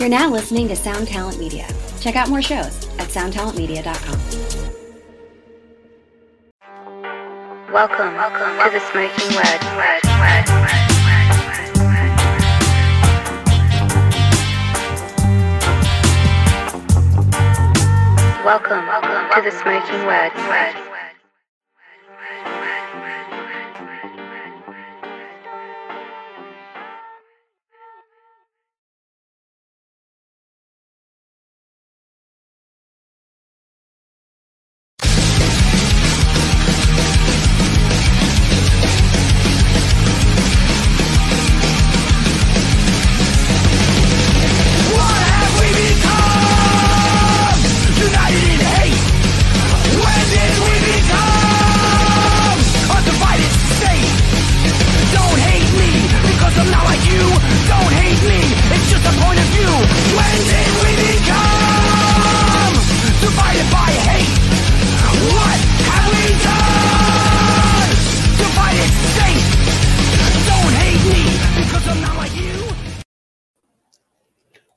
You're now listening to Sound Talent Media. Check out more shows at soundtalentmedia.com. Welcome, welcome to the Smokin Word. word, word, word. Welcome, welcome to the Smokin Word. word.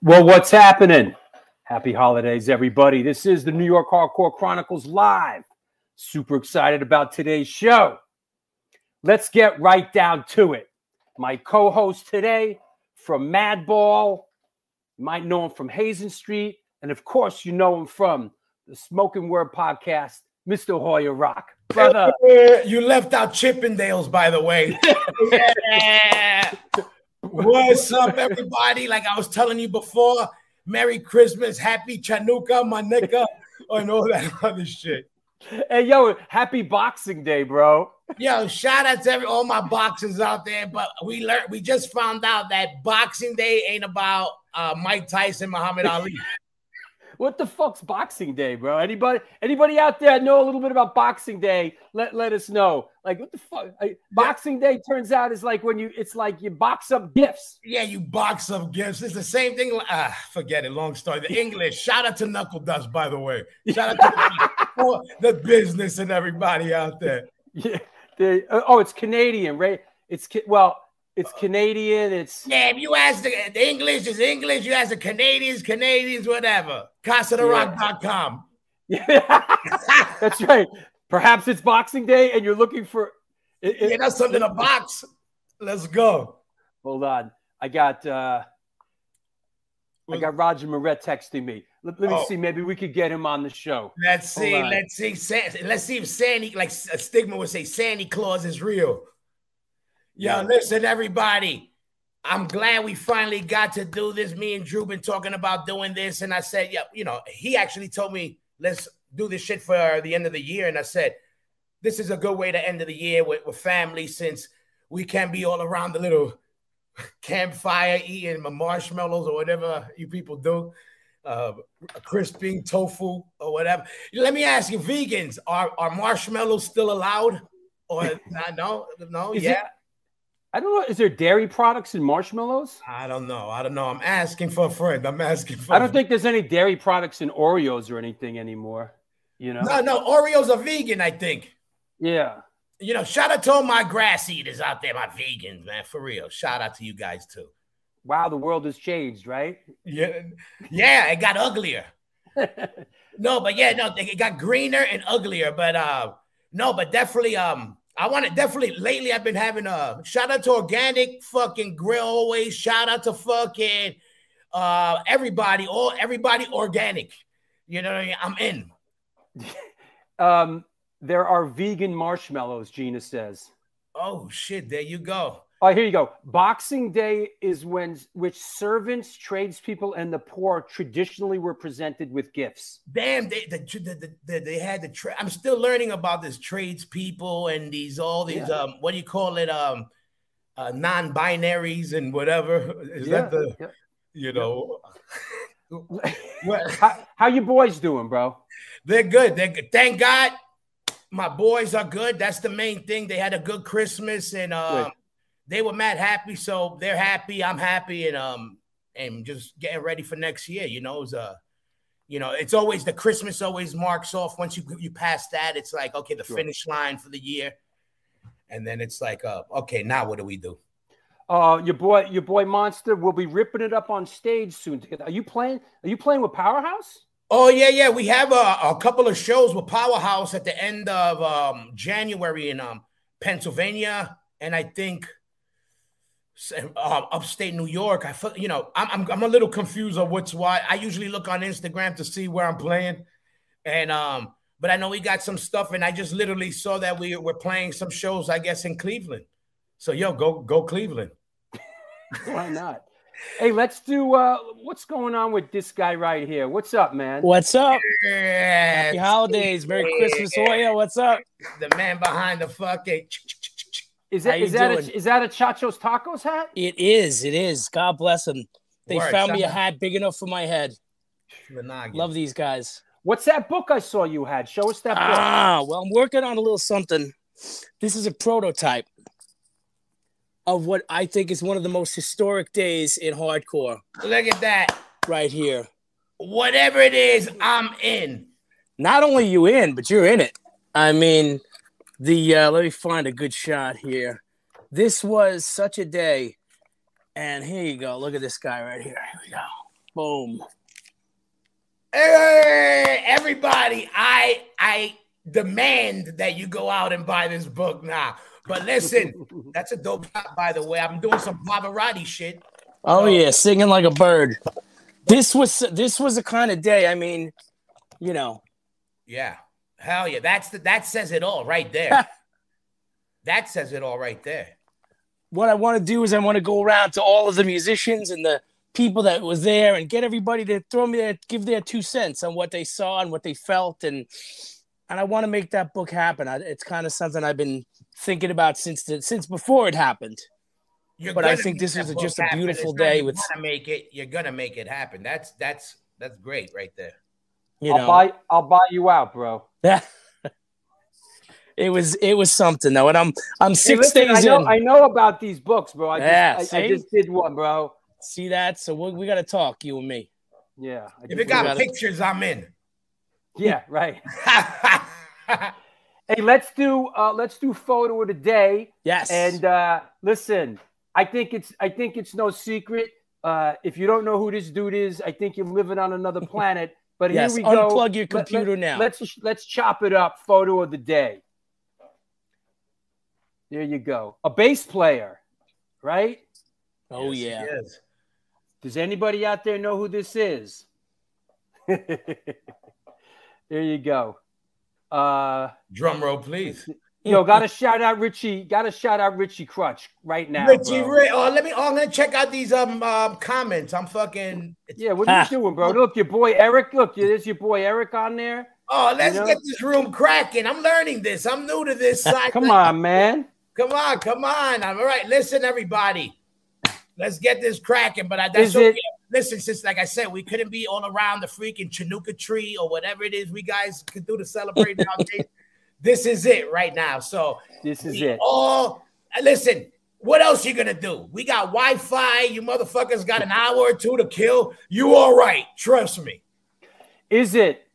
Well, what's happening? Happy holidays, everybody. This is the New York Hardcore Chronicles Live. Super excited about today's show. Let's get right down to it. My co host today from Madball, you might know him from Hazen Street. And of course, you know him from the Smokin Word podcast, Mr. Hoya Roc. Brother, You left out Chippendales, by the way. yeah. What's up, everybody? Like I was telling you before, Merry Christmas, Happy Chanukah, Manika, and all that other shit. hey, yo, happy Boxing Day, bro. Yo, shout out to every, all my boxers out there. But we learned, we just found out that Boxing Day ain't about uh, Mike Tyson, Muhammad Ali. What the fuck's Boxing Day, bro? Anybody anybody out there know a little bit about Boxing Day? Let let us know. Like what the fuck? I- Boxing Day turns out is like when you it's like you box up gifts. Yeah, you box up gifts. It's the same thing. Ah, forget it. Long story. The English. Shout out to Knuckle Dust, by the way. Shout out to the, the business and everybody out there. Yeah. They- oh, it's Canadian, right? It's well, it's Canadian. It's Yeah, if you ask the, the English is English, you ask the Canadians, Canadians, whatever. CasaDeRoc.com. yeah. That's right. Perhaps it's Boxing Day and you're looking for it- it- Yeah, that's something to box. Let's go. Hold on. I got uh I got Roger Miret texting me. Let, let me Oh. see. Maybe we could get him on the show. Let's see. Let's see. Let's see if Sandy, like stigma would say, Sandy Claus is real. Yo, Yeah. listen, everybody. I'm glad we finally got to do this. Me and Drew been talking about doing this, and I said, yeah, you know, he actually told me let's do this shit for the end of the year, and I said, this is a good way to end of the year with, with family since we can be all around the little campfire eating marshmallows or whatever you people do, uh, crisping tofu or whatever. Let me ask you, vegans, are are marshmallows still allowed? Or no, no, Is it- yeah. I don't know. Is there dairy products in marshmallows? I don't know. I don't know. I'm asking for a friend. I'm asking for. I don't think there's any dairy products in Oreos or anything anymore. You know? No, no. Oreos are vegan. I think. Yeah. You know, shout out to all my grass eaters out there, my vegans, man. For real. Shout out to you guys too. Wow, the world has changed, right? Yeah, yeah. It got uglier. No, but yeah, no, it got greener and uglier. But uh, no, but definitely, um, I want to definitely lately. I've been having a shout out to organic fucking grill always. Shout out to fucking uh everybody, all everybody organic. You know what I mean? I'm in. um, there are vegan marshmallows, Gina says. Oh shit! There you go. Oh, here you go. Boxing Day is when which servants, tradespeople, and the poor traditionally were presented with gifts. Damn, they the, the, the, the- they had the. Tra- I'm still learning about this tradespeople and these all these Yeah. um what do you call it um uh, non-binaries and whatever. Is that the yeah. you know? How, how you boys doing, bro? They're good. They're good. Thank God, my boys are good. That's the main thing. They had a good Christmas and um, Good. They were mad happy. So they're happy. I'm happy, and um, and just getting ready for next year. You know, it's uh, you know, it's always the Christmas always marks off. Once you you pass that, it's like okay, the Sure. finish line for the year, and then it's like uh, okay, now what do we do? Uh, your boy, your boy Monster will be ripping it up on stage soon. Together. Are you playing? Are you playing with Powerhouse? Oh yeah, yeah. We have a, a couple of shows with Powerhouse at the end of um, January in um, Pennsylvania, and I think uh, upstate New York. I feel, you know, I'm, I'm I'm a little confused on what's why. I usually look on Instagram to see where I'm playing, and um, but I know we got some stuff, and I just literally saw that we were playing some shows, I guess, in Cleveland. So yo, go go Cleveland. Why not? Hey, let's do uh what's going on with this guy right here. What's up, man? What's up? Yeah, Happy holidays. Merry Christmas, Hoya. What's up? the man behind the fucking. Is How that you is that doing? a, is that a Chacho's Tacos hat? It is. It is. God bless them. They Word, found me a hat big enough for my head. Love Love these guys. What's that book I saw you had? Show us that book. Ah, well, I'm working on a little something. This is a prototype of what I think is one of the most historic days in hardcore Look at that. right here. Whatever it is, I'm in. Not only you in, but you're in it. I mean, the uh, let me find a good shot here. This was such a day. And here you go. Look at this guy right here. Here we go. Boom. Hey, everybody, I I demand that you go out and buy this book now. But listen, that's a dope shot, by the way. I'm doing some Pavarotti shit. Oh yeah, singing like a bird. This was this was a kind of day. I mean, you know, Yeah. Hell yeah. That's the that says it all right there. that says it all right there. what I want to do is I want to go around to all of the musicians and the people that was there and get everybody to throw me their give their two cents on what they saw and what they felt and and I want to make that book happen. I, it's kind of something I've been thinking about since the, since before it happened. You're But I think this is just a beautiful It's day with- make it. You're gonna make it happen. That's that's that's great right there. You I'll know, buy I'll buy you out, bro. Yeah. it was it was something though, and I'm I'm Hey, six listen, I days know in. I know about these books, bro. I just Yeah, I, I just did one, bro. See that? So we, we got to talk, you and me. Yeah. I If just it got gotta- pictures, I'm in. Yeah, right. Hey, let's do uh let's do photo of the day. Yes. And uh listen, I think it's I think it's no secret. Uh if you don't know who this dude is, I think you're living on another planet. But yes, here we go. unplug your Let- let- computer now. Let's let's chop it up. Photo of the day. There you go. A bass player, right? oh Yes, yeah. yes. Does anybody out there know who this is? there you go. Uh Drum roll, please. Yo, gotta shout out Richie, gotta shout out Richie Crutch right now. Richie, bro. Oh, let me. Oh, I'm gonna check out these um, um comments. I'm fucking. Yeah, what are you doing, bro? Look, your boy Eric. Look, there's your boy Eric on there. Oh, let's You know? get this room cracking. I'm learning this. I'm new to this side. Come on, man. come on, come on. I'm all right, listen, everybody. Let's get this cracking. But I, that's Is okay. it- Listen, since like I said, we couldn't be all around the freaking Chinooka tree or whatever it is we guys could do to celebrate nowadays. This is it right now. So This is it. all listen. What else you gonna do? We got Wi-Fi. You motherfuckers got an hour or two to kill. You all right? Trust me. Is it?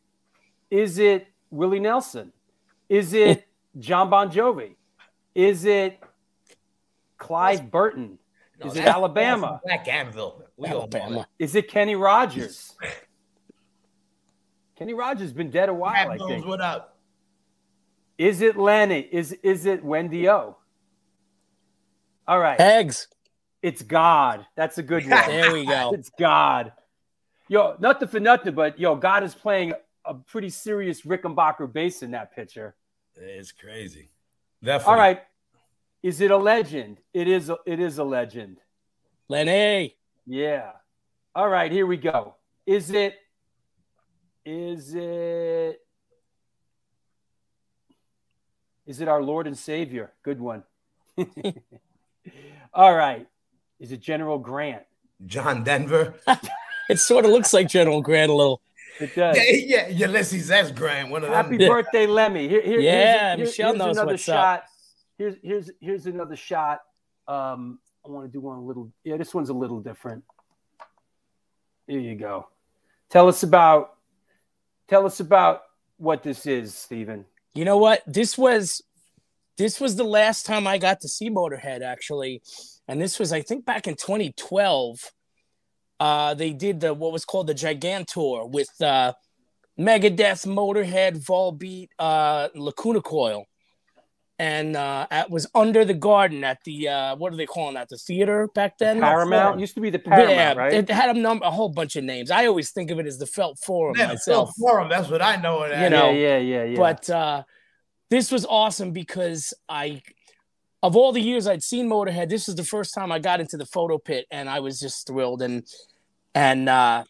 Is it Willie Nelson? Is it John Bon Jovi? Is it Cliff Burton? No, Is it Alabama? that's Black Anvil. We Alabama. that. Is it Kenny Rogers? Kenny Rogers been dead a while, I think. what up? Is it Lenny? Is is it Wendy O? All right, Eggs. it's God. That's a good one. There we go. It's God. Yo, nothing for nothing, but yo, God is playing a pretty serious Rickenbacker bass in that picture. It's crazy. Definitely. All right. Is it a legend? It is a, it is a legend. Lenny. Yeah. All right, here we go. Is it is it is it our Lord and Savior? Good one. All right. Is it General Grant? John Denver. It sort of looks like General Grant a little. It does. yeah, yeah, Ulysses S. Grant, one of them. Happy birthday, Lemmy. Here, here, Yeah, here's, Michelle here's knows another what's up. shot. Here's here's here's another shot. Um, I want to do one a little. Yeah, this one's a little different. Here you go. Tell us about. Tell us about what this is, Stephen. You know what? This was this was the last time I got to see Motorhead actually, and this was I think back in 2012. Uh, they did the what was called the Gigantour with uh, Megadeth, Motorhead, Volbeat, uh, Lacuna Coil, and uh, it was under the garden at the uh, what are they calling that? The theater back then? Paramount used to be the Paramount, yeah, right? it had a number, a whole bunch of names. I always think of it as the Felt Forum Yeah, Phil myself. Forum, that's what I know. Of that. You know, yeah, yeah, yeah, yeah. But uh, this was awesome because I, of all the years I'd seen Motorhead, this was the first time I got into the photo pit, and I was just thrilled. And and uh,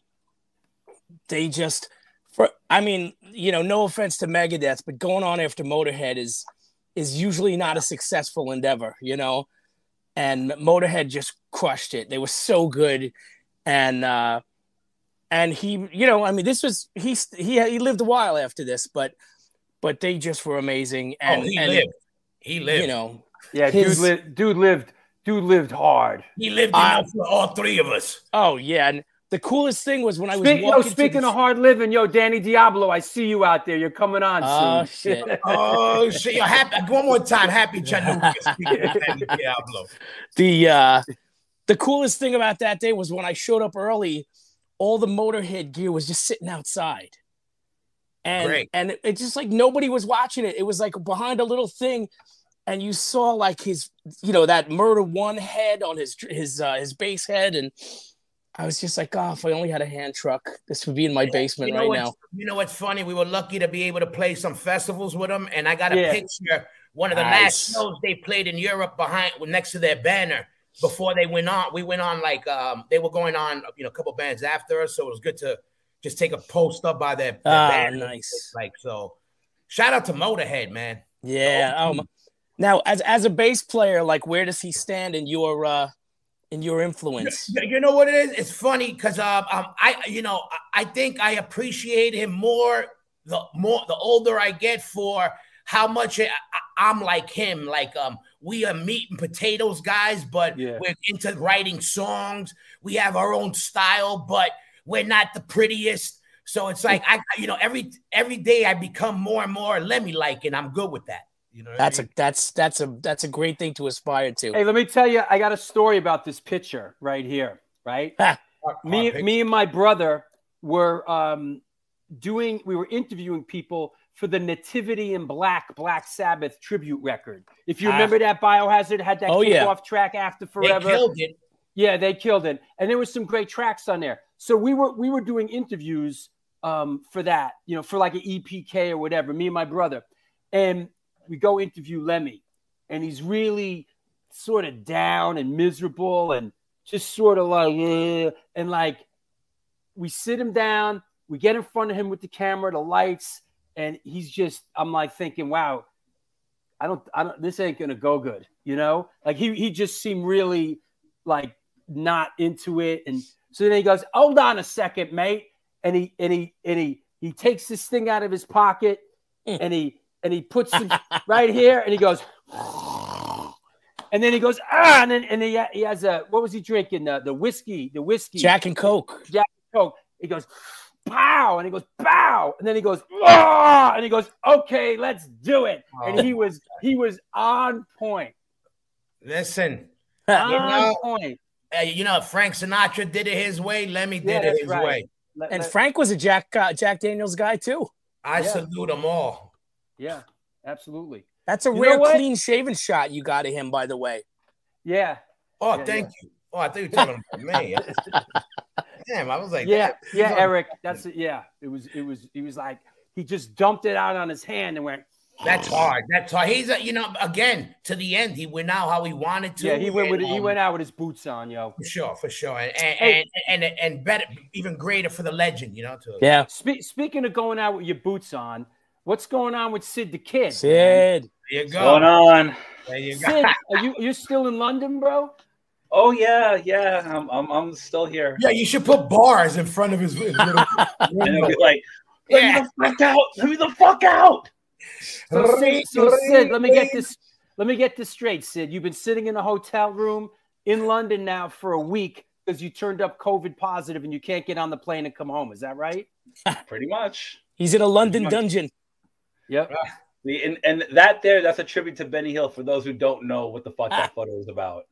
they just, for I mean, you know, no offense to Megadeth, but going on after Motorhead is is usually not a successful endeavor, you know. And Motorhead just crushed it. They were so good, and uh, and he, you know, I mean, this was he he he lived a while after this, but but they just were amazing. And oh, he and, lived. He lived. You know, yeah, his- dude, li- dude lived, dude lived hard. he lived I- enough for all three of us. oh yeah. And the coolest thing was when I was Speak, yo, walking. to speaking the- of hard living, yo, Danny Diablo, I see you out there. You're coming on Oh, soon. shit. Oh shit! Yo, happy, one more time. Happy Chattanooga. Speaking of Danny Diablo. the uh the coolest thing about that day was when I showed up early, all the Motorhead gear was just sitting outside. And Great. and it, it's just like nobody was watching it. It was like behind a little thing, and you saw like his, you know, that murder one head on his his uh, his bass head, and I was just like, oh, if I only had a hand truck, this would be in my basement You know right now. You know what's funny? We were lucky to be able to play some festivals with them, and I got a Yeah. picture. One of the Nice. last shows they played in Europe behind next to their banner before they went on. We went on like um, they were going on, you know, a couple bands after us, so it was good to just take a post up by their, their Ah, banner. nice. Like so, shout out to Motorhead, man. Yeah. Oh, Um, now, as as a bass player, like where does he stand in your uh in your influence? You, you know what it is? It's funny because um, um, I you know I, I think I appreciate him more the more the older I get for how much I, I- I'm like him. Like um, we are meat and potatoes guys, but Yeah. we're into writing songs. We have our own style, but we're not the prettiest. So it's like I you know every every day I become more and more Lemmy like, and I'm good with that. You know, what I That's a that's that's a that's a great thing to aspire to. Hey, let me tell you, I got a story about this picture right here, right? Me, me and my brother were um, doing, we were interviewing people for the Nativity in Black Black Sabbath tribute record. If you Ah. remember that Biohazard had that Oh, yeah. kickoff track after they forever. killed it. Yeah, they killed it, and there was some great tracks on there. So we were we were doing interviews um, for that, you know, for like an EPK or whatever. Me and my brother, and we go interview Lemmy, and he's really sort of down and miserable and just sort of like, "Eh," and like we sit him down, we get in front of him with the camera, the lights, and he's just, I'm like thinking, wow, I don't, I don't, this ain't gonna go good, you know? Like he he just seemed really like not into it, and so then he goes, hold on a second, mate, and he and he and he he takes this thing out of his pocket, and he and he puts it right here, and he goes. And then he goes ah, and then and he, he has a what was he drinking the the whiskey the whiskey Jack and Coke. Jack and Coke. He goes, pow, and he goes, pow, and then he goes, ah, and he goes, okay, let's do it. And he was he was on point, Listen, on know- point. uh, you know, Frank Sinatra did it his way. Lemmy did Yeah, it his right. way. Let- And let- Frank was a Jack uh, Jack Daniels guy too. I Yeah. salute them all. Yeah, absolutely. That's a You rare clean shaven shot you got of him, by the way. Yeah, Oh, Yeah, thank you. Oh, I thought you were talking about me. Damn, I was like, yeah, damn, yeah, he's Eric. That's it. Yeah, it was it was he was like he just dumped it out on his hand and went. That's hard. That's hard. He's, a, you know, again to the end. He went out how he wanted to. Yeah, he went with and, he um, went out with his boots on, yo. for sure, for sure, and and, Hey. and and and better, even greater for the legend. You know, to Yeah. Spe- speaking of going out with your boots on, what's going on with Sid the Kid? Sid. there you go. going on? There you go. Sid, are you you still in London, bro? Oh yeah, yeah. I'm I'm, I'm still here. Yeah, you should put bars in front of his, his little. And it'll be like, let Yeah. me the fuck out. Let me the fuck out. So, Sid, so Sid, let me get this. Let me get this straight, Sid. You've been sitting in a hotel room in London now for a week because you turned up COVID positive and you can't get on the plane and come home. Is that right? Pretty much. He's in a London dungeon. Yep. The, and, and that there, that's a tribute to Benny Hill. For those who don't know what the fuck that photo is about,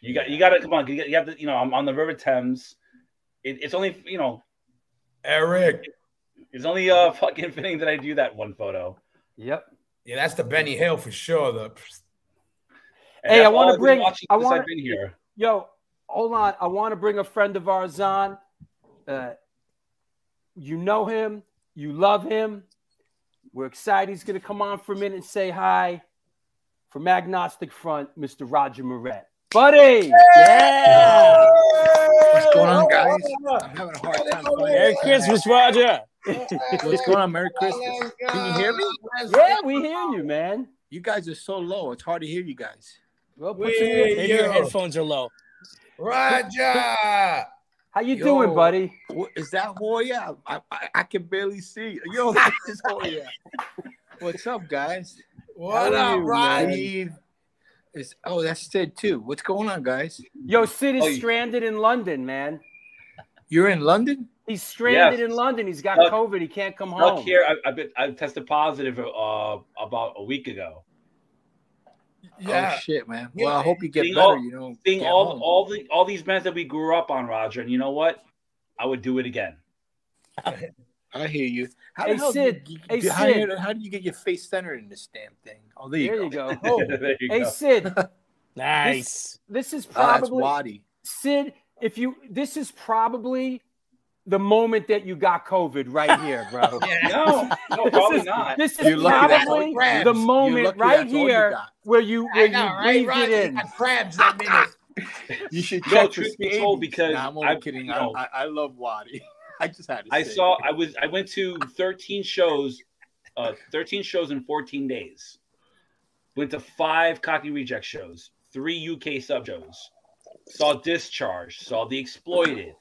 you got you got to come on. You, got, you have to, you know, I'm on the River Thames. It, it's only, you know, Eric. it's only uh fucking fitting that I do that one photo. Yep. Yeah, that's the Benny Hill for sure. The And Hey, I wanna all I've been bring- I wanna- I've been here. Yo, hold on. I want to bring a friend of ours on. Uh, you know him. You love him. We're excited. He's going to come on for a minute and say hi. From Agnostic Front, Mr. Roger Miret. Buddy! Yeah. What's going on, guys? I'm having a hard time finding Merry Christmas, Roger. What's going on? Merry Christmas. Can you hear me? Yeah, we hear you, man. You guys are so low. It's hard to hear you guys. Well, put We- some- Maybe your headphones are low. Roger. How you Yo. doing, buddy? Is that Hoya? I, I, I can barely see. Yo, this is Hoya. What's up, guys? What How up, you, Is oh, that's Sid too. What's going on, guys? Yo, Sid is Oh, you- stranded in London, man. You're in London? He's stranded Yes. in London. He's got Stuck- COVID. He can't come Stuck home. here, I, I've been I tested positive uh about a week ago. Oh, yeah. Oh shit, man. Yeah. Well, I hope you get Seeing better. all- you know, Seeing all home. all the all these bands that we grew up on, Roger, and you know what? I would do it again. I hear you. How Hey, Sid. Do you, Hey, do- how, Sid. do how do you get your face centered in this damn thing? Oh, there you there go. you go. Oh, there you hey, go. Sid. Nice. This is Oh, that's probably Wadi. Sid. If you, this is probably the moment that you got COVID right here, bro. No, no, This probably is- not. This is You're lucky that's probably the You're moment lucky right that's all you here got. where you I where know, you right? breathed Roger, it you in. got crabs in a minute. You should No, check for truth be told, because Nah, I'm only I- kidding. you know- I, I, I love Wattie. I just had to. I saw it. I was I went to 13 shows, uh 13 shows in 14 days. Went to five Cockney Reject shows, three UK sub shows. Saw Discharge, saw The Exploited.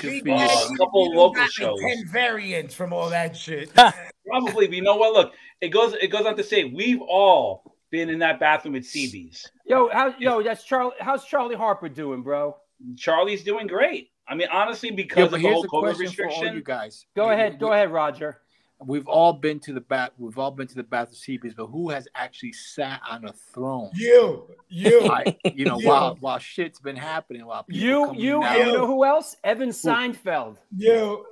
Good for Yeah, you. Uh, a couple you local shows. Ten variants from all that shit. Probably, but you know what? Look, it goes it goes on to say we've all been in that bathroom with CBs. Yo, how yo, that's Charlie. How's Charlie Harper doing, bro? Charlie's doing great. I mean, honestly, because but of the here's whole COVID question for all you guys. Go We- ahead, we- go ahead, Roger. We've all been to the bath. We've all been to the bathroom CBs, but who has actually sat on a throne? You, you. Like, you know, Yeah. while while shit's been happening, while people You, you, out. and you know who else? Evan Seinfeld. You.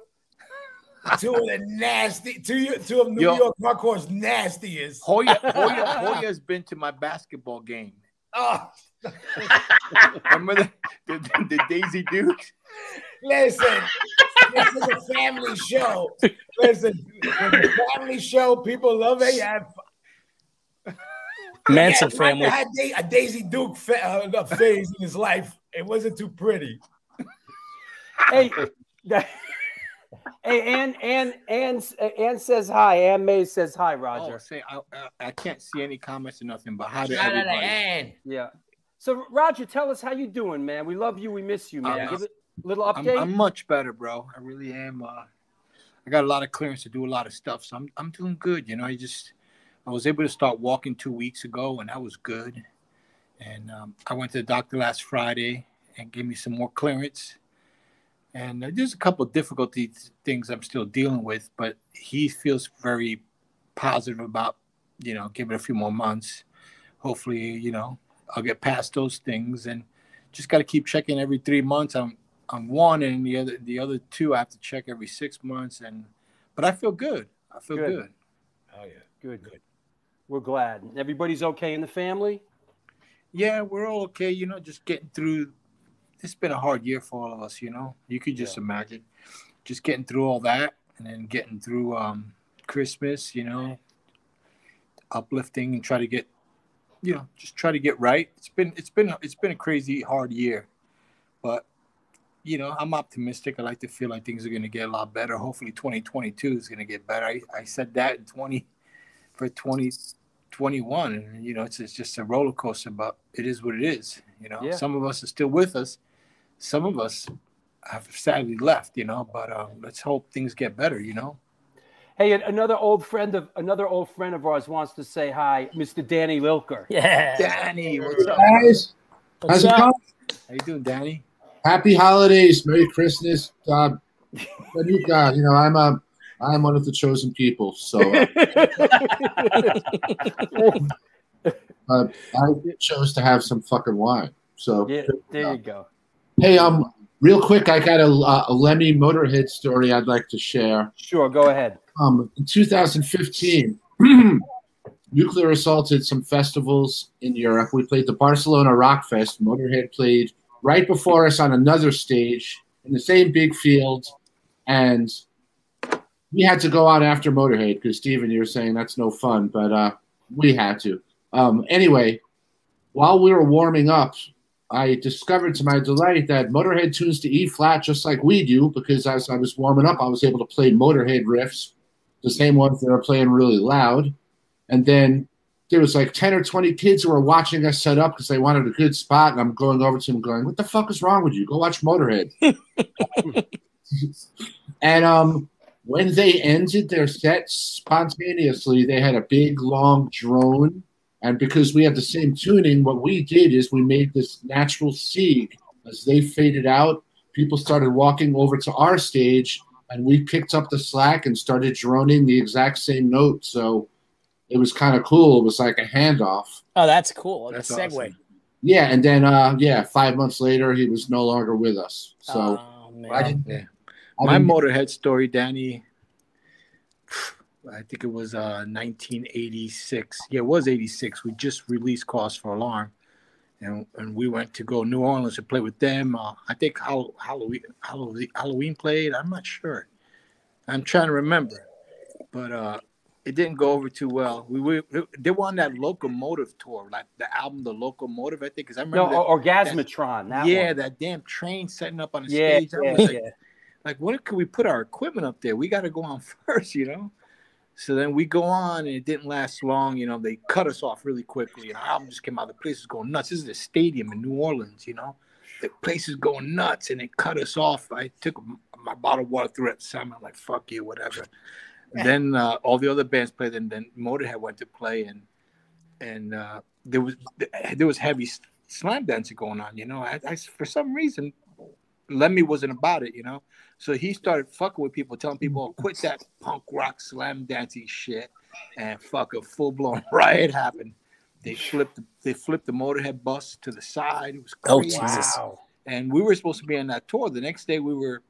Two of the nasty, two, two of New Yo. York hardcore's nastiest. Hoya, Hoya, Hoya's been to my basketball game. Oh, Remember the, the, the Daisy Dukes? listen, this is a family show. Listen, it's a family show. People love AF. Manson Yeah, family. Roger had Da- a Daisy Duke fa- uh, phase in his life. It wasn't too pretty. Hey, that- hey, Ann, Ann, Ann, Ann says hi. Ann May says hi, Oh, Roger. say I, I, I can't see any comments or nothing, but how did Shout to everybody? Ann. Yeah. So, Roger, tell us how you doing, man. We love you. We miss you, man. Uh, Give it a little I'm. I'm much better, bro. I really am. Uh, I got a lot of clearance to do a lot of stuff, so I'm I'm doing good. You know, I just I was able to start walking two weeks ago, and that was good. And um, I went to the doctor last Friday and gave me some more clearance. And uh, there's a couple of difficulty things I'm still dealing with, but he feels very positive about you know give it a few more months. Hopefully, you know I'll get past those things and just got to keep checking every three months. I'm on one, and the other the other two I have to check every six months. And but I feel good. I feel Good. good. Oh yeah. good, good. We're glad. Everybody's okay in the family. Yeah, we're all okay. You know, just getting through. It's been a hard year for all of us. You know, you could just imagine, just getting through all that, and then getting through um, Christmas. You know, uplifting and try to get, you know, just try to get right. It's been it's been it's been a crazy hard year, but you know, I'm optimistic. I like to feel like things are going to get a lot better. Hopefully, 2022 is going to get better. I, I said that in 20 for 2021, and you know, it's, it's just a roller coaster, but it is what it is. You know, Yeah. some of us are still with us, some of us have sadly left. You know, but um, let's hope things get better. You know. Hey, another old friend of another old friend of ours wants to say hi, Mr. Danny Lilker. Yeah. Danny, what's up? guys. What's How's it up? going? How you doing, Danny? Happy holidays, Merry Christmas. Uh, you you know, I'm a I'm one of the chosen people. So uh, I chose to have some fucking wine. So Yeah, there you go. hey, um, real quick, I got a, a Lemmy Motorhead story I'd like to share. Sure, go ahead. Um, in 2015, Nuclear assaulted some festivals in Europe. We played the Barcelona Rock Fest. Motorhead played right before us on another stage in the same big field, and we had to go out after Motorhead because Steven, you were saying that's no fun, but uh, we had to. Um, anyway, while we were warming up, I discovered to my delight that Motorhead tunes to E flat just like we do because as I was warming up, I was able to play Motorhead riffs, the same ones that are playing really loud. And then there was like 10 or 20 kids who were watching us set up because they wanted a good spot. And I'm going over to them going, What the fuck is wrong with you? Go watch Motorhead. and um, when they ended their set spontaneously, they had a big long drone. And because we had the same tuning, what we did is we made this natural sieg. As they faded out, people started walking over to our stage, and we picked up the slack and started droning the exact same note. So it was kind of cool. It was like a handoff. Oh, that's cool. Like That's a segue. awesome. Yeah, and then uh, yeah, five months later, he was no longer with us. So oh, man. I didn't. Yeah. I My didn't- Motorhead story, Danny. I think it was uh 1986. Yeah, it was 86. We just released Cause for Alarm, and and we went to go New Orleans to play with them. Uh, I think Hall- Halloween, Halloween Halloween played. I'm not sure. I'm trying to remember, but uh, it didn't go over too well. We were they were on that Locomotive tour, like the album, the Locomotive. I think because I No, remember. that- or- Orgasmatron. That yeah, one. that damn train setting up on the yeah, stage. Yeah, like, yeah. like when could we put our equipment up there? We got to go on first, you know. So then we go on, and it didn't last long. You know, they cut us off really quickly. And our album just came out. The place is going nuts. This is a stadium in New Orleans, you know. The place is going nuts, and it cut us off. I took my bottle of water through it. So I'm like, "Fuck you, whatever." Then uh, all the other bands played, and then Motorhead went to play, and and uh, there was there was heavy slam dancing going on. You know, I, I for some reason Lemmy wasn't about it, you know. So he started fucking with people, telling people, "Quit that punk rock slam dancing shit," and fuck a full blown riot happened. They flipped, they flipped the Motorhead bus to the side. It was Oh, crazy. Jesus. And we were supposed to be on that tour. The next day, we were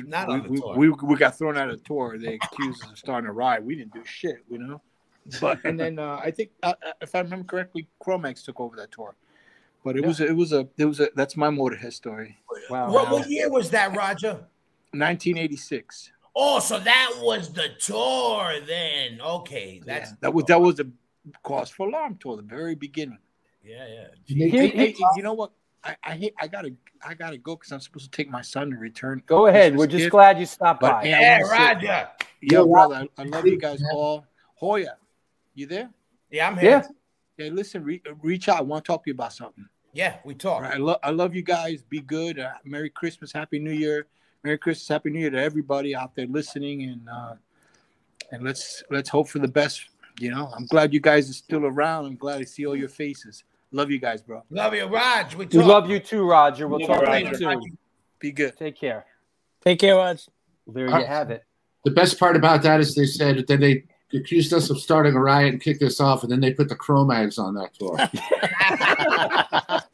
Not we, on the we, tour. we, we got thrown out of the tour. They accused us of starting a riot. We didn't do shit, you know. But and then uh, I think uh, uh, if I remember correctly, Cro-Mags took over that tour. But it was it was a it was a that's my Motorhead story. Wow. What, what year was that, Roger? 1986. Oh, so that was the tour then. Okay, that's Yeah, that was that was the cause for alarm tour, the very beginning. yeah, yeah. He- Hey, hey, you know what? I I, hate, I gotta I gotta go because I'm supposed to take my son to return. Go ahead. We're just gift. glad you stopped But, by. yeah, I Yeah, wanna say- Roger. Yeah, Yeah, brother, I, I love you guys all. Hoya, you there? Yeah, I'm here. Yeah. Yeah, listen, re- reach out. I want to talk to you about something. Yeah, we talk. right, I love I love you guys. Be good. Uh, Merry Christmas, Happy New Year. Merry Christmas, Happy New Year to everybody out there listening, and uh, and let's let's hope for the best. You know, I'm glad you guys are still around. I'm glad to see all your faces. Love you guys, bro. Love you, Raj. We talk. We love you too, Roger. We'll talk you, to you Roger. soon. Be good. Take care. Take care, Raj. Well, there Uh, you have it. The best part about that is they said that they accused us of starting a riot and kicked us off, and then they put the Cro-Mags on that tour.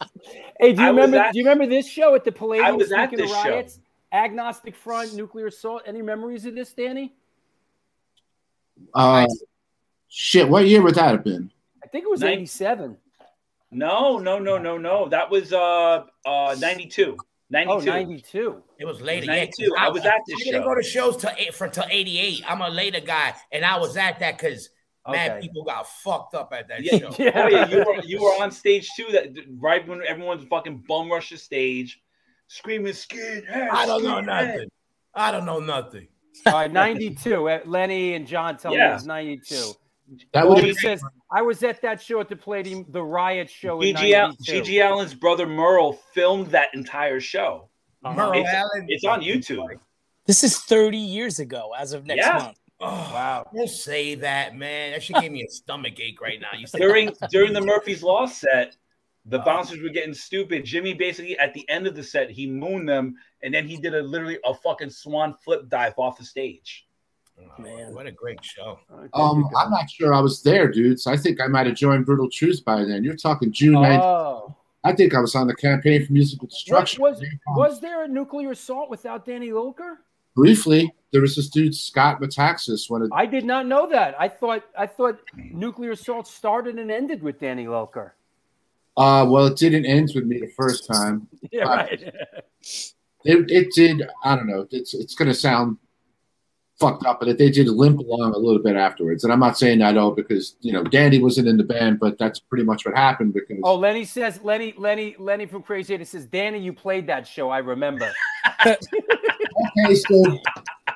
Hey, do you I remember? at- do you remember this show at the Palladium? I was at Speaking of this show. Agnostic Front, Nuclear Assault. Any memories of this, Danny? Uh, shit, what year would that have been? I think it was Nin- '87. No, no, no, no, no. That was uh uh 92. 92. Oh, 92. It was later. It was yeah, 92. I was at this I didn't show. go to shows till eight for till eighty eight. I'm a later guy, and I was at that because man, Okay. people got fucked up at that Yeah. show. Yeah. Oh yeah, you were you were on stage too. That right when everyone's fucking bum rush the stage, screaming skinhead. I don't know skinhead." nothing. I don't know nothing. All right, 92. Uh, Lenny and John tell me Yeah. it was 92. That Well, would he says I was at that show at the Palladium, the riot show in GG, Al- 92. Allin's brother Merle filmed that entire show. Uh-huh. Merle It's- Allin. It's on YouTube. This is 30 years ago, as of next Yeah. month. Oh, Wow. Don't say that, man. That should give me a stomach ache right now. You say During during the Murphy's Law set, the uh-huh. bouncers were getting stupid. Jimmy basically at the end of the set, he mooned them, and then he did a literally a fucking swan flip dive off the stage. Man. What a great show. Um, I'm not sure I was there, dudes. I think I might have joined Brutal Truth by then. You're talking June 9th. Oh. I think I was on the campaign for musical destruction. was, was there a nuclear assault without Danny Lilker? Briefly, there was this dude Scott Metaxas. One of I did not know that. I thought I thought nuclear assault started and ended with Danny Lilker. uh, well, it didn't end with me the first time. Yeah, Uh, right. It, it did. I don't know. It's it's gonna sound fucked up, but they did limp along a little bit afterwards. And I'm not saying that all because you know Danny wasn't in the band, but that's pretty much what happened because Oh, Lenny says Lenny Lenny Lenny from Crazy Eight says Danny, you played that show. I remember. okay, so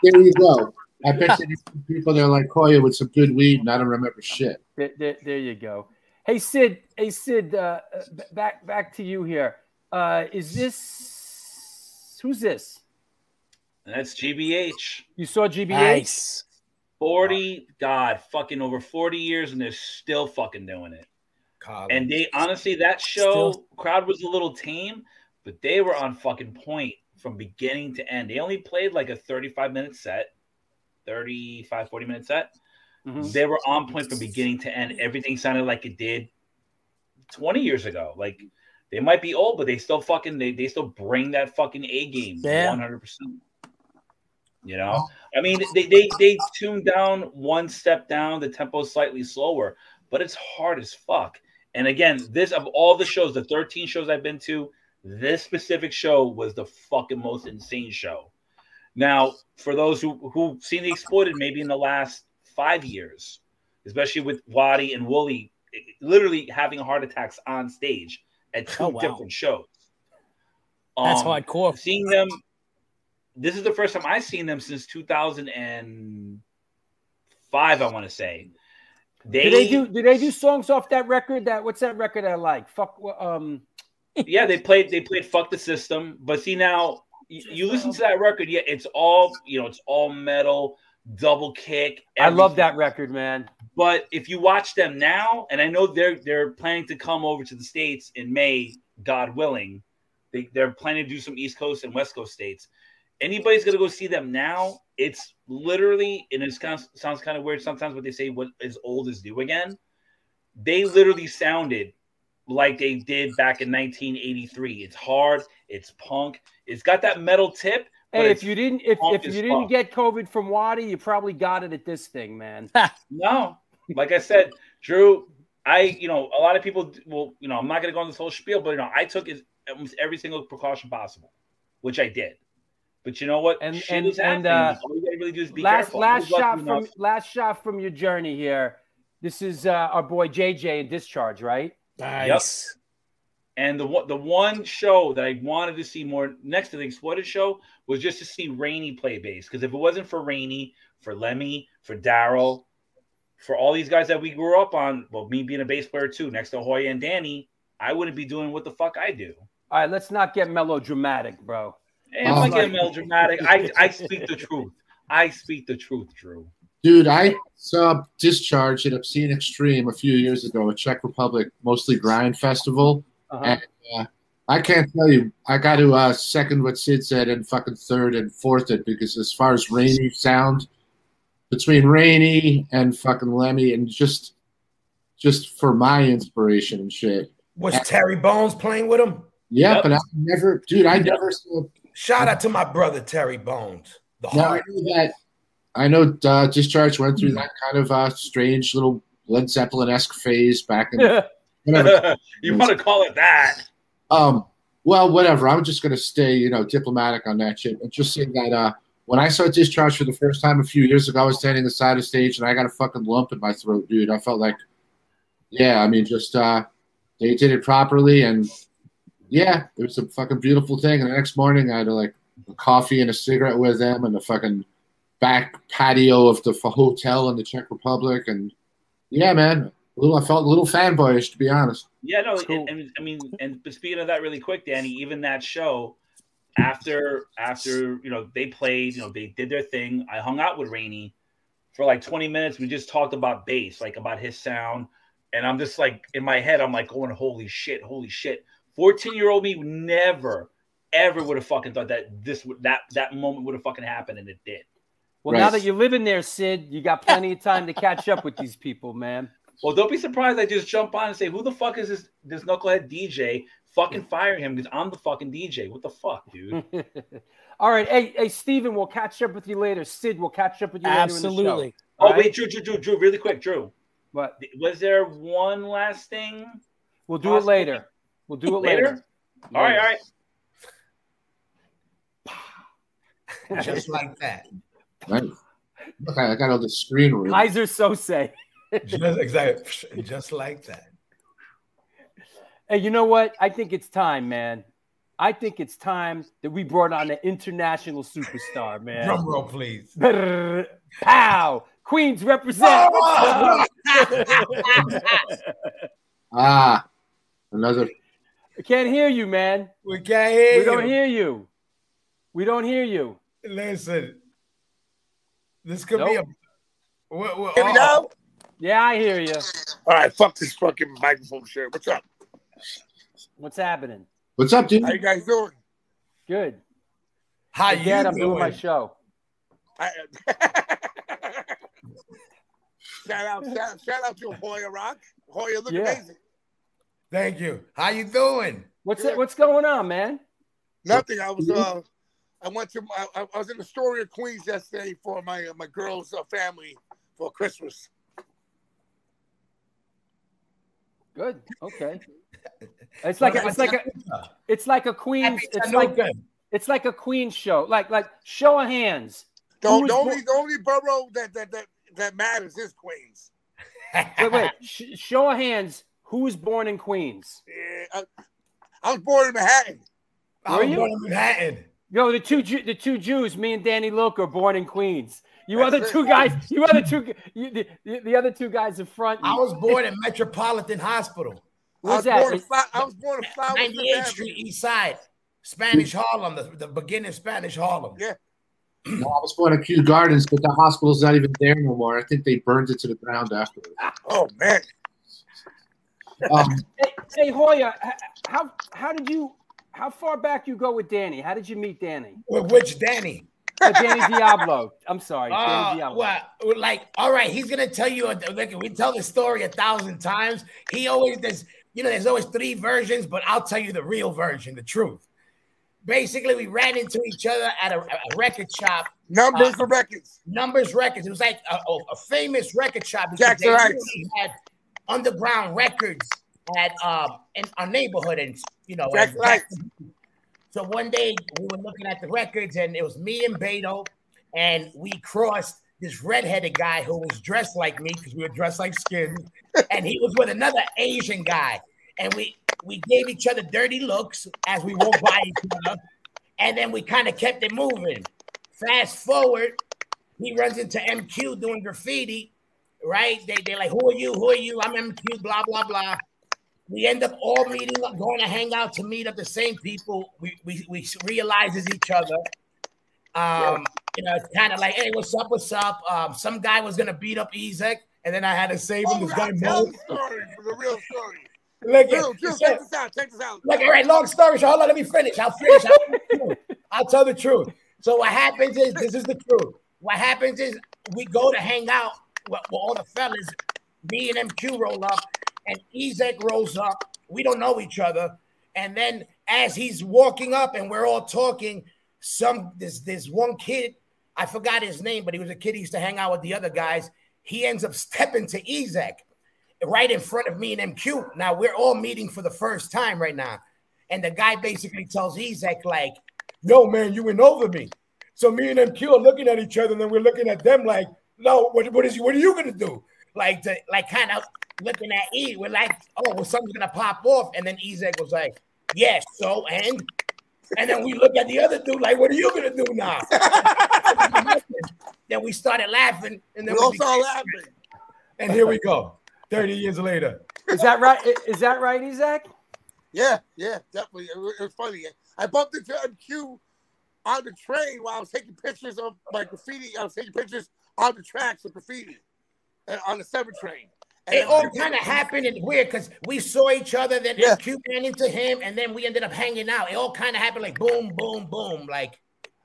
there you go. I bet you people there like Koya with some good weed, and I don't remember shit. There, there, there you go. Hey Sid, hey Sid, uh, uh, back back to you here. Uh, is this who's this? That's GBH. You saw GBH? Nice. 40, God, fucking over 40 years, and they're still fucking doing it. Colin. And they honestly, that show Still- crowd was a little tame, but they were on fucking point from beginning to end. They only played like a 35 minute set, 35, 40 minute set. Mhm. They were on point from beginning to end. Everything sounded like it did 20 years ago. Like they might be old, but they still fucking they, they still bring that fucking A game Yeah. 100%. You know, I mean, they, they they tuned down one step down, the tempo slightly slower, but it's hard as fuck. And again, this of all the shows, the 13 shows I've been to, this specific show was the fucking most insane show. Now, for those who who've seen the exploited maybe in the last five years, especially with Wattie and Wooly literally having heart attacks on stage at two Oh, wow. different shows. That's Um, hardcore. Seeing them, this is the first time I've seen them since 2005. I want to say. They, Did they do? Did they do songs off that record? That what's that record I like? Fuck. Um. yeah, they played they played fuck the system. But see now you, you listen to that record, yeah, it's all you know, it's all metal, double kick. I love that record, man. But if you watch them now, and I know they're they're planning to come over to the states in May, God willing, they they're planning to do some East Coast and West Coast states. Anybody's gonna go see them now. It's literally, and it kind of sounds kind of weird sometimes, what they say what is old is new again. They literally sounded like they did back in 1983. It's hard, it's punk, it's got that metal tip. Hey, if you didn't, if, if you didn't fuck. get COVID from Wattie, you probably got it at this thing, man. No, like I said, Drew, I, you know, a lot of people will, you know, I'm not going to go on this whole spiel, but, you know, I took it- almost every single precaution possible, which I did. But you know what? And- Shit and- is and, uh, All you got to really do is be last careful. last I was lucky shot from enough- last shot from your journey here. This is uh, our boy JJ in discharge, right? Nice. And the one the one show that I wanted to see more next to the exploited show was just to see Rainey play bass. Because if it wasn't for Rainey, for Lemmy, for Daryl, for all these guys that we grew up on, well, me being a bass player too, next to Hoya and Danny, I wouldn't be doing what the fuck I do. All right, let's not get melodramatic, bro. And if I get melodramatic, I, I speak the truth. I speak the truth, Drew. Dude, I saw Discharge at Obscene Extreme a few years ago a Czech Republic, mostly grind festival. Uh-huh. And uh, I can't tell you, I got to uh, second what Sid said and fucking third and fourth it because as far as Rainy sound, between Rainy and fucking Lemmy and just just for my inspiration and shit. Was Terry Bones playing with him? Yeah, Yep. but I never, dude, I never saw. Shout out to my brother Terry Bones. The Now I heart. know that I know uh, Discharge went through that kind of uh, strange little Led Zeppelin esque phase back in whatever. you want to call it that? Um, well, whatever. I'm just gonna stay, you know, diplomatic on that shit. And just saying that uh, when I saw Discharge for the first time a few years ago, I was standing on the side of stage and I got a fucking lump in my throat, dude. I felt like, yeah, I mean, just uh, they did it properly, and yeah, it was a fucking beautiful thing. And the next morning, I had like a coffee and a cigarette with them, and the fucking back patio of the hotel in the Czech Republic, and yeah, man, a little. I felt a little fanboyish, to be honest. Yeah, no, Cool. and, and I mean, and speaking of that, really quick, Danny, even that show, after after you know they played, you know they did their thing. I hung out with Rainey for like twenty minutes. We just talked about bass, like about his sound, and I'm just like in my head, I'm like going, holy shit, holy shit. Fourteen year old me never, ever would have fucking thought that this would that that moment would have fucking happened, and it did. Well, Right. now that you're living there, Sid, you got plenty of time to catch up with these people, man. Well, don't be surprised. I just jump on and say, "Who the fuck is this? This knucklehead DJ? Fucking fire him because I'm the fucking DJ. What the fuck, dude? All right, hey, hey, Steven, we'll catch up with you later. Sid, we'll catch up with you later in the show. Absolutely. oh All right? wait, Drew, Drew, Drew, Drew, really quick, Drew. What? Was there one last thing? We'll do it later. We'll do it later. Later? All right, all right. Just like that. Right. Look, I I got all the screen room. Keyser Söze. Just exactly. Just like that. Hey, you know what? I think it's time, man. I think it's time that we brought on an international superstar, man. Drum roll, please. Brrr, Pow! Queens represent. Ah, another. I can't hear you, man. we can't hear We don't hear you. We don't hear you. Listen, this could Nope. be a. What, what, Hear me oh, now? Yeah, I hear you. All right, fuck this fucking microphone shit. What's up? What's happening? What's up, dude? How you guys doing? Good. How you Again, I'm doing? doing my show. I, shout out, shout, shout out to Hoya Roc. Hoya look Yeah. amazing. Thank you. How you doing? What's it, what's going on, man? Nothing. I was uh, I went to my, I, I was in Astoria, Queens yesterday for my uh, my girl's uh, family for Christmas. Good. Okay. It's like a, it's like a it's like a queen's it's like it's like a queen show. Like like show of hands. The, Who the only the only borough that that that, that matters is Queens. Wait, wait. Sh- show of hands. Who was born in Queens? Yeah, I, I was born in Manhattan. Were I Were was you? born in Manhattan. Yo, the two the two Jews, me and Danny Lilker, are born in Queens. You That's other it. two guys, you other two, you, the, the, the other two guys in front. I was born in Metropolitan Hospital, I was, that? born in, Is- I was born in Flowers. 98th Street, East Side, Spanish Harlem, the, the beginning of Spanish Harlem. Yeah. No, I was born at Kew Gardens, but the hospital's not even there no more. I think they burned it to the ground afterwards. Oh man. Um, Hey, hey Hoya, how how did you how far back you go with Danny? How did you meet Danny? With which Danny? Uh, Danny Diablo. I'm sorry, Danny Uh, Diablo. well, well, like, all right, he's gonna tell you. a- Like, we tell the story a thousand times. He always does. You know, there's always three versions, but I'll tell you the real version, the truth. Basically, we ran into each other at a, a record shop, Numbers Uh, for records. Numbers Records. It was like a, a, a famous record shop because Jackson they Heights. really had underground records at um in our neighborhood, and you know, and- Heights. so one day we were looking at the records, and it was me and Beto, and we crossed this redheaded guy who was dressed like me because we were dressed like skins, and he was with another Asian guy, and we we gave each other dirty looks as we walked by each other, and then we kind of kept it moving. Fast forward, he runs into MQ doing graffiti, right? They they like, who are you? Who are you? I'm MQ. Blah blah blah. We end up all meeting up, going to hang out to meet up the same people. We we we realizes each other. Um, you know, it's kind of like, hey, what's up? What's up? Um, some guy was gonna beat up Ezek, and then I had to save him. Oh, This guy Mo. the story, the real story. Look Drew, Drew, check this out. Check this out. Look, all right, long story short. Hold on, let me finish. I'll finish. I'll, tell the truth. I'll tell the truth. So what happens is this is the truth. What happens is we go to hang out with all the fellas. Me and MQ roll up, and Ezek rolls up. We don't know each other. And then as he's walking up and we're all talking, some this this one kid, I forgot his name, but he was a kid he used to hang out with the other guys. He ends up stepping to Ezek right in front of me and MQ. Now we're all meeting for the first time right now. And the guy basically tells Ezek, like, yo, man, you went over me. So me and MQ are looking at each other, and then we're looking at them like, no, what, what is you? what are you gonna do? Like to like kind of looking at E. We're like, oh, well, something's gonna pop off. And then Ezek was like, Yes, so and and then we look at the other dude like, what are you gonna do now? then we started laughing, and then We we all became started laughing. and here we go. 30 years later. Is that right? I- Is that right, Isaac? Yeah, yeah, definitely. It it was funny. I bumped into MQ on the train while I was taking pictures of my graffiti. I was taking pictures on the tracks of graffiti uh, on the seven train. And It all kind of happened and weird because we saw each other, then Yeah. MQ ran into him, and then we ended up hanging out. It all kind of happened like boom, boom, boom. Like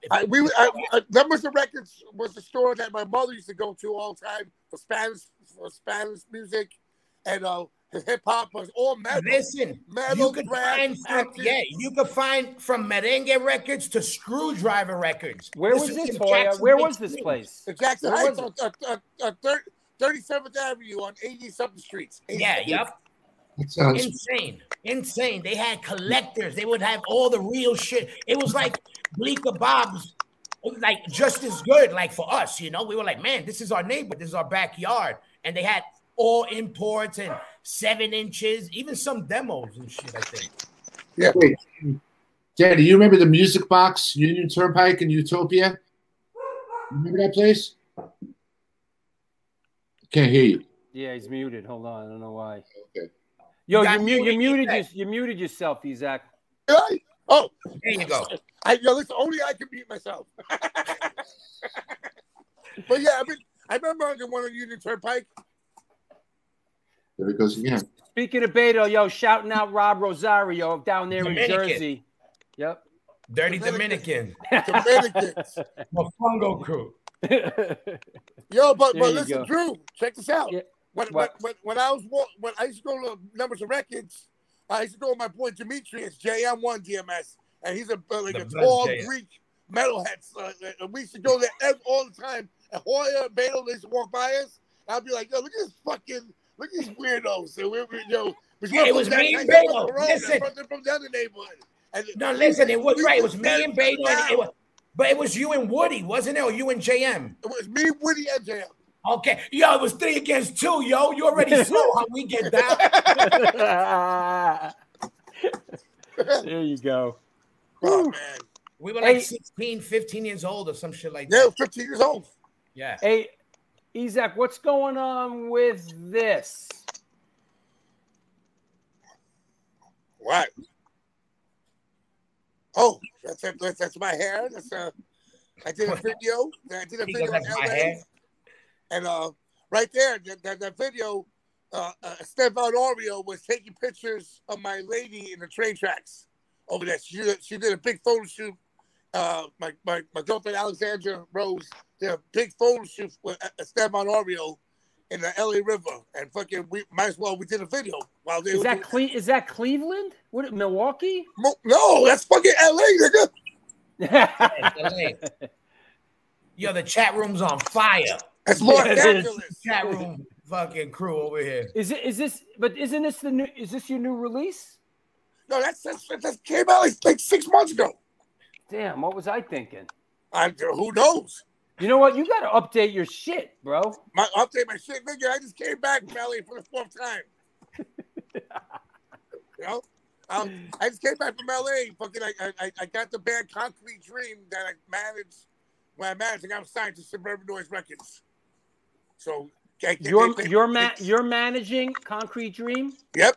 I, we I, I, Numbers of Records was the store that my mother used to go to all the time for Spanish for Spanish music, and uh, hip hop was all metal. Listen, metal, you could thrash, find from yeah, you could find from merengue records to screwdriver records. Where was this, in Hoya? Where was this place? The Jackson Where Heights on uh, uh, uh, 37th Avenue on 80 something streets. 80 Yeah, something. yep. That sounds Insane, insane. They had collectors. They would have all the real shit. It was like Bleecker Bob's, like just as good. Like for us, you know, we were like, man, this is our neighbor, this is our backyard, and they had all imports and seven inches, even some demos and shit. I think. Yeah. Wait, Daddy, you remember the Music Box, Union Turnpike, and Utopia? Remember that place? Can't hear you. Yeah, he's muted. Hold on, I don't know why. Okay. Yo, You you, mu- you muted, muted your, you muted yourself, Isaac. Right? Oh, There you go. I, yo, listen, only I can beat myself. but yeah, I mean, I remember on the one on Union Turnpike. There it goes again. Speaking of Beto, yo, shouting out Rob Rosario down there Dominican. in Jersey. Yep. Dirty Dominican. Dominican. Dominicans. Mofongo crew. Yo, but, There but listen, go. Drew, check this out. Yeah. When, when, What? when, when I was when I used to go to Numbers of Records, I used to go with my boy Demetrius, JM1 DMS, and he's a uh, like The a tall JM. Greek metalhead. Uh, and we used to go there all the time. And Hoya and Beto they used to walk by us. I'd be like, yo, look at this fucking, look at these weirdos. And we, we, yo, we Yeah, it was from me that- and they're Beto. from the road, Listen. they're from, they're from the other neighborhood. And No, listen, it was we right. It was me and stand Beto, and it was, but it was you and Woody, wasn't it? Or you and JM? It was me, Woody, and JM. Okay, yo, it was three against two, yo. You already saw how we get down. there you go. Oh, man. We were like Hey. 16, 15 years old or some shit like that. Yeah, that. 15 years old. Yeah. Hey, Isaac, what's going on with this? What? Oh, that's that's, that's my hair. That's uh, I did a video. I did a video in LA, and uh, right there, that, that, that video, uh, uh, Stefan Oreo was taking pictures of my lady in the train tracks over there. She she did a big photo shoot. Uh, my, my my girlfriend Alexandra Rose did a big photo shoot with Stefan Oreo in the LA River, and fucking we might as well we did a video while they Is were that Cle- is that Cleveland? What Milwaukee? Mo- no, that's fucking LA, nigga. It's LA. Yo, the chat room's on fire. That's Los Yeah, it is. Angeles. Chat room fucking crew over here. Is it is this but isn't this the new is this your new release? No, that's that's that came out like, like six months ago. Damn, what was I thinking? I, who knows? You know what? You gotta update your shit, bro. My update my shit, nigga. I just came back from LA for the fourth time. you know, um, I just came back from LA. Fucking, I, I, I got the band Concrete Dream that I managed. When I managed, I got signed to Suburban Noise Records. So I- You're they- they- you're ma- you're managing Concrete Dream? Yep.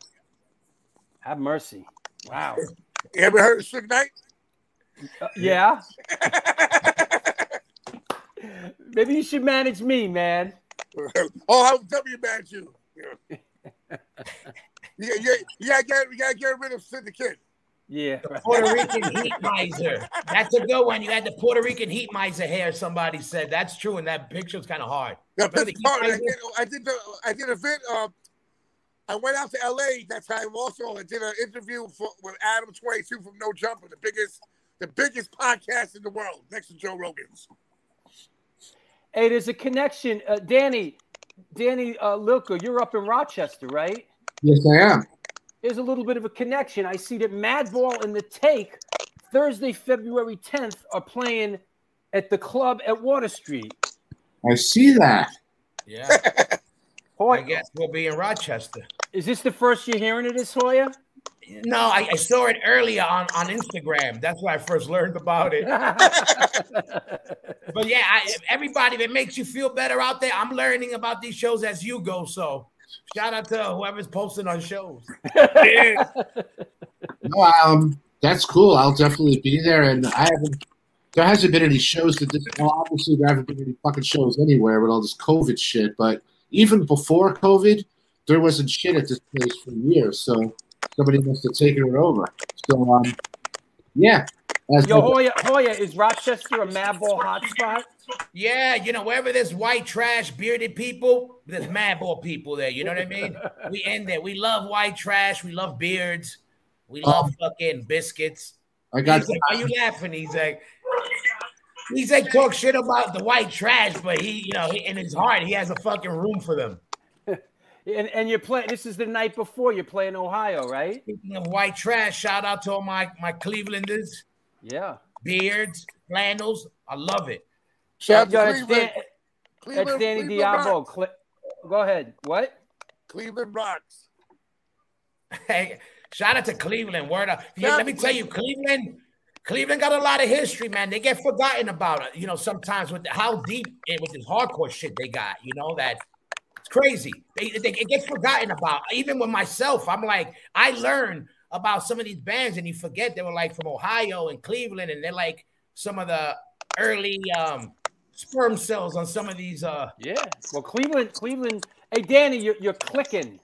Have mercy. Wow. You ever heard of Suge Knight? Uh, yeah. Maybe you should manage me, man. oh, how W manage you? Yeah. You, you, you, gotta get, you gotta get rid of Sid the Kid. Yeah. Puerto Rican heat miser. That's a good one. You had the Puerto Rican heat miser hair. Somebody said that's true, and that picture's kind of hard. Yeah, Remember the Pitts I did, I did the I did a vid. Uh, I went out to LA that time also. I did an interview for, with Adam Twenty Two from No Jumper, the biggest the biggest podcast in the world, next to Joe Rogan's. Hey, there's a connection. Uh, Danny, Danny uh, Lilker, you're up in Rochester, right? Yes, I am. There's a little bit of a connection. I see that Madball and the Take Thursday, February 10th are playing at the club at Water Street. I see that. Yeah. Hoy, I guess we'll be in Rochester. is this the first you're hearing of this, Hoya? No, I, I saw it earlier on, on Instagram. That's where I first learned about it. But yeah, I, everybody, if it makes you feel better out there, I'm learning about these shows as you go. So shout out to whoever's posting on shows. No, um, that's cool. I'll definitely be there. And I haven't. There hasn't been any shows that this. Well, obviously there haven't been any fucking shows anywhere with all this COVID shit. But even before COVID, there wasn't shit at this place for years. So somebody must have taken it over. So um, Yeah. As Yo, Hoya, Hoya, is Rochester a Madball hotspot? Yeah, you know, wherever there's white trash, bearded people, there's madball people there. You know what I mean? We end there. We love white trash. We love beards. We love fucking biscuits. I got He's like, Why you laughing? He's like, he's like talk shit about the white trash, but he, you know, he, in his heart, he has a fucking room for them. And and you're playing. This is the night before you're playing Ohio, right? Speaking of white trash, shout out to all my my Clevelanders, Yeah. beards, flannels. I love it. Shout out to that's, Cleveland. Dan, Cleveland, that's Danny Cleveland Diablo. Cle- Go ahead. What? Cleveland rocks. Hey, shout out to Cleveland. Word up. Yeah, Shout let me out tell you, Cleveland, Cleveland got a lot of history, man. They get forgotten about it, you know, sometimes with the, how deep and with this hardcore shit they got, you know, that it's crazy. It gets forgotten about. Even with myself, I'm like, I learned about some of these bands, and you forget they were like from Ohio and Cleveland, and they're like some of the early um sperm cells on some of these uh Yeah. Well, Cleveland, Cleveland. Hey, Danny, you're you're clicking.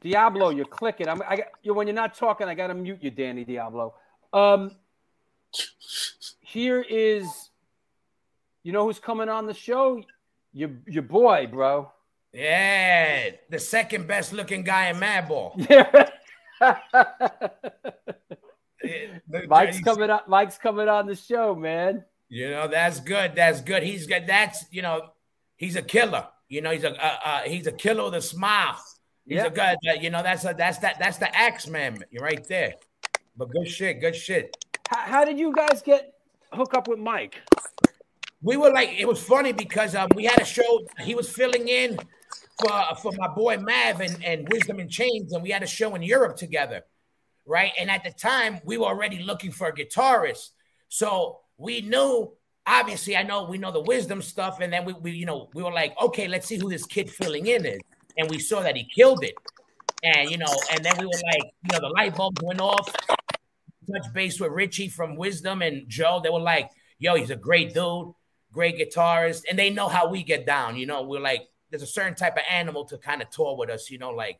Diablo, you're clicking. I'm. I got you when you're not talking. I got to mute you, Danny Diablo. Um. Here is. You know who's coming on the show? Your your boy, bro. yeah, the second best looking guy in Madball. Yeah. Mike's coming on. Mike's coming on the show, man. You know, that's good. That's good. He's got that's you know, he's a killer. You know, he's a uh, uh, he's a killer with a smile. He's Yeah. a good. Uh, you know, that's a that's that that's the axe man. You're right there. But good shit. Good shit. How, how did you guys get hook up with Mike? We were like, it was funny because um, we had a show. He was filling in for for my boy Mav and, and Wisdom in Chains, and we had a show in Europe together, right? And at the time, we were already looking for a guitarist, so we knew. Obviously, I know we know the Wisdom stuff, and then we, we you know we were like, okay, let's see who this kid filling in is, and we saw that he killed it, and you know, and then we were like, you know, the light bulbs went off. Touch base with Richie from Wisdom and Joe. They were like, yo, he's a great dude great guitarist, and they know how we get down. You know, we're like, there's a certain type of animal to kind of tour with us. You know, like,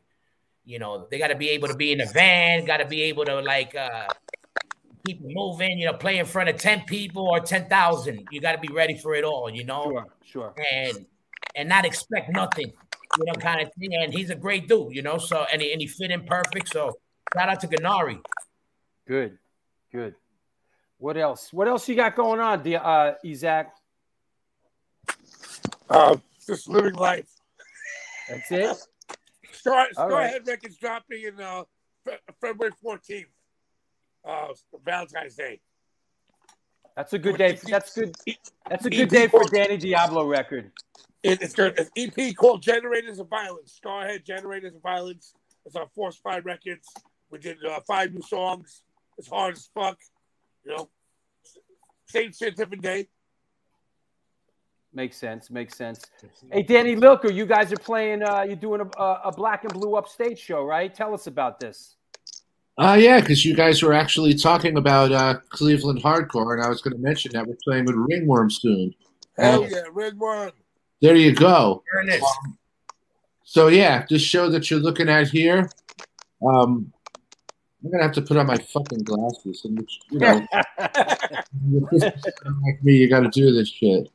you know, they got to be able to be in a van, got to be able to like uh keep moving. You know, play in front of ten people or ten thousand. You got to be ready for it all. You know, Sure, sure. and and not expect nothing. You know, kind of thing. And he's a great dude. You know, so and he, and he fit in perfect. So shout out to Gurnari. Good, good. What else? What else you got going on, Di- uh, Isaac? Uh, just living life. That's it. Star, All right. Skarhead Records dropping in uh, Fe- February 14th, uh, Valentine's Day. That's a good day. That's good. That's a good EP day for Danny Diablo record. It, it's their it's EP called Generators of Violence. Skarhead Generators of Violence. It's on Force Five Records. We did uh, five new songs. It's hard as fuck. You know, same shit, different day. Makes sense. Makes sense. Hey, Danny Lilker, you guys are playing. Uh, you're doing a, a, a black and blue upstate show, right? Tell us about this. Uh, yeah, because you guys were actually talking about uh, Cleveland hardcore, and I was going to mention that we're playing with Ringworm soon. Hell Uh, yeah, Red One. There you go. Ernest. So yeah, this show that you're looking at here, um, I'm gonna have to put on my fucking glasses, and you know, like me, you got to do this shit.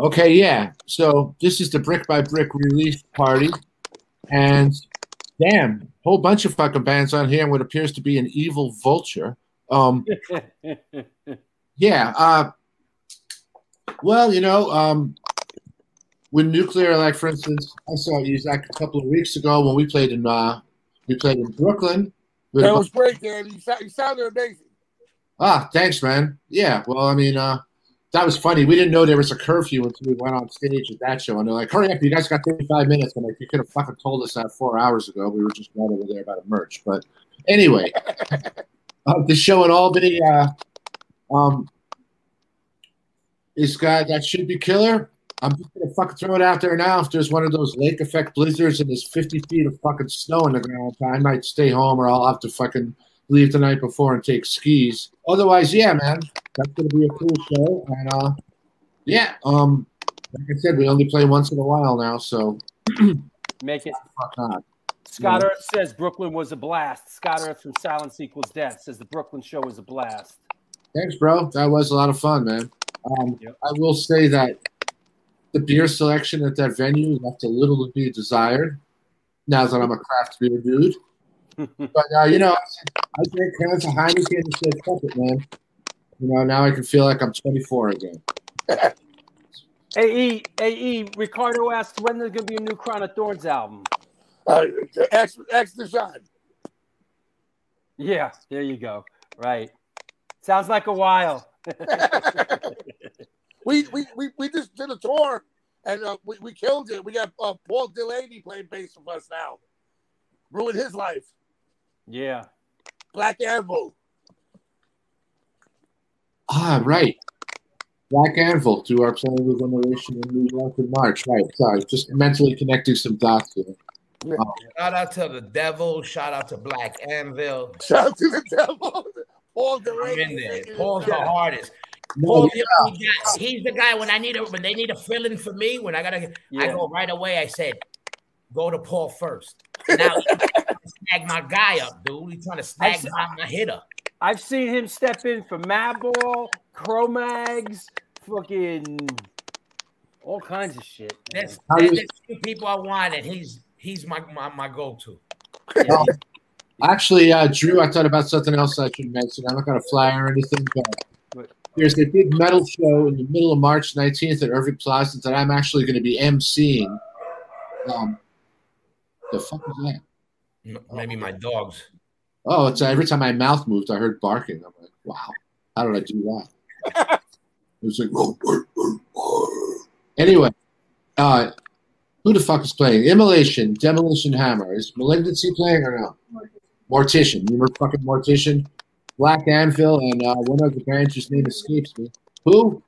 Okay, yeah. So this is the brick by brick release party, and damn, whole bunch of fucking bands on here, and what appears to be an evil vulture. Um, yeah. Uh, well, you know, um, when nuclear, like for instance, I saw you Isaac a couple of weeks ago when we played in uh, we played in Brooklyn. That was great, Dan. You, you sounded amazing. ah, thanks, man. Yeah, well, I mean, uh, that was funny. We didn't know there was a curfew until we went on stage at that show, and they're like, "Hurry up, you guys got 35 minutes." I'm like, "You could have fucking told us that four hours ago. We were just right over there about the merch." But anyway, uh, the show in Albany, uh, um, is got that should be killer. I'm just gonna fucking throw it out there now. If there's one of those lake effect blizzards and there's 50 feet of fucking snow in the ground, I might stay home or I'll have to fucking leave the night before and take skis. Otherwise, yeah, man, that's gonna be a cool show. And uh, yeah, um, like I said, we only play once in a while now, so Make it. fuck not. Scott Yeah. Earth says Brooklyn was a blast. Scott Earth from Silence Equals Death says the Brooklyn show was a blast. Thanks, bro. That was a lot of fun, man. Um, I will say that the beer selection at that venue left a little to be desired. Now that I'm a craft beer dude, but uh, you know, I drank cans of Heineken and said, "Fuck it, man." You know, now I can feel like I'm 24 again. AE, AE, Ricardo asked when there's going to be a new Crown of Thornz album. Uh, X, X Deshaun. Yeah, there you go. Right. Sounds like a while. we, we, we, we just did a tour and uh, we, we killed it. We got uh, Paul Delaney playing bass with us now. Ruined his life. Yeah. Black Anvil. Ah, right. Black Anvil to our playing with Generation in New York in March. Right. Sorry, just mentally connecting some dots here. Um, Shout out to the devil. Shout out to Black Anvil. Shout out to the devil. Paul I'm in there. Paul's the hardest. No, Paul, yeah. the only guy- he's the guy when I need a when they need a fill-in for me. When I gotta, I go right away. I said, go to Paul first. Now he's trying to snag my guy up, dude. He's trying to snag s- my, my hitter. I've seen him step in for Madball, Cro-Mags, fucking all kinds of shit. man. There's, How there's two people I want, and he's he's my my, my go-to. Well, actually, uh, Drew, I thought about something else I should mention. I'm not going to fly or anything, but there's a big metal show in the middle of March 19th at Irving Plaza that I'm actually going to be emceeing. Um, the fuck is that? M- Maybe my dogs. Oh, it's every time my mouth moved, I heard barking. I'm like, wow, how did I do that? it was like, anyway, uh, who the fuck is playing? Immolation, Demolition Hammer. Is Malignancy playing or no? Mortician. You remember fucking Mortician? Black Anvil and uh, one of the bands whose name escapes me. Who?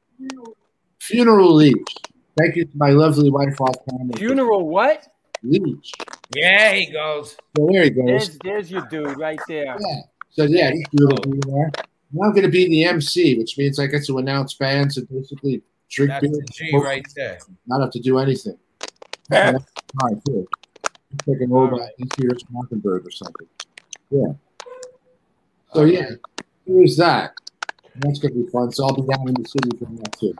Funeral Leech. Thank you to my lovely wife off camera. Funeral what? Leech. Yeah, he goes. So there he goes. There's, there's your dude right there. Yeah. So yeah, he's beautiful there. Now I'm going to be the MC, which means I get to announce bands and basically drink That's beer. the G right there. Not have to do anything. All right, cool. It's like an old Serious Mockingbird or something. Yeah. So yeah, here's that. That's going to be fun. So I'll be down in the city for that too.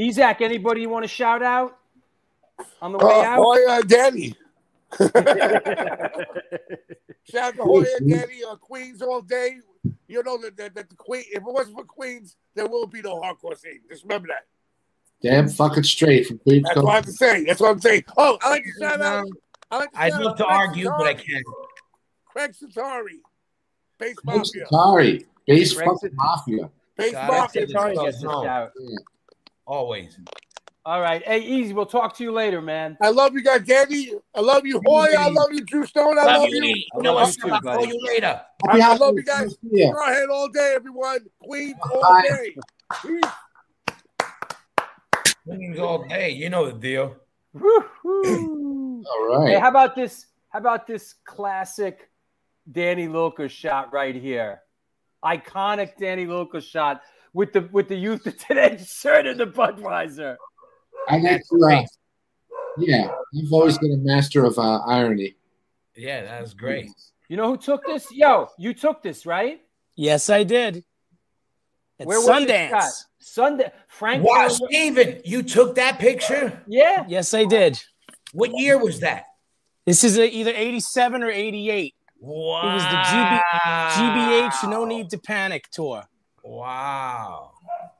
Isaac, anybody you want to shout out on the way Uh, out? Hoya Danny. Shout out to Hoya Danny, uh, Queens all day. You know that, that, that the Queen, if it wasn't for Queens, there will be no hardcore scene. Just remember that. Damn fucking straight from Queens That's what I have Coast. to say. That's what I'm saying. Oh, I like to shout out. I like to I'd love to Craig argue, but I can't. Craig Setari, Base Craig Mafia. Sorry, base Craig fucking mafia. Base God, Mafia. that's it. Sorry, Sorry, gets a no. shout. Always. All right. Hey, Easy, we'll talk to you later, man. I love you guys, Danny. I love you, Hoya. I love you, Drew Stone. I Love love you, you. Lee. You know what? too, I'll call you later. Happy I love you guys. Yeah. Go ahead all day, everyone. Queens all Bye. day. Peace. Queens all day. You know the deal. Woo-hoo. Hey, how about this? How about this classic Danny Lilker's shot right here? Iconic Danny Lilker's shot with the with the youth of today's shirt and the Budweiser. I like That's to, uh, yeah, you've always been a master of uh, irony. Yeah, that's great. You know who took this? Yo, you took this, right? Yes, I did. At Where was this Sundance. Sunday. Frank. Wow, Carlo- Steven, you took that picture? Yeah. Yes, I did. What year was that? This is a, either 87 or 88. Wow. It was the GB, GBH No Need to Panic tour. Wow.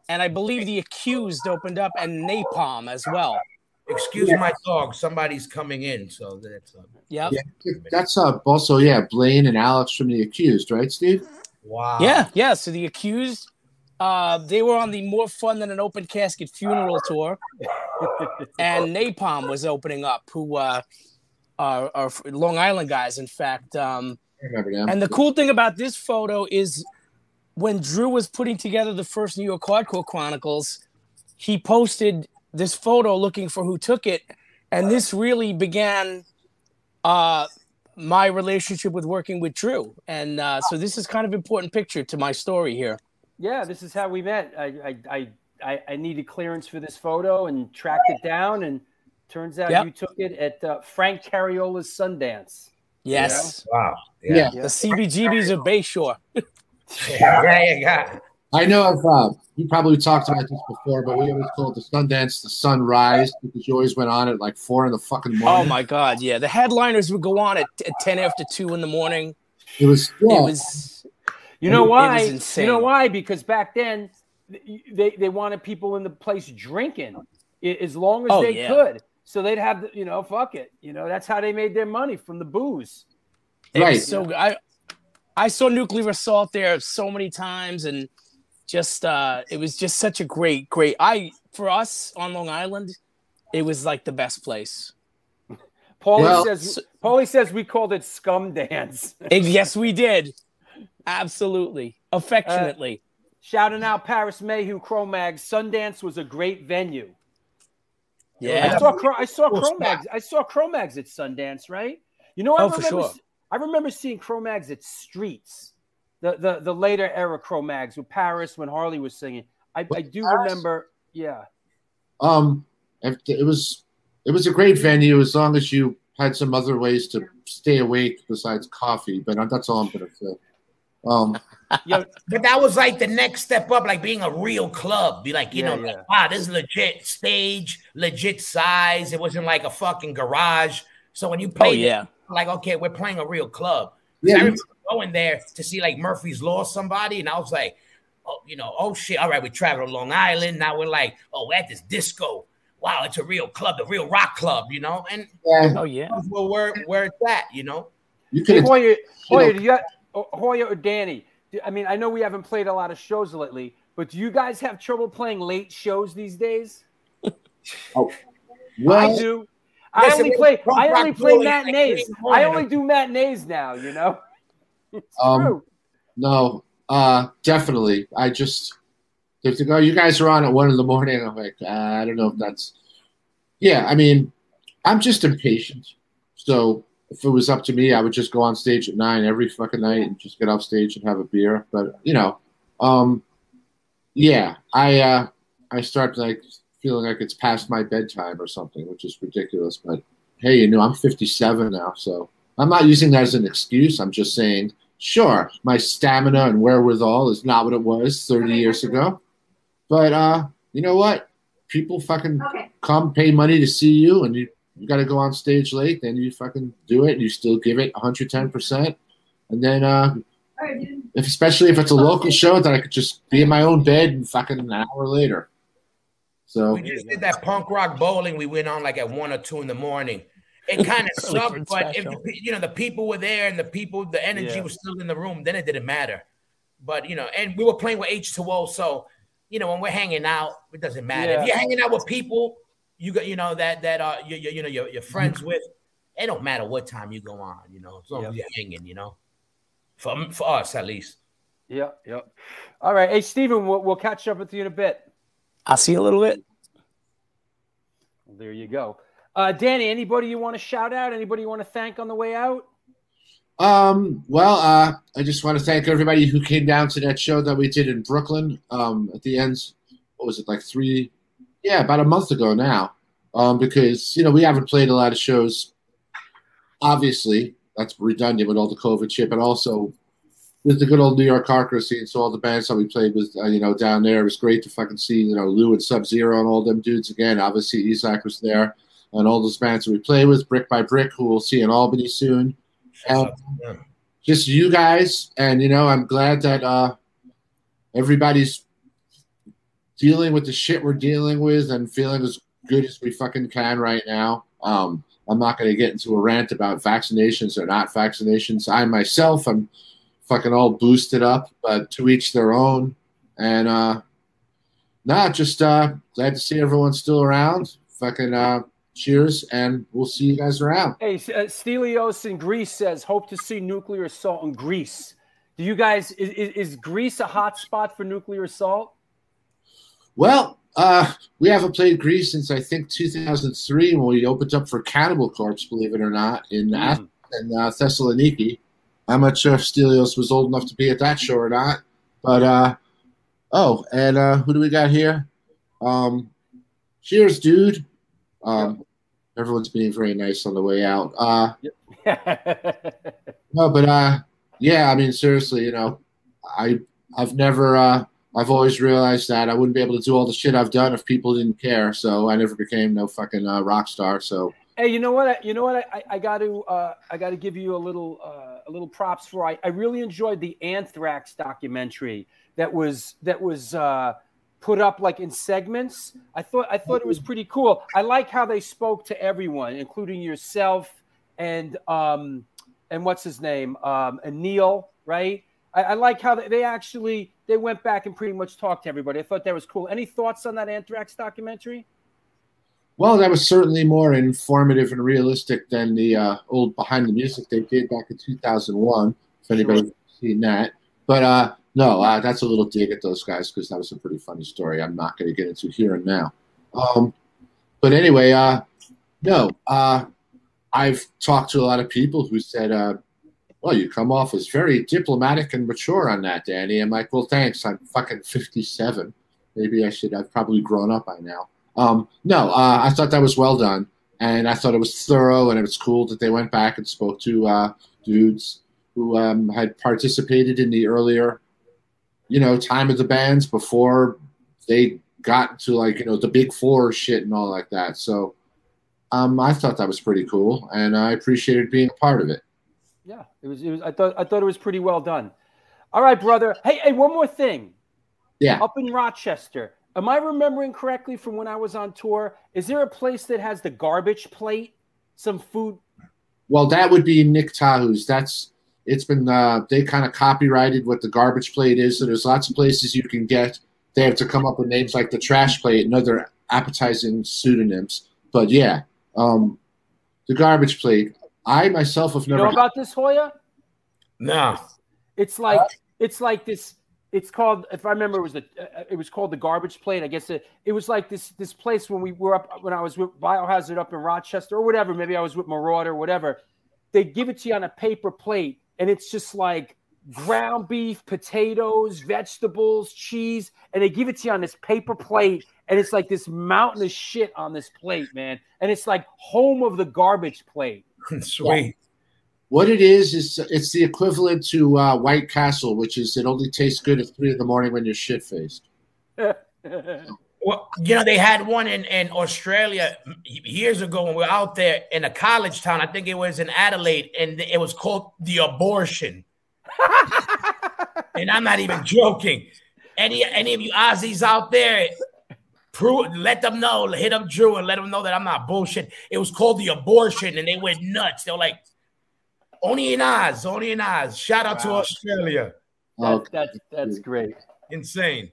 And I believe The Accused opened up and Napalm as well. Excuse my dog. Somebody's coming in, so that's uh, Yep. Yeah, that's uh, also yeah, Blaine and Alex from the Accused, right, Steve? wow. Yeah, yeah. So The Accused, uh, they were on the More Fun Than an Open Casket funeral tour. and Napalm was opening up, who uh, are, are Long Island guys, in fact. Um, I remember them. And the cool thing about this photo is when Drew was putting together the first New York Hardcore Chronicles, he posted this photo looking for who took it. And this really began uh, my relationship with working with Drew. And uh, so this is kind of important picture to my story here. Yeah, this is how we met. I I I, I, I needed clearance for this photo and tracked it down, and turns out Yep. you took it at uh, Frank Cariola's Sundance. Yes. Wow. Yeah. The CBGBs of Bayshore. Yeah, yeah, yeah. I know I've uh, you probably talked about this before, but we always called the Sundance the sunrise because you always went on at like four in the fucking morning. Oh my God! Yeah, the headliners would go on at, at ten after two in the morning. It was yeah. It was. You know It was why? insane. You know why? Because back then, they they wanted people in the place drinking as long as Oh, they yeah. could. So they'd have, the, you know, fuck it. You know, that's how they made their money from the booze. It Right. so. I I saw nuclear assault there so many times, and just uh, it was just such a great, great. I for us on Long Island, it was like the best place. Paulie Well- says, Paulie says we called it scum dance. And yes, we did. Absolutely, affectionately. Shouting out Paris Mayhew Cro-Mags. Sundance was a great venue. I yeah. saw I saw Cool Cro-Mags. I saw Cro-Mags at Sundance, right? You know, I Oh, for remember. sure. I remember seeing Cro-Mags at Streets, the the the later era Cro-Mags with Paris when Harley was singing. I, I do Paris? remember. Yeah, Um, it it was it was a great venue as long as you had some other ways to stay awake besides coffee. But that's all I'm gonna say. Um, Yo, But that was like the next step up, like being a real club. Be like, you Yeah, know, yeah. like, wow, this is legit stage, legit size. It wasn't like a fucking garage. So when you Oh yeah. Like, okay, we're playing a real club. Yeah, I remember going there to see like Murphy's Law somebody, and I was like, oh, you know, oh shit, all right, we traveled to Long Island. Now we're like, oh, we're at this disco. Wow, it's a real club, the real rock club, you know, and yeah, Oh yeah. well, where where it's at, you know. you hey, could have Hoya, Hoya, do you got, oh, Hoya or Danny? do- I mean, I know we haven't played a lot of shows lately, but do you guys have trouble playing late shows these days? Oh, I do. I only play. I only play matinees. three in the morning. I only do matinees now. You know. It's Um, true. No, uh, definitely. I just if they go, you guys are on at one in the morning. I'm like, uh, I don't know if that's. Yeah, I mean, I'm just impatient. So if it was up to me, I would just go on stage at nine every fucking night and just get off stage and have a beer. But you know, um, yeah, I uh, I start like feeling like it's past my bedtime or something, which is ridiculous. But hey, you know, I'm 57 now, so I'm not using that as an excuse. I'm just saying, sure, my stamina and wherewithal is not what it was 30 years ago. But uh, you know what? People fucking come pay money to see you, and you, you got to go on stage late. Then you fucking do it, and you still give it 110 percent. And then, uh, if, especially if it's a local show, then I could just be in my own bed and fucking an hour later. So We just did that punk rock bowling. We went on like at one or two in the morning. It kind of sucked, but if the, you know the people were there and the people, the energy Yeah. was still in the room, then it didn't matter. But you know, and we were playing with H two O, so you know when we're hanging out, it doesn't matter. Yeah. If you're hanging out with people, you got you know that that uh you, you, you know you're, you're friends with. It don't matter what time you go on, you know, as long as you're hanging, you know. For for us at least. Yeah, yeah. All right. Hey, Stephen, we'll, we'll catch up with you in a bit. I'll see you a little bit. Well, there you go. Uh, Danny, anybody you want to shout out? Anybody you want to thank on the way out? Um, well, uh, I just want to thank everybody who came down to that show that we did in Brooklyn. Um, at the end, what was it like three? Yeah, about a month ago now. Um, because you know we haven't played a lot of shows. Obviously, that's redundant with all the COVID shit, but also with the good old New York hardcore scene. So all the bands that we played with, uh, you know, down there, it was great to fucking see, you know, Lou and Sub Zero and all them dudes again. Obviously, Isaac was there, and all those bands that we play with, Brick by Brick, who we'll see in Albany soon Um, just you guys and you know i'm glad that uh everybody's dealing with the shit we're dealing with and feeling as good as we fucking can right now um i'm not going to get into a rant about vaccinations or not vaccinations i myself i'm fucking all boosted up but to each their own and uh nah just uh glad to see everyone still around fucking uh cheers and we'll see you guys around Hey, uh, Stelios in Greece says, hope to see nuclear assault in Greece. Do you guys, is, is, is Greece a hot spot for nuclear assault? Well, uh, we haven't played Greece since I think 2003 when we opened up for Cannibal Corpse, believe it or not, in Mm. Athens and uh, Thessaloniki. I'm not sure if Stelios was old enough to be at that show or not, but uh, oh, and uh, who do we got here? Um, cheers, dude. Um, everyone's being very nice on the way out. Uh, No, but uh, yeah, I mean, seriously, you know, I I've never uh, I've always realized that I wouldn't be able to do all the shit I've done if people didn't care. So I never became no fucking uh, rock star. So Hey, you know what? I, you know what? I, I got to uh, I got to give you a little uh, a little props for. I, I really enjoyed the Anthrax documentary that was that was uh, put up like in segments. I thought I thought it was pretty cool. I like how they spoke to everyone, including yourself and um, and what's his name um, and Neil. Right? I, I like how they, they actually they went back and pretty much talked to everybody. I thought that was cool. Any thoughts on that Anthrax documentary? Well, that was certainly more informative and realistic than the uh, old Behind the Music they did back in 2001. If anybody's seen that, but uh, no, uh, that's a little dig at those guys because that was a pretty funny story. I'm not going to get into here and now. Um, but anyway, uh, no, uh, I've talked to a lot of people who said, uh, "Well, you come off as very diplomatic and mature on that, Danny." I'm like, "Well, thanks. I'm fucking 57. Maybe I should. I've probably grown up by now." Um, no, uh, I thought that was well done, and I thought it was thorough, and it was cool that they went back and spoke to uh, dudes who um, had participated in the earlier, you know, time of the bands before they got to like you know the big four shit and all like that. So, um, I thought that was pretty cool, and I appreciated being a part of it. Yeah, it was. It was. I thought. I thought it was pretty well done. All right, brother. Hey, hey, one more thing. Yeah. Up in Rochester, am I remembering correctly from when I was on tour? Is there a place that has the garbage plate? Some food. Well, that would be Nick Tahou's. That's it's been uh, they kind of copyrighted what the garbage plate is. So there's lots of places you can get. They have to come up with names like the trash plate and other appetizing pseudonyms. But yeah, um, the garbage plate. I myself have You never. know about this, Hoya? No. It's like it's like this. It's called, if I remember, it was the uh, it was called the garbage plate. I guess it, it was like this this place when we were up when I was with Biohazard up in Rochester or whatever. Maybe I was with Marauder or whatever. They give it to you on a paper plate, and it's just like ground beef, potatoes, vegetables, cheese, and they give it to you on this paper plate, and it's like this mountain of shit on this plate, man. And it's like home of the garbage plate. Sweet. What it is is it's the equivalent to uh, White Castle, which is it only tastes good at three in the morning when you're shit faced. Well, you know, they had one in, in Australia years ago when we were out there in a college town. I think it was in Adelaide, and it was called the abortion. and I'm not even joking. Any any of you Aussies out there, prove, let them know, hit up Drew and let them know that I'm not bullshit. It was called the abortion, and they went nuts. They were like, only in Oz, only in Oz. Shout out to Australia. That's that's that's great. Insane.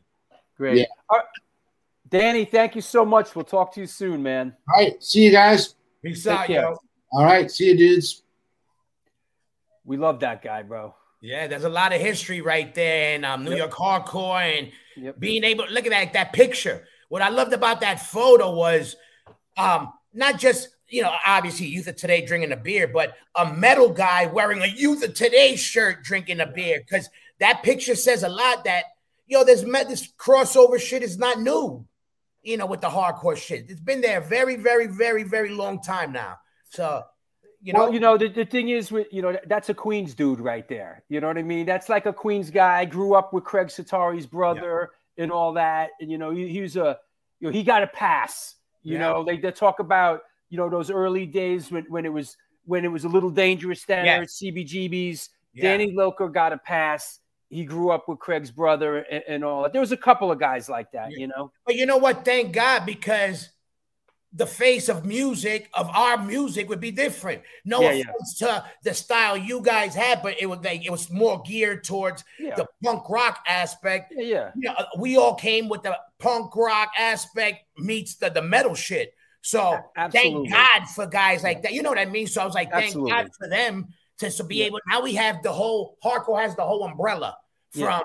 Great. Yeah. All right. Danny, thank you so much. We'll talk to you soon, man. All right, see you guys. Peace Take out, care. yo. All right, see you, dudes. We love that guy, bro. Yeah, there's a lot of history right there in um, New Yep. York hardcore and Yep. being able look at that that picture. What I loved about that photo was um, not just you know obviously Youth of Today drinking a beer, but a metal guy wearing a Youth of Today shirt drinking a beer because that picture says a lot. That yo, this met this crossover shit is not new. You know, with the hardcore shit, it's been there a very, very, very, very long time now. So, you know, well, you know, the, the thing is, with you know, that's a Queens dude right there. You know what I mean? That's like a Queens guy. Grew up with Craig Setari's brother and all that, and you know, he, he was a, you know, he got a pass. You Yeah. know, they, they talk about you know those early days when when it was when it was a little dangerous down Yeah. there at CBGB's. Yeah. Danny Lilker got a pass. He grew up with Craig's brother and, and all that. There was a couple of guys like that, you know. But you know what? Thank God because the face of music of our music would be different. No Yeah, yeah. offense to the style you guys had, but it was like it was more geared towards Yeah. the punk rock aspect. Yeah, yeah. You know, we all came with the punk rock aspect meets the, the metal shit. So absolutely. thank God for guys like that. You know what I mean? So I was like, thank Absolutely. God for them to, to be Yeah. able. Now we have the whole hardcore has the whole umbrella from Yeah.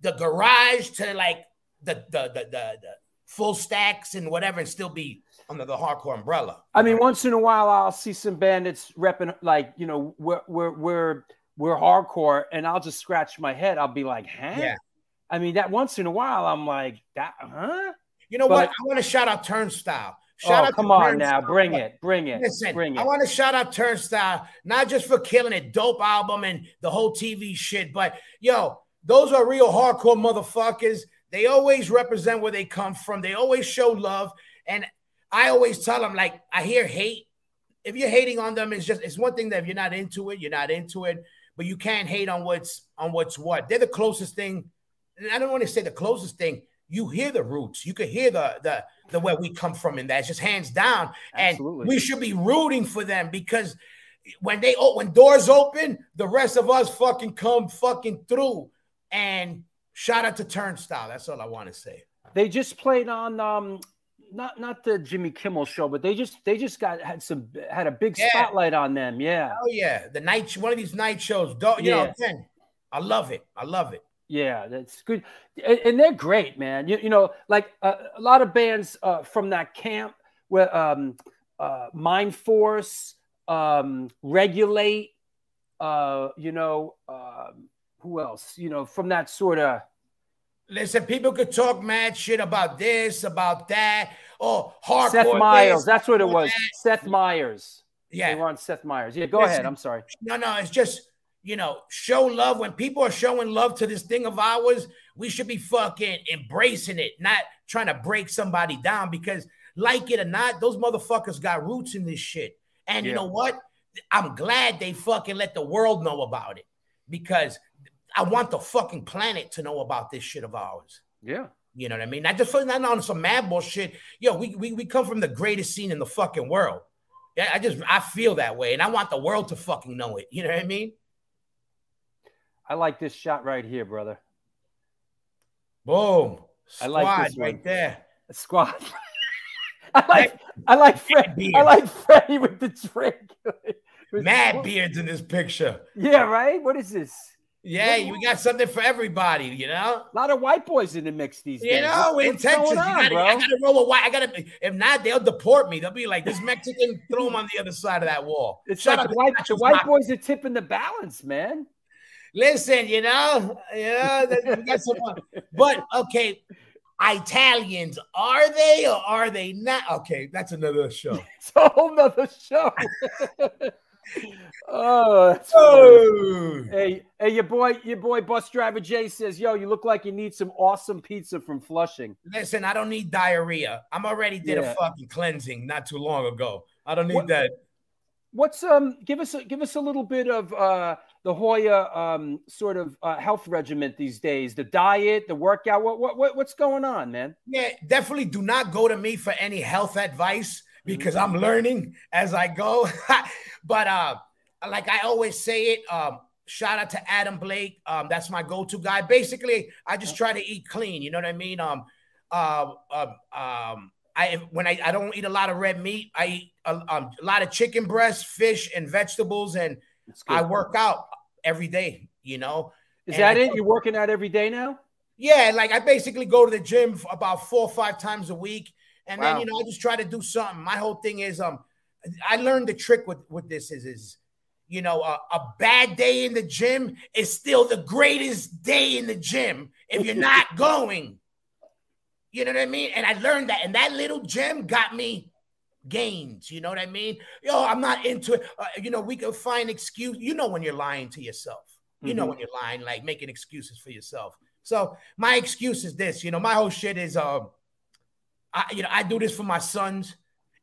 the garage to like the the the the, the full stacks and whatever, and still be under the hardcore umbrella. I mean, once in a while, I'll see some bandits repping like you know we're we're we're we're hardcore, and I'll just scratch my head. I'll be like, huh? Yeah. I mean, that once in a while, I'm like, that, huh? You know But- what? I want to shout out Turnstile Shout oh, out come to on now, bring it, bring it, Listen, bring I want to shout out Turnstile, not just for killing it, dope album and the whole TV shit, but yo, those are real hardcore motherfuckers. They always represent where they come from. They always show love, and I always tell them like I hear hate. If you're hating on them, it's just it's one thing that if you're not into it, you're not into it. But you can't hate on what's on what's what. They're the closest thing. And I don't want to say the closest thing. You hear the roots. You can hear the the the where we come from in that. It's just hands down. Absolutely. And we should be rooting for them because when they oh, when doors open, the rest of us fucking come fucking through. And shout out to Turnstile. That's all I want to say. They just played on um not not the Jimmy Kimmel show, but they just they just got had some had a big Yeah. spotlight on them. Yeah. Oh yeah, the night one of these night shows. Don't you know? Yeah. Again, I love it. I love it. Yeah, that's good, and, and they're great, man. You, you know, like uh, a lot of bands uh, from that camp, where um, uh, Mindforce, um, Regulate, uh, you know, um, who else? You know, from that sort of Listen, people could talk mad shit about this, about that. Oh, hardcore. Seth this, Meyers. That's what it was. that. Seth Meyers. Yeah. they were on Seth Meyers. Yeah, go Listen. ahead. I'm sorry. No, no, it's just you know, show love. When people are showing love to this thing of ours, we should be fucking embracing it, not trying to break somebody down. Because, like it or not, those motherfuckers got roots in this shit. And you know what? I'm glad they fucking let the world know about it because I want the fucking planet to know about this shit of ours. Yeah. You know what I mean? Not just for not on some mad bullshit. Yo, we, we we come from the greatest scene in the fucking world. Yeah, I just I feel that way, and I want the world to fucking know it. You know what I mean? I like this shot right here, brother. Boom. I like Squad this one. right there. Squad. I like I like Fred, I like Freddie with the drink. Mad beards in this picture. Yeah, right. What is this? Yeah, we got something for everybody. You know. A lot of white boys in the mix these You days. know, What's- in Texas, you on, gotta, bro? I gotta roll a white. I gotta. If not, they'll deport me. They'll be like, "This Mexican, throw him on the other side of that wall." It's Shout like the white, the white boys are tipping the balance, man. Listen, you know, you know, that- that's what- but okay, Italians are they or are they not? Okay, that's another show. It's a whole nother show. oh, Oh. hey, hey, your boy, your boy, bus driver Jay says, "Yo, you look like you need some awesome pizza from Flushing." Listen, I don't need diarrhea. I'm already did Yeah. a fucking cleansing not too long ago. I don't need What- that. What's um? Give us a, give us a little bit of uh the Hoya um sort of uh, health regiment these days. The diet, the workout. What what, what what's going on, man? Yeah, definitely do not go to me for any health advice because I'm learning as I go. but uh like I always say it, um shout out to Adam Blake. Um that's my go-to guy. Basically, I just try to eat clean, you know what I mean? Um uh, uh um I when I, I don't eat a lot of red meat, I eat a, um, a lot of chicken breasts, fish, and vegetables, and I work out every day. You know, Is And that it? You're working out every day now? yeah, like I basically go to the gym about four or five times a week, and then you know I just try to do something. My whole thing is um, I learned the trick with with this is is you know a, a bad day in the gym is still the greatest day in the gym if you're not going. You know what I mean? And I learned that, and that little gym got me gains. You know what I mean? Yo, I'm not into it. Uh, you know, we can find excuse. You know when you're lying to yourself. You know Mhm. when you're lying, like making excuses for yourself. So my excuse is this. You know, my whole shit is um, I you know I do this for my sons,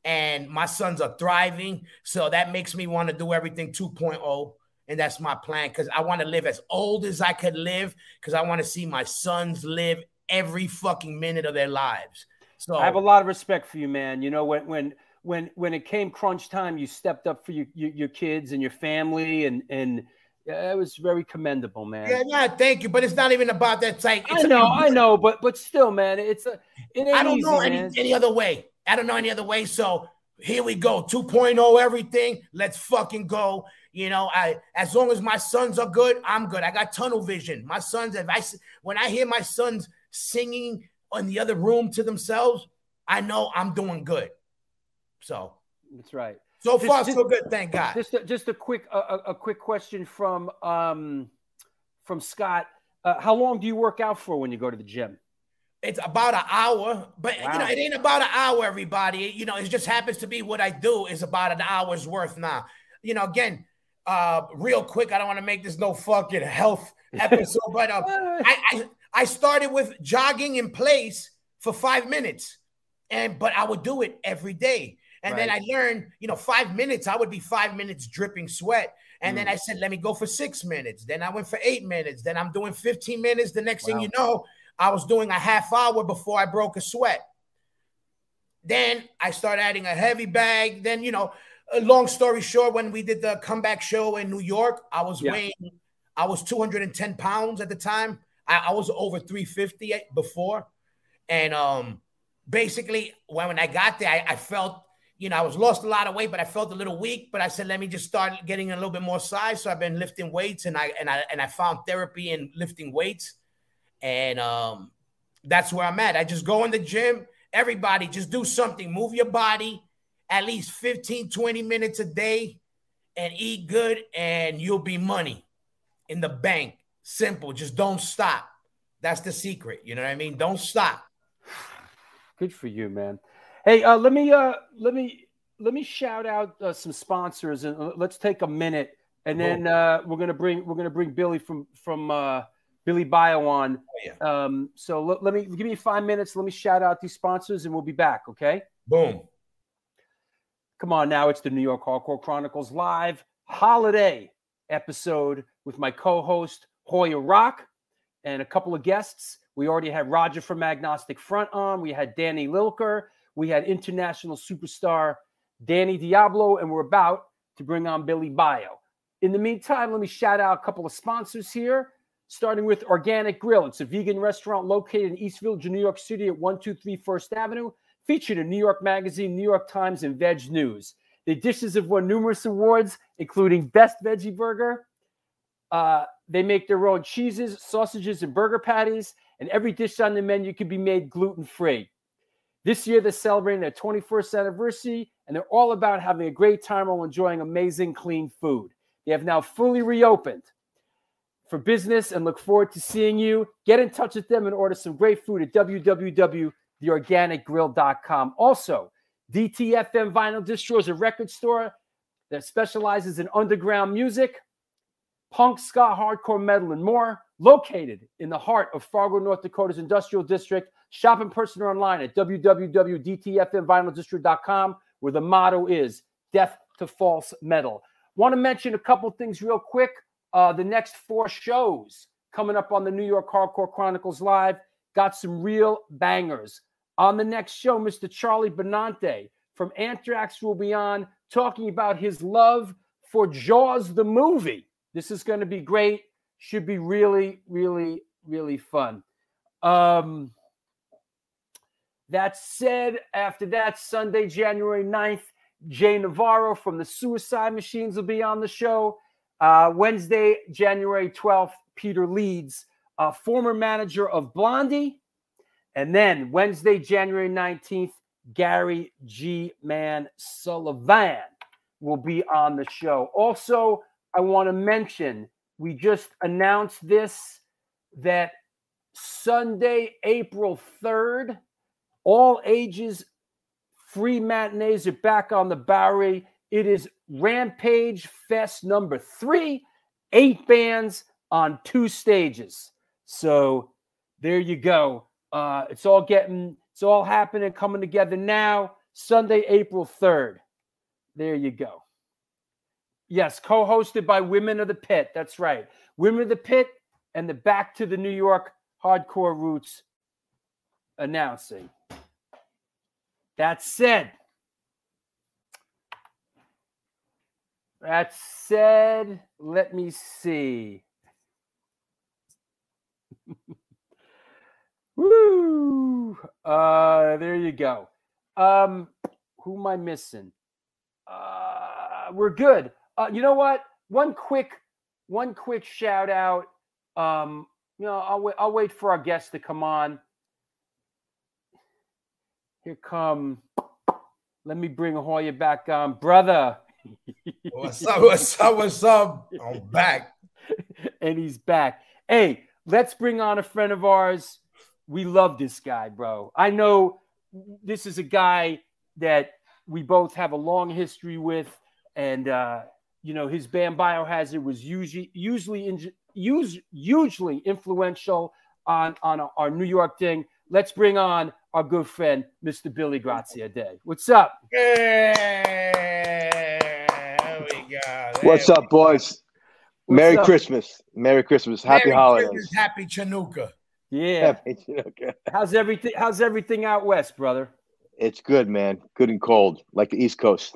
and my sons are thriving. So that makes me want to do everything 2.0. And that's my plan because I want to live as old as I could live because I want to see my sons live every fucking minute of their lives. So I have a lot of respect for you, man. You know, when when when when it came crunch time, you stepped up for your your, your kids and your family, and and it was very commendable, man. Yeah, yeah, thank you. But it's not even about that. It's I know, I know, but but still, man, it's a it I don't easy, know any, man. any other way. I don't know any other way. So here we go. 2.0 everything. Let's fucking go. You know, I as long as my sons are good, I'm good. I got tunnel vision. My sons, if I when I hear my sons singing in the other room to themselves, I know I'm doing good. So That's right. so Just- far just- so good. Thank God. Just a, just a quick a, a- quick question from um from Scott. Uh, how long do you work out for when you go to the gym? It's about an hour, but you know, it ain't about an hour, everybody. You know, it just happens to be what I do is about an hour's worth now. You know, again, uh, real quick, I don't want to make this no fucking health episode, but uh, I, I I started with jogging in place for five minutes, and but I would do it every day. And then I learned, you know, five minutes, I would be five minutes dripping sweat. And Mm. then I said, let me go for six minutes. Then I went for eight minutes. Then I'm doing 15 minutes. The next thing you know, I was doing a half hour before I broke a sweat. Then I started adding a heavy bag. Then, you know, a long story short, when we did the comeback show in New York, I was Yeah. weighing, I was 210 pounds at the time. I, I was over 350 before. And um, basically, when, when I got there, I, I felt, you know, I was lost a lot of weight, but I felt a little weak. But I said, let me just start getting a little bit more size. So I've been lifting weights, and I and I and I found therapy in lifting weights, and um, that's where I'm at. I just go in the gym. Everybody, just do something. Move your body at least 15, 20 minutes a day, and eat good, and you'll be money in the bank. Simple. Just don't stop. That's the secret. You know what I mean? Don't stop. Good for you, man. Hey, uh, let me uh, let me let me shout out uh, some sponsors and uh, let's take a minute, and then uh, we're gonna bring we're gonna bring Billy from from uh, Billy Bio on. yeah. Um, so let, let me give me five minutes. Let me shout out these sponsors, and we'll be back. Okay. Boom. Come on now, it's the New York Hardcore Chronicles live holiday episode with my co-host Hoya Roc and a couple of guests. We already had Roger from Agnostic Front on. We had Danny Lilker. We had international superstar Danny Diablo, and we're about to bring on Billy Bio. In the meantime, let me shout out a couple of sponsors here, starting with Organic Grill. It's a vegan restaurant located in East Village, New York City at 123 First Avenue, featured in New York Magazine, New York Times, and Veg News. The dishes have won numerous awards, including Best Veggie Burger. Uh, they make their own cheeses, sausages, and burger patties, and every dish on the menu can be made gluten free. This year, they're celebrating their 21st anniversary, and they're all about having a great time while enjoying amazing, clean food. They have now fully reopened for business and look forward to seeing you. Get in touch with them and order some great food at www.theorganicgrill.com. Also, DTFM Vinyl Distro is a record store that specializes in underground music, punk, ska, hardcore, metal, and more. Located in the heart of Fargo, North Dakota's industrial district. Shop in person or online at www.dtfmvinyldistro.com, where the motto is death to false metal. Want to mention a couple things real quick. Uh, the next four shows coming up on the New York Hardcore Chronicles Live got some real bangers. On the next show, Mr. Charlie Benante from Anthrax will be on talking about his love for Jaws the movie. This is going to be great. Should be really, really, really fun. Um, that said, after that, Sunday, January 9th, Jay Navarro from the Suicide Machines will be on the show. Uh, Wednesday, January 12th, Peter Leeds, uh, former manager of Blondie. And then Wednesday, January 19th, Gary G. Man Sullivan will be on the show. Also, I want to mention we just announced this that Sunday, April 3rd, all ages free matinees are back on the Bowery. It is Rampage Fest number three, eight bands on two stages. So there you go. Uh, it's all getting, it's all happening, coming together now. Sunday, April 3rd. There you go. Yes, co hosted by Women of the Pit. That's right. Women of the Pit and the Back to the New York Hardcore Roots announcing. That said, that said, let me see. Woo! Uh, there you go. Um, who am I missing? Uh, we're good. Uh, you know what? One quick, one quick shout out. Um, you know, I'll wait. I'll wait for our guests to come on. Here come. Let me bring Hoya back on, brother. What's up? What's up? What's up? I'm back. and he's back. Hey, let's bring on a friend of ours. we love this guy, bro. I know this is a guy that we both have a long history with, and uh, you know his band Biohazard was usually usually in, use, hugely influential on on our New York thing. Let's bring on our good friend Mr. Billy Graziadei. What's up? There we go. What's There up, boys? Merry up? Christmas. Merry Christmas. Happy Merry holidays. Christmas, Happy Chanukah. Yeah. Happy- okay. How's everything? How's everything out west, brother? It's good, man. Good and cold, like the East Coast.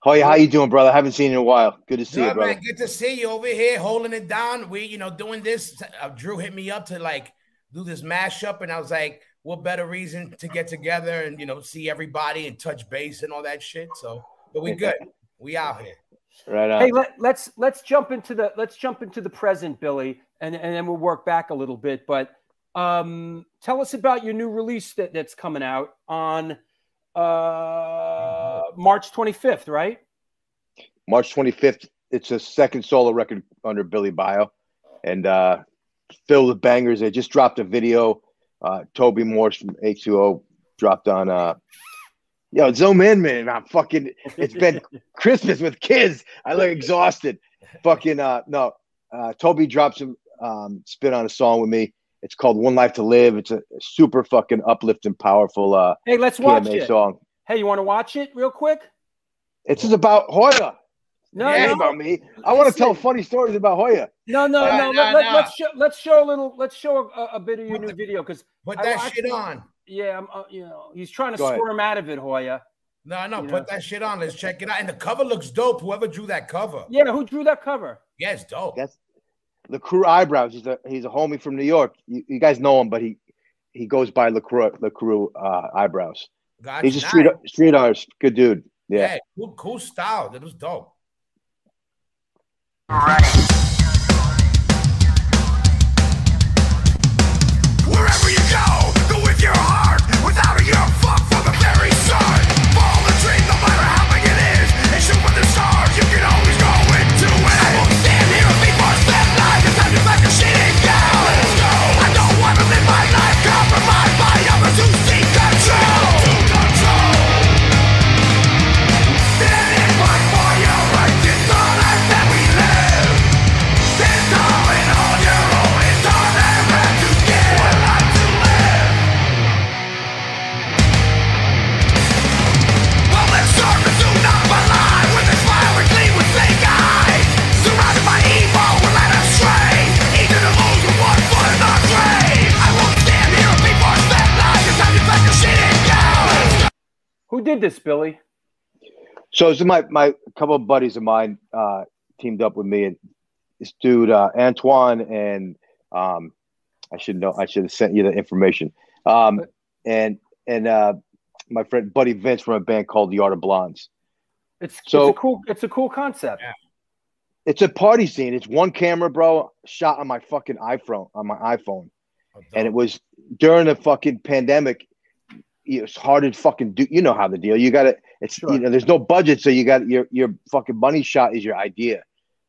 Hoya, how you doing, brother? I haven't seen you in a while. Good to see you, brother. man. Good to see you over here holding it down. We, you know, doing this. Uh, Drew hit me up to like do this mashup, and I was like, what better reason to get together and you know see everybody and touch base and all that shit. So, but we good. We out here. Right on. Hey, let, let's let's jump into the let's jump into the present, Billy, and and then we'll work back a little bit. But um, tell us about your new release that, that's coming out on uh, March 25th, right? March 25th. It's a second solo record under Billy Bio, and uh, filled with bangers. They just dropped a video. Uh, Toby Morse from H2O dropped on. Uh, yo, zoom in, man. I'm fucking. It's been Christmas with kids. I look exhausted. Fucking uh, no. Uh, Toby dropped some um, spin on a song with me. It's called One Life to Live. It's a super fucking uplifting, powerful uh, Hey, let's watch it. song. Hey, you want to watch it real quick? It's just about Hoya. No, It ain't no. about me. I want to tell funny stories about Hoya. No, no, Uh, no. no, let, let, no. let's show let's show a little. Let's show a, a bit of your new video because Put I that watched shit it. on. yeah, I'm, uh, you know, he's trying to Go ahead. squirm out of it, Hoya. No, no, You put know. that shit on. Let's check it out. And the cover looks dope. Whoever drew that cover. Yeah, who drew that cover? Yeah, it's dope. That's LaCroix eyebrows. He's a he's a homie from New York. You, you guys know him, but he he goes by LaCroix LaCroix uh, eyebrows. Gotcha. He's a street Nice. street artist. Good dude. Yeah. Yeah, cool, cool style. That was dope. Wherever Who did this, Billy? So this is my my couple of buddies of mine uh, teamed up with me and this dude uh, Antoine and um, I should know I should have sent you the information. Um, and and uh, my friend Buddy Vince from a band called the Art of Blondes. It's So- it's a cool it's a cool concept. It's a party scene. It's one camera, bro, shot on my fucking iPhone on my iPhone, Oh, and it was during the fucking pandemic. It's hard to fucking do. You know how the deal. You got to. It's Sure. you know. There's no budget, so you got your your fucking money shot is your idea.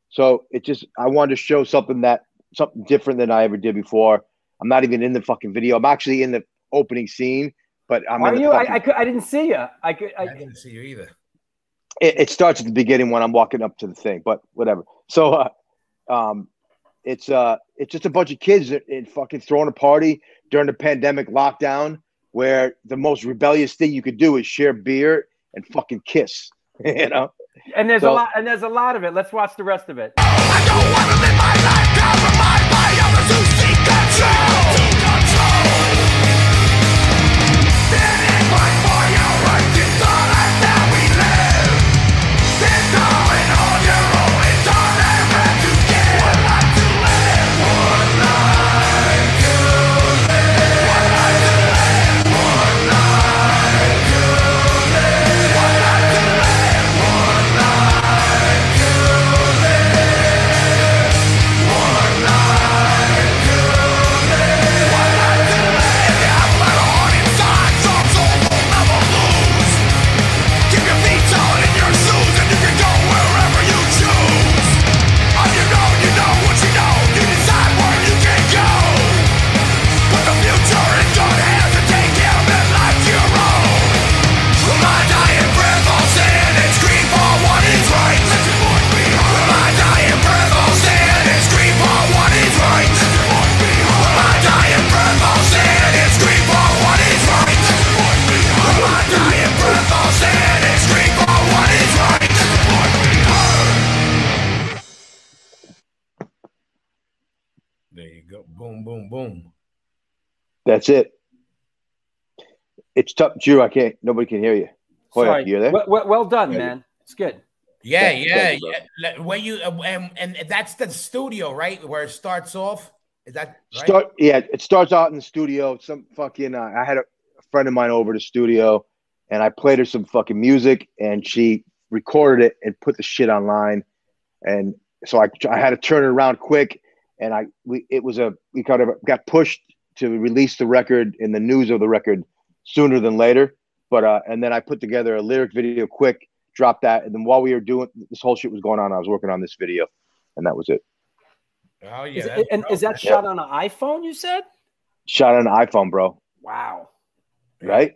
So it just I wanted to show something that something different than I ever did before. I'm not even in the fucking video. I'm actually in the opening scene, but I'm Are in the you? fucking- I, I, cou- I didn't see you. I could. I I, didn't see you either. it, it starts at the beginning when I'm walking up to the thing, but whatever. So, uh, um, it's uh, it's just a bunch of kids that, that fucking throwing a party during the pandemic lockdown, where the most rebellious thing you could do is share beer and fucking kiss. you know, and there's a lot. And there's a lot of it. Let's watch the rest of it. Boom, boom, boom. That's it. It's tough, Drew. I can't. Nobody can hear you. Hoya, Sorry. you there? Well, well, well done, man. It's good. Yeah, Thank- yeah, thank you, yeah. Where you uh, and, and that's the studio, right? Where it starts off. Is that right? Start. Yeah, it starts out in the studio. Some fucking. Uh, I had a, a friend of mine over to the studio, and I played her some fucking music, and she recorded it and put the shit online, and so I I had to turn it around quick, and I we it was a we kind of got pushed to release the record in the news of the record sooner than later, but uh and then I put together a lyric video quick, dropped that, and then while we were doing this whole shit was going on, I was working on this video, and that was it. Oh yeah. Is, that's and is that Yeah. shot on an iPhone? You said? Shot on an iPhone, bro. Wow. Right?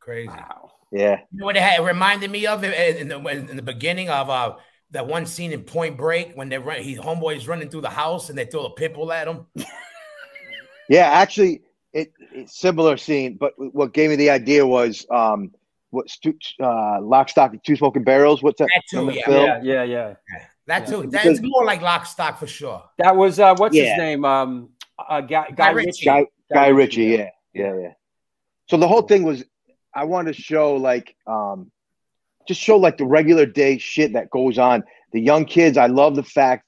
crazy. Wow. Yeah. You know what it, had, it reminded me of in in the, in the beginning of uh, that one scene in Point Break when they run, he homeboy's running through the house and they throw a pit bull at him. Yeah, actually, it, it's similar scene, but what gave me the idea was um, what stu- uh, Lock, Stock, and Two Smoking Barrels. What's that? That too, Remember yeah. film? Yeah, yeah, yeah. That Yeah. too. Because- That's more like lock stock for sure. That was uh, what's Yeah. his name? Um, uh, Guy, Guy, Guy Ritchie. Ritchie. Guy, Guy Ritchie, Ritchie. Yeah, yeah, yeah. So the whole thing was, I wanted to show like, um, just show like the regular day shit that goes on. The young kids. I love the fact,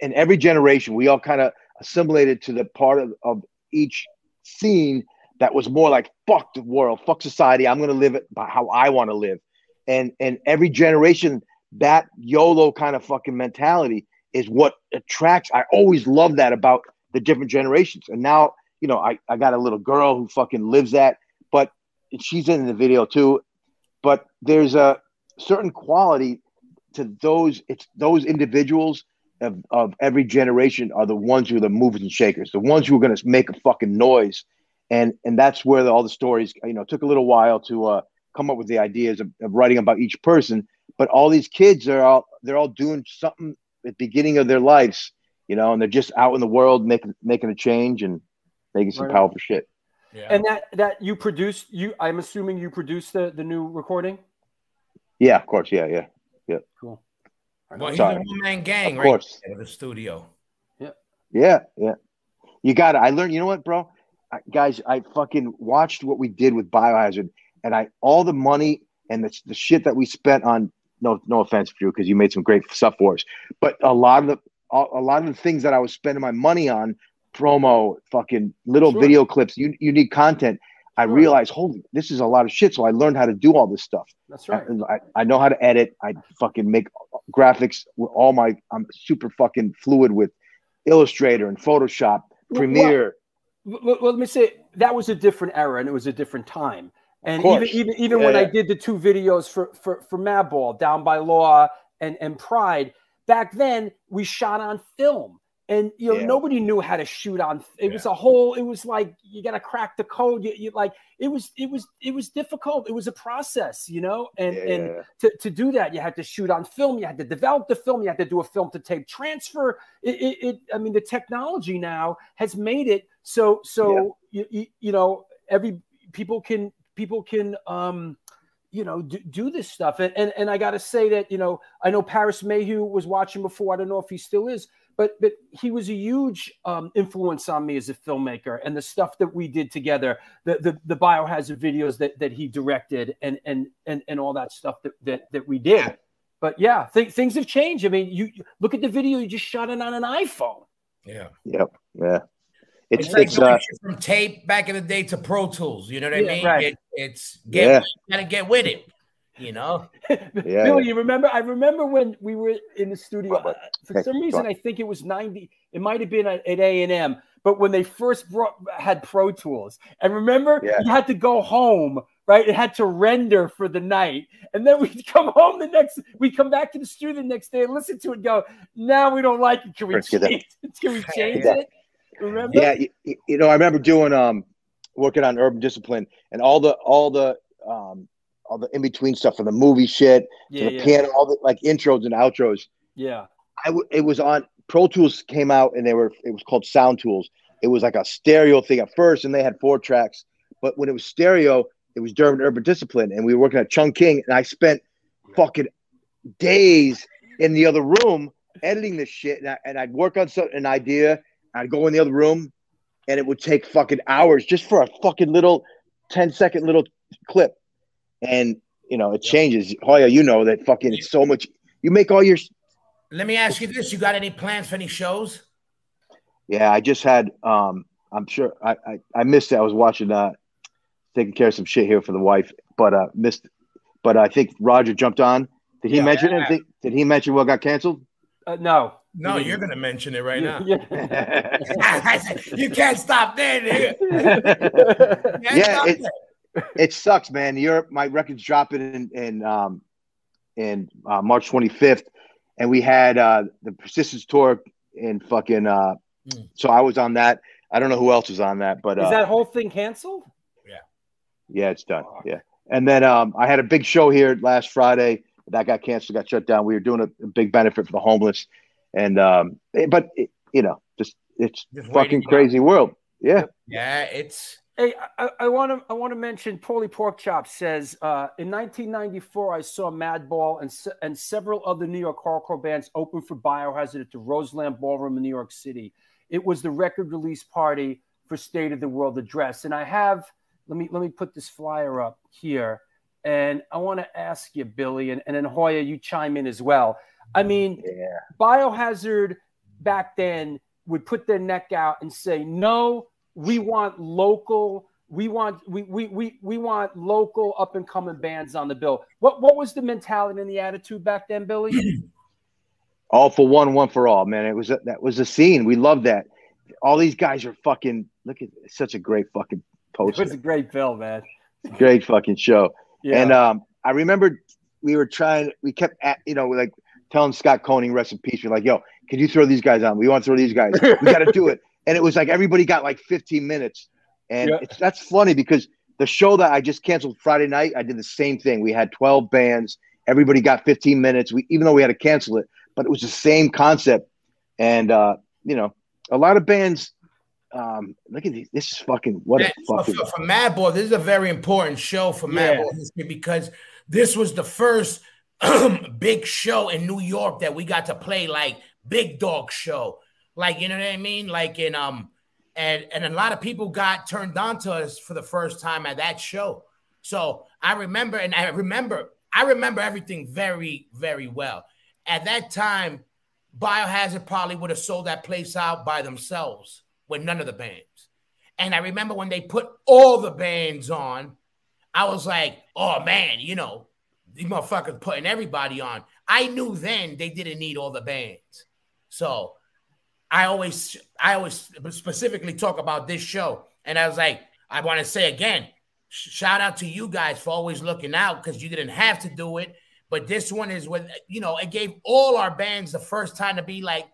in every generation, we all kind of assimilated to the part of, of each scene that was more like fuck the world, fuck society. I'm gonna live it by how I want to live, and and every generation that YOLO kind of fucking mentality is what attracts. I always love that about the different generations, and now you know I I got a little girl who fucking lives that, but she's in the video too. But there's a certain quality to those. It's those individuals of, of every generation are the ones who are the movers and shakers, the ones who are going to make a fucking noise, and and that's where the, all the stories. You know, took a little while to uh, come up with the ideas of, of writing about each person, but all these kids are all they're all doing something at the beginning of their lives, you know, and they're just out in the world making making a change and making some Right. powerful shit. Yeah. And that that you produced you I'm assuming you produced the the new recording. Yeah, of course. Yeah, yeah, yeah. Cool. well, he's sorry. a one man gang, Of right? course. In the studio. yeah, yeah. Yeah. You got it. I learned. You know what, bro? I, guys, I fucking watched what we did with Biohazard, and I all the money and the, the shit that we spent on. No, no offense, Drew, because you made some great stuff for us. But a lot of the a, a lot of the things that I was spending my money on, promo, fucking little Sure. video clips, you unique content. I Sure. realized, holy, this is a lot of shit. So I learned how to do all this stuff. That's right. I, I, know how to edit. I fucking make graphics with all my. I'm super fucking fluid with Illustrator and Photoshop, Premiere. Well, well, let me say that was a different era and it was a different time. And even even even Yeah, when I did the two videos for for for Madball, Down by Law and and Pride, back then we shot on film. And you know Yeah. nobody knew how to shoot on. It was a whole. It was like you got to crack the code. You, you like it was. It was. It was difficult. It was a process, you know. And Yeah, and to, to do that, you had to shoot on film. You had to develop the film. You had to do a film to tape transfer. It, it, it I mean, the technology now has made it so so you, you, you know every people can people can um you know do, do this stuff and, and and I got to say that you know I know Parris Mayhew was watching before. I don't know if he still is. But, but he was a huge um, influence on me as a filmmaker and the stuff that we did together, the the, the biohazard videos that, that he directed and and and, and all that stuff that, that, that we did. But yeah, th- things have changed. I mean, you you- look at the video you just shot it on an iPhone. Yeah. Yep. Yeah. It's It's, like it's going uh from tape back in the day to Pro Tools. You know what I mean? right. It, it's get Yeah. you gotta get with it. You know? Yeah. Billy, you remember? I remember when we were in the studio. Well, uh, for okay, some reason. I think it was ninety. It might have been at A and M. But when they first brought had Pro Tools, and remember, Yeah. you had to go home, right? It had to render for the night, and then we'd come home the next. We'd come back to the studio the next day and listen to it. Go, now we don't like it. Can we Let's change? it? Can we change Yeah. it? Remember? yeah, you, you know, I remember doing um working on urban discipline and all the all the um all the in between stuff for the movie shit, to yeah, the yeah, piano, all the like intros and outros. yeah. I w- it was on Pro Tools came out and they were it was called Sound Tools. It was like a stereo thing at first, and they had four tracks. But when it was stereo, it was during urban discipline, and we were working at Chung King, and I spent fucking days in the other room editing this shit, and, I, and I'd work on some, an idea. I'd go in the other room, and it would take fucking hours just for a fucking little 10 second little clip. And you know, it changes. Hoya, you know that fucking it's so much you make all your Let me ask you this: You got any plans for any shows? yeah, I just had um I'm sure I I, I missed it. I was watching uh taking care of some shit here for the wife, but uh missed but I think Roger jumped on. Did he Yeah. mention anything? Did he mention what got canceled? Uh, no. No, you're gonna mention it right now. yeah, you can't stop there, nigga. Can't Yeah, stop it, there. It sucks, man. Europe, my record's dropping in in um in uh, March 25th, and we had uh the Persistence tour in fucking uh. Mm. So I was on that. I don't know who else was on that, but Is uh, that whole thing canceled? yeah, yeah, it's done. Yeah, and then um, I had a big show here last Friday that got canceled, got shut down. We were doing a, a big benefit for the homeless, and um, eh, but it, you know, just it's Just fucking waiting out. crazy world. Yeah. Yeah, it's Hey, I want to I want to mention Paulie Porkchop says uh, in 1994 I saw Madball and se- and several other New York hardcore bands open for Biohazard at the Roseland Ballroom in New York City. It was the record release party for State of the World Address, and I have let me let me put this flyer up here, and I want to ask you, Billy, and, and then Hoya, you chime in as well. I mean, Yeah. Biohazard back then would put their neck out and say, "No, we want local. We want we we we, we want local up and coming bands on the bill." What what was the mentality and the attitude back then, Billy? all for one, one for all, man. It was a, that was a scene. We love that. All these guys are fucking. Look at such a great fucking it poster. was a great bill, man. great fucking show. Yeah. And um, I remember we were trying. We kept at you know like telling Scott Koenig rest in peace. We're like, yo, can you throw these guys on? We want to throw these guys. We got to do it. And it was like everybody got like 15 minutes. And Yeah. it's that's funny because the show that I just canceled Friday night, I did the same thing. We had 12 bands. Everybody got 15 minutes. We even though we had to cancel it, but it was the same concept. And uh, you know, a lot of bands. Um, look at these. This is fucking what Yeah, a for, fucking for, for Madball, this is a very important show for Yeah. Madball history because this was the first big show in New York that we got to play like big dog show. Like, you know what I mean? Like in um and and a lot of people got turned on to us for the first time at that show. So I remember, and I remember, I remember everything very, very well. At that time, Biohazard probably would have sold that place out by themselves with none of the bands. And I remember when they put all the bands on, I was like, oh man, you know, these motherfuckers putting everybody on. I knew then they didn't need all the bands. So I always, I always specifically talk about this show. And I was like, I want to say again, shout out to you guys for always looking out because you didn't have to do it. But this one is with, you know, it gave all our bands the first time to be like,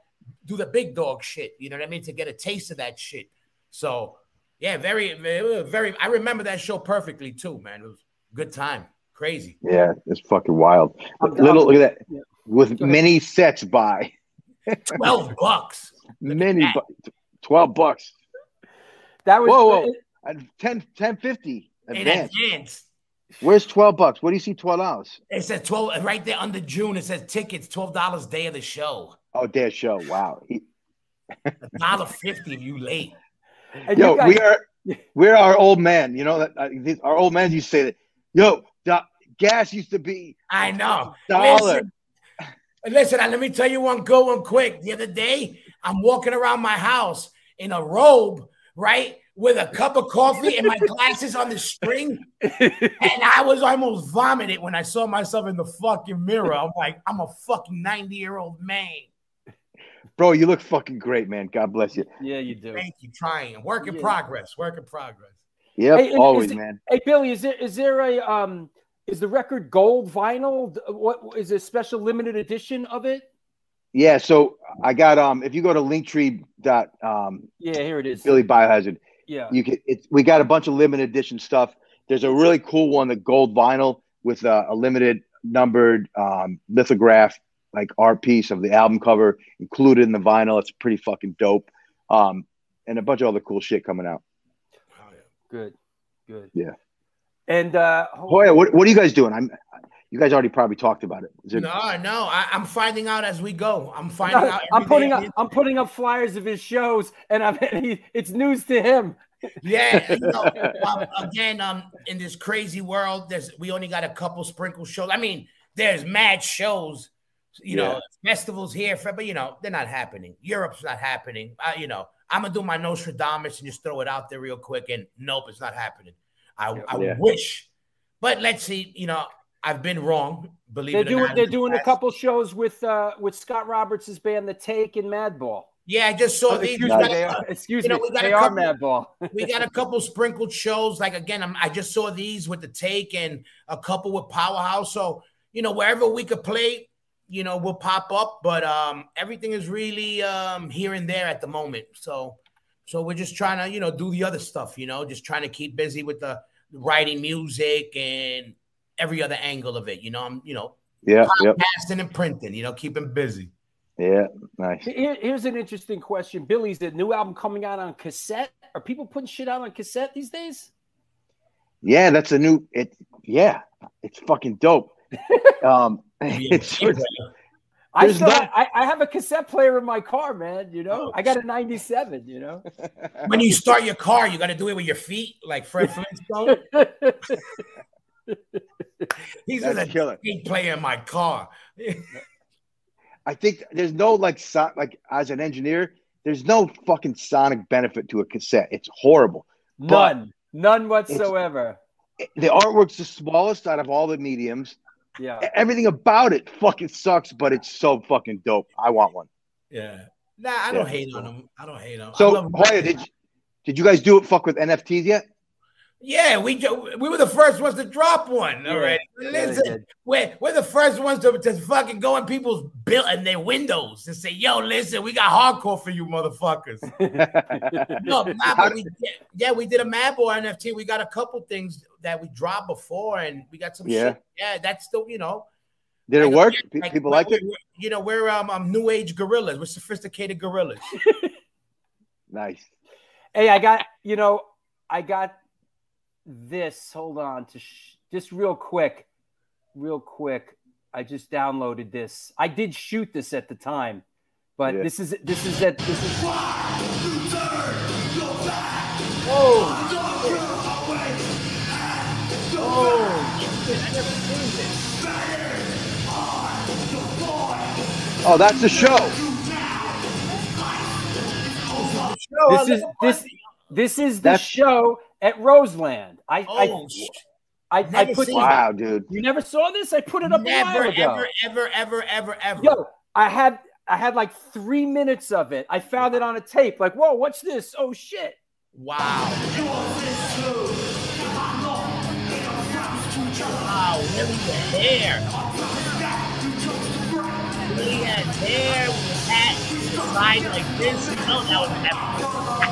do the big dog shit. You know what I mean? To get a taste of that shit. So yeah, very, very, very. I remember that show perfectly too, man. It was a good time, crazy. Yeah, it's fucking wild. I'm- Little I'm- look at that yeah. with many sets by Twelve bucks. Many that. bu- twelve bucks. That was Whoa, whoa, and 10, 10 50 In advance. advance. Where's twelve bucks? What do you see? Twelve dollars? It says twelve right there under June. It says tickets twelve dollars day of the show. Oh, their show. Wow. He- Dollar fifty if you late. And Yo, you guys- we are we're our old man. You know that uh, these, our old man used to say that. Yo, do- gas used to be I know. dollar. Listen, listen, uh, let me tell you one good one quick. The other day, I'm walking around my house in a robe, right? With a cup of coffee and my glasses on the string. And I was almost vomited when I saw myself in the fucking mirror. I'm like, I'm a fucking 90 year old man. Bro, you look fucking great, man. God bless you. yeah, you do. Thank you. Trying. Work in Yeah. progress. Work in progress. Yep, Hey, always, is it- man. Hey Billy, is there is there a um is the record gold vinyl? What is a special limited edition of it? Yeah, so I got um if you go to linktree dot um Yeah, here it is. Billy Biohazard, Yeah. you can it's we got a bunch of limited edition stuff. There's a really cool one, the gold vinyl with uh, a limited numbered um, lithograph like art piece of the album cover included in the vinyl. It's pretty fucking dope. Um, and a bunch of other cool shit coming out. Oh, yeah. Good. Good. Yeah. And uh Hoya, what, what are you guys doing? I'm You guys already probably talked about it. Is it No, no, I, I'm finding out as we go. I'm finding No, out. I'm putting up I'm putting up flyers of his shows, and I'm he, it's news to him. Yeah, you know, um, again, um, in this crazy world, there's we only got a couple sprinkle shows. I mean, there's mad shows, you know, festivals here, for, but you know, they're not happening. Europe's not happening. I, you know, I'm gonna do my Nostradamus and just throw it out there real quick, and nope, it's not happening. I, I Yeah. wish, but let's see. You know, I've been wrong. Believe They're it or doing not. they're doing a couple shows with uh with Scott Roberts' band, The Take and Madball. Yeah, I just saw Oh, these. excuse me, they are, excuse you know, me, got a are couple- Madball. we got a couple sprinkled shows. Like again, I'm, I just saw these with the take and a couple with Powerhouse. So you know, wherever we could play, you know, we'll pop up. But um, everything is really um here and there at the moment. So so we're just trying to you know do the other stuff. You know, just trying to keep busy with the writing music and every other angle of it. You know, I'm you know Yeah, yep. and printing. You know, keeping busy. Yeah, nice. Here- here's an interesting question. Billy's the new album coming out on cassette. Are people putting shit out on cassette these days? Yeah, that's a new. It. Yeah, it's fucking dope. um, it's, I still no- have, I, I have a cassette player in my car, man. You know, I got a '97. You know, When you start your car, you got to do it with your feet, like Fred Flintstone. He's That's a killer. He player in my car. I think there's no like so, like as an engineer, there's no fucking sonic benefit to a cassette. It's horrible. But none, none whatsoever. the artwork's the smallest out of all the mediums. Yeah, Everything about it fucking sucks, but it's so fucking dope. I want one. Yeah. Nah, I don't Yeah. hate on them. I don't hate on him. So love- Hoya, did you, did you guys do it fuck with NFTs yet? Yeah, we we were the first ones to drop one Yeah. already. Yeah, Listen, did. we're, we're the first ones to, to fucking go in people's bill in their windows and say, "Yo, listen, we got hardcore for you, motherfuckers." no, nah, but we did, yeah, we did a Madball NFT. We got a couple things that we dropped before, and we got some Yeah. shit. Yeah, that's still, you know, Did it like, work? like, People we're- it. You know, we're um, um new age gorillas. We're sophisticated gorillas. Nice. Hey, I got you know, I got this. Hold on, to sh- just real quick, real quick. I just downloaded this. I did shoot this at the time, but Yeah. this is this is that this is. Oh! Oh. oh, that's the show. This is this this is the That's- show at Roseland. I Oh, I, I, I put seen Wow, dude. you never saw this. I put it up a never, while ago. ever, ever, ever, ever, ever. Yo, I had I had like three minutes of it. I found it on a tape. Like, whoa, what's this? Oh shit! Wow. Wow, Willie the hair. Willie had hair with a hat side like this. You know that was epic.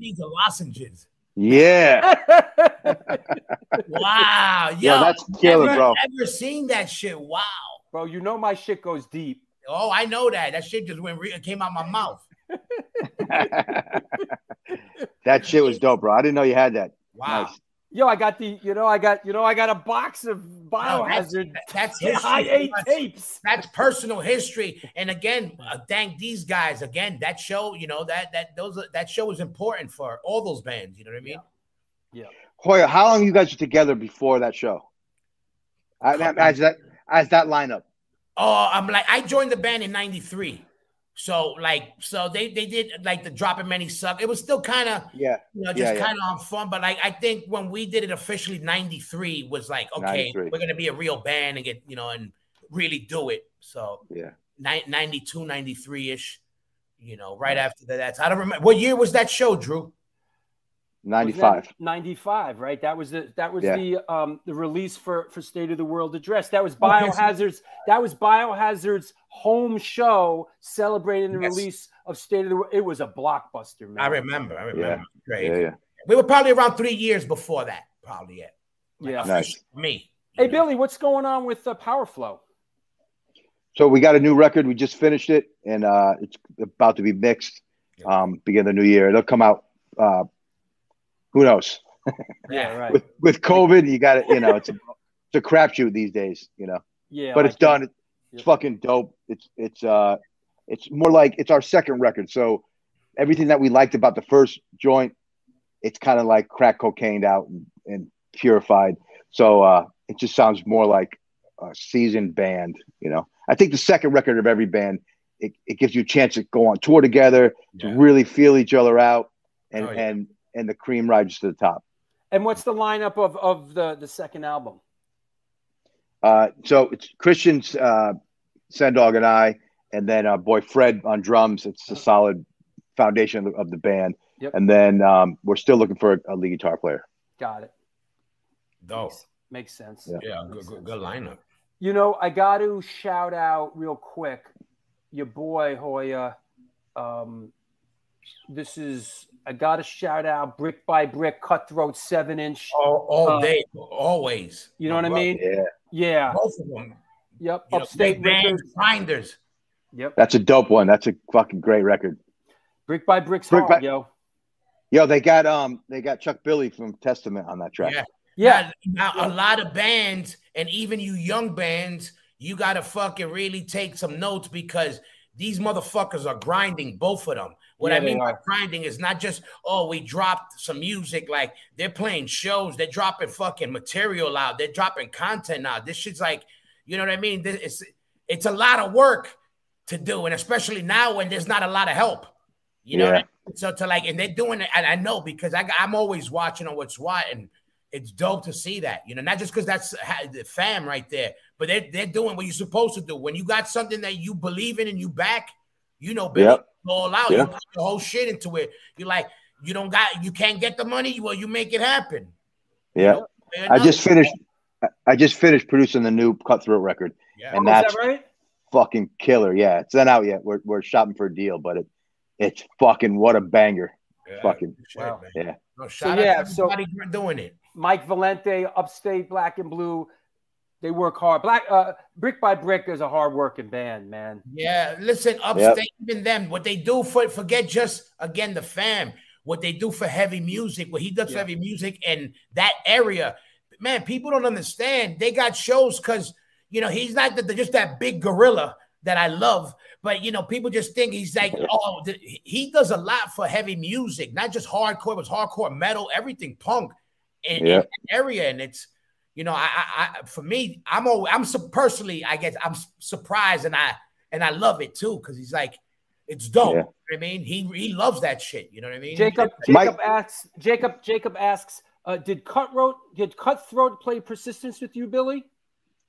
needs the lozenges. Yeah. Wow. Yo, Yeah, that's killer, never, bro. Ever seen that shit? Wow. Bro, you know my shit goes deep. Oh, I know that. That shit just went re- came out my mouth. that shit was dope, bro. I didn't know you had that. Wow. Nice. Yo, I got the, you know, I got, you know, I got a box of No, that's, biohazard that's history. high eight tapes. That's personal history. And again, uh, thank these guys. Again, that show, you know, that that those that show was important for all those bands. You know what I mean? Yeah. Hoya, how long you guys were together before that show? Uh, As that as that lineup. Oh, I'm like I joined the band in '93. So like, so they they did like the dropping many suck. It was still kind of Yeah. you know, just Yeah, yeah. kind of on fun. But like, I think when we did it officially, '93 was like, okay, we're gonna be a real band and get you know and really do it. So Yeah. ni- 92, 93 ish, You know, right after that. That's I don't remember what year was that show, Drew. 95. 95, right? That was the that was Yeah. the um the release for for State of the World address. That was Oh. Biohazard's that was Biohazard's home show celebrating the Yes. release of State of the World. It was a blockbuster, man. I remember. I remember. Yeah. Great. Yeah, yeah. We were probably around three years before that. Probably yeah. Yeah. Nice. Me. Hey Billy, what's going on with uh, Powerflo? So we got a new record. We just finished it, and uh, it's about to be mixed. Um, beginning of the new year, it'll come out. Uh, who knows? Yeah, right. With with COVID, you got it. You know, it's a, it's a crapshoot these days. You know, Yeah, but like it's done. It's fucking dope. It's it's uh, it's more like it's our second record. So everything that we liked about the first joint, it's kind of like crack cocaine out and, and purified. So uh, it just sounds more like a seasoned band. You know, I think the second record of every band, it, it gives you a chance to go on tour together, to really feel each other out, and Oh, yeah. and and the cream rises to the top. And what's the lineup of of the the second album? Uh, so it's Christian's uh, Sen Dog and I, and then our boy Fred on drums. It's a solid foundation of the, of the band. Yep. And then um, we're still looking for a, a lead guitar player. Got it. Dope. Makes sense. Yeah, good, good, good lineup. You know, I got to shout out real quick your boy Hoya. Um, this is I got to shout out Brick by Brick Cutthroat seven inch. All, all Uh, day, always. You know what I mean? brother. Yeah. Both of them. Yep. You know, Upstate big bands, Records. grinders. Yep. That's a dope one. That's a fucking great record. Brick by Brick's Brick hard, by- yo. Yo, they got um they got Chuck Billy from Testament on that track. Yeah. Yeah. Now, now, a lot of bands, and even you young bands, you got to fucking really take some notes because these motherfuckers are grinding, both of them. What Yeah, I mean by grinding is not just, oh, we dropped some music. Like they're playing shows, they're dropping fucking material out, they're dropping content out. This shit's like, you know what I mean? This- It's, it's a lot of work to do, and especially now when there's not a lot of help. You know what I mean? So to like, and they're doing it, and I know because I, I'm always watching on what's what, and it's dope to see that. You know, not just because that's the fam right there, but they're they're doing what you're supposed to do. When you got something that you believe in and you back, you know, Billy, Yep. Go all out. Yeah. You put the whole shit into it. You're like, you don't got, you can't get the money. Well, you make it happen. Yeah. Fair I just finished I- I just finished producing the new Cutthroat record. Yeah. And Oh, is that's that right? fucking killer. Yeah, it's not out yet. We're we're shopping for a deal, but it it's fucking what a banger. Yeah, fucking shit, Wow. man. yeah. No, So shout yeah, out to so everybody for doing it. Mike Valente, Upstate Black and Blue, they work hard. Black uh, Brick by Brick is a hard working band, man. Yeah, listen, upstate, even them, what they do for forget just again the fam, what they do for heavy music, what he does for heavy music and that area, man, people don't understand. They got shows because you know he's not the, just that big gorilla that I love, but you know people just think he's like, oh, th- he does a lot for heavy music, not just hardcore, it was hardcore metal, everything punk in, in Yeah. that area, and it's you know, I, I, I for me, I'm al- I'm su- personally, I guess I'm s- surprised and I and I love it too because he's like, it's dope. Yeah. You know what I mean, he he loves that shit. You know what I mean? Jacob Mike- Jacob asks Jacob Jacob asks, uh, did Cutthroat did Cutthroat play Persistence with you, Billy?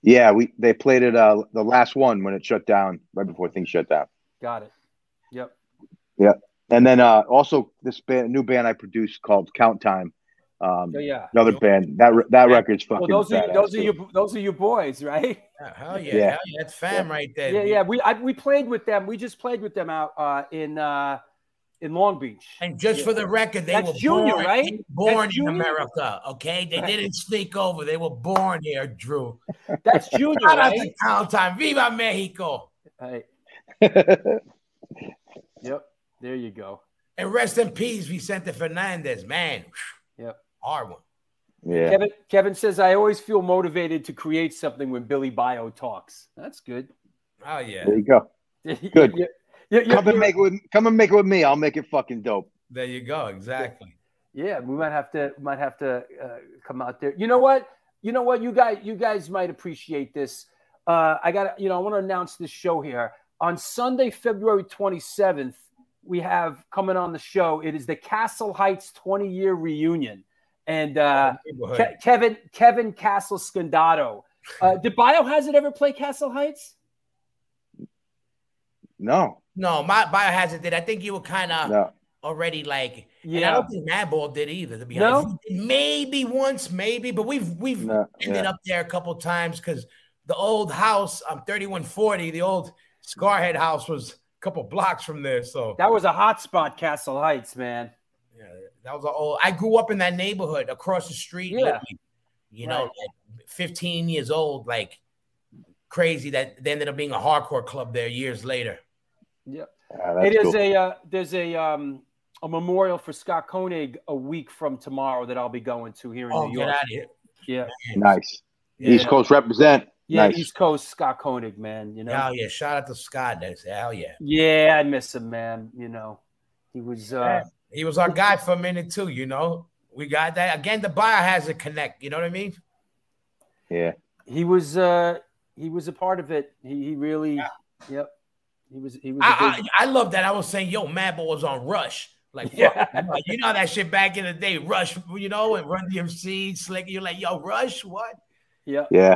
Yeah, we they played it uh the last one when it shut down, right before things shut down. Got it. Yep. Yep. And then uh also this band new band I produced called Count Time. Um yeah. another band. That re- that record's Well, fucking those are badass, those are you those are your boys, right? Yeah, hell yeah, Yeah. hell yeah, that's fam right there. Yeah, yeah. We I, we played with them. We just played with them out uh, in uh, in Long Beach. And just for the record, they That's were Junior, born, right? born That's in Junior? America. Okay, they Right. didn't sneak over. They were born here, Drew. That's Junior, Shout out to right? Time. Viva Mexico. Hey, yep. There you go. And rest in peace, Vicente Fernandez. Man, Yep. Hard one. yeah. Kevin Kevin says I always feel motivated to create something when Billy Bio talks. That's good. Oh yeah, There you go. Good. Come and make it with come and make it with me. I'll make it fucking dope. there you go. Exactly. Yeah, we might have to might have to uh, come out there. You know what? You know what? You guys you guys might appreciate this. Uh, I got you know I want to announce this show here on Sunday, February twenty seventh. We have coming on the show. It is the Castle Heights twenty year reunion, and uh, Neighborhood. Ke- Kevin Kevin Castle Scandato. Uh, did Biohazard ever play Castle Heights? No. No, my biohazard did. I think you were kind of No. already like. Yeah. And I don't think Madball did either. To be No? honest, maybe once, maybe, but we've we've No, ended yeah. up there a couple times because the old house, I'm 3140. The old Skarhead house was a couple blocks from there. So That was a hot spot, Castle Heights, man. Yeah, that was an old. I grew up in that neighborhood across the street. Yeah. literally, You know, Right. like 15 years old, like crazy that they ended up being a hardcore club there years later. Yeah. Ah, It is cool. a uh, there's a um a memorial for Scott Koenig a week from tomorrow that I'll be going to here in Oh, New get York. out of here. Yeah. nice. Yeah. East Coast represent. Yeah, nice. East Coast Scott Koenig, man. You know. Hell yeah. Shout out to Scott. That's hell yeah. Yeah, I miss him, man. You know, he was. uh He was our guy for a minute too, you know. We got that. Again, the buyer has a connect, you know what I mean? Yeah. He was. uh He was a part of it. He, he really. Yep. He was. He was. a I, big- I, I love that. I was saying, yo, Madball was on Rush. Like, Yeah. you, know, you know that shit back in the day, Rush, you know, and Run DMC, Slick. You're like, yo, Rush, what? yeah. Yeah.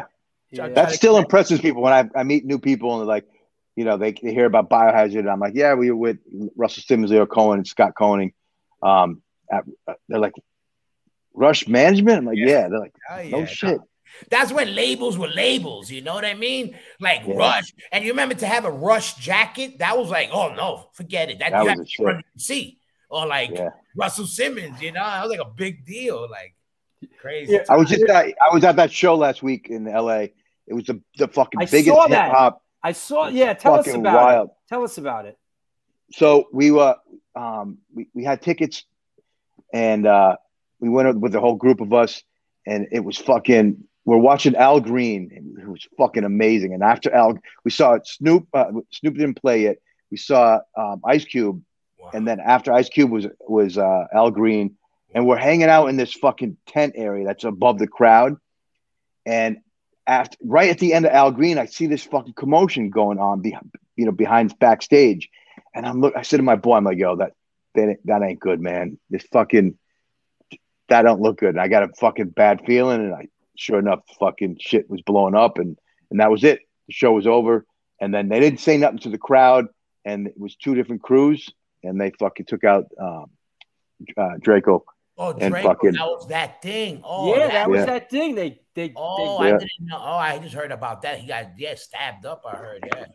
Try- try That still connect. impresses people when I, I meet new people and they're like, you know, they, they hear about biohazard. And I'm like, yeah, we were with Russell Simmons, Lyor Cohen, and Scott Koenig. Um, at, they're like, Rush Management. I'm like, yeah. They're like, Hell no yeah. shit. That's when labels were labels, you know what I mean? Like Yeah. Rush. And you remember to have a Rush jacket? That was like, oh no, forget it. That, That you was had a to shit. Run DMC. Or like Yeah. Russell Simmons, you know? That was like a big deal. Like crazy. Yeah. I was just at, I was at that show last week in LA. It was the, the fucking I biggest saw hip hop. I saw. Yeah. Tell us about wild. it. Tell us about it. So we were um we, we had tickets and uh we went with the whole group of us and it was fucking we're watching Al Green and it was fucking amazing. And after Al we saw Snoop uh, Snoop didn't play it. We saw um, Ice Cube Wow. and then after Ice Cube was was uh, Al Green, and we're hanging out in this fucking tent area that's above the crowd. And after right at the end of Al Green, I see this fucking commotion going on, be, you know, behind backstage. And I'm look. I said to my boy, I'm like, yo, that that ain't, that ain't good, man. This fucking that don't look good. And I got a fucking bad feeling, and I sure enough, fucking shit was blowing up, and and that was it. The show was over, and then they didn't say nothing to the crowd, and it was two different crews, and they fucking took out um, uh, Drakeo. Oh, and Drakeo, fucking- that was that thing. Oh, yeah, that was Yeah. that thing. They. They. Oh, they Yeah. I didn't know. Oh, I just heard about that. He got yeah stabbed up. I heard. Yeah.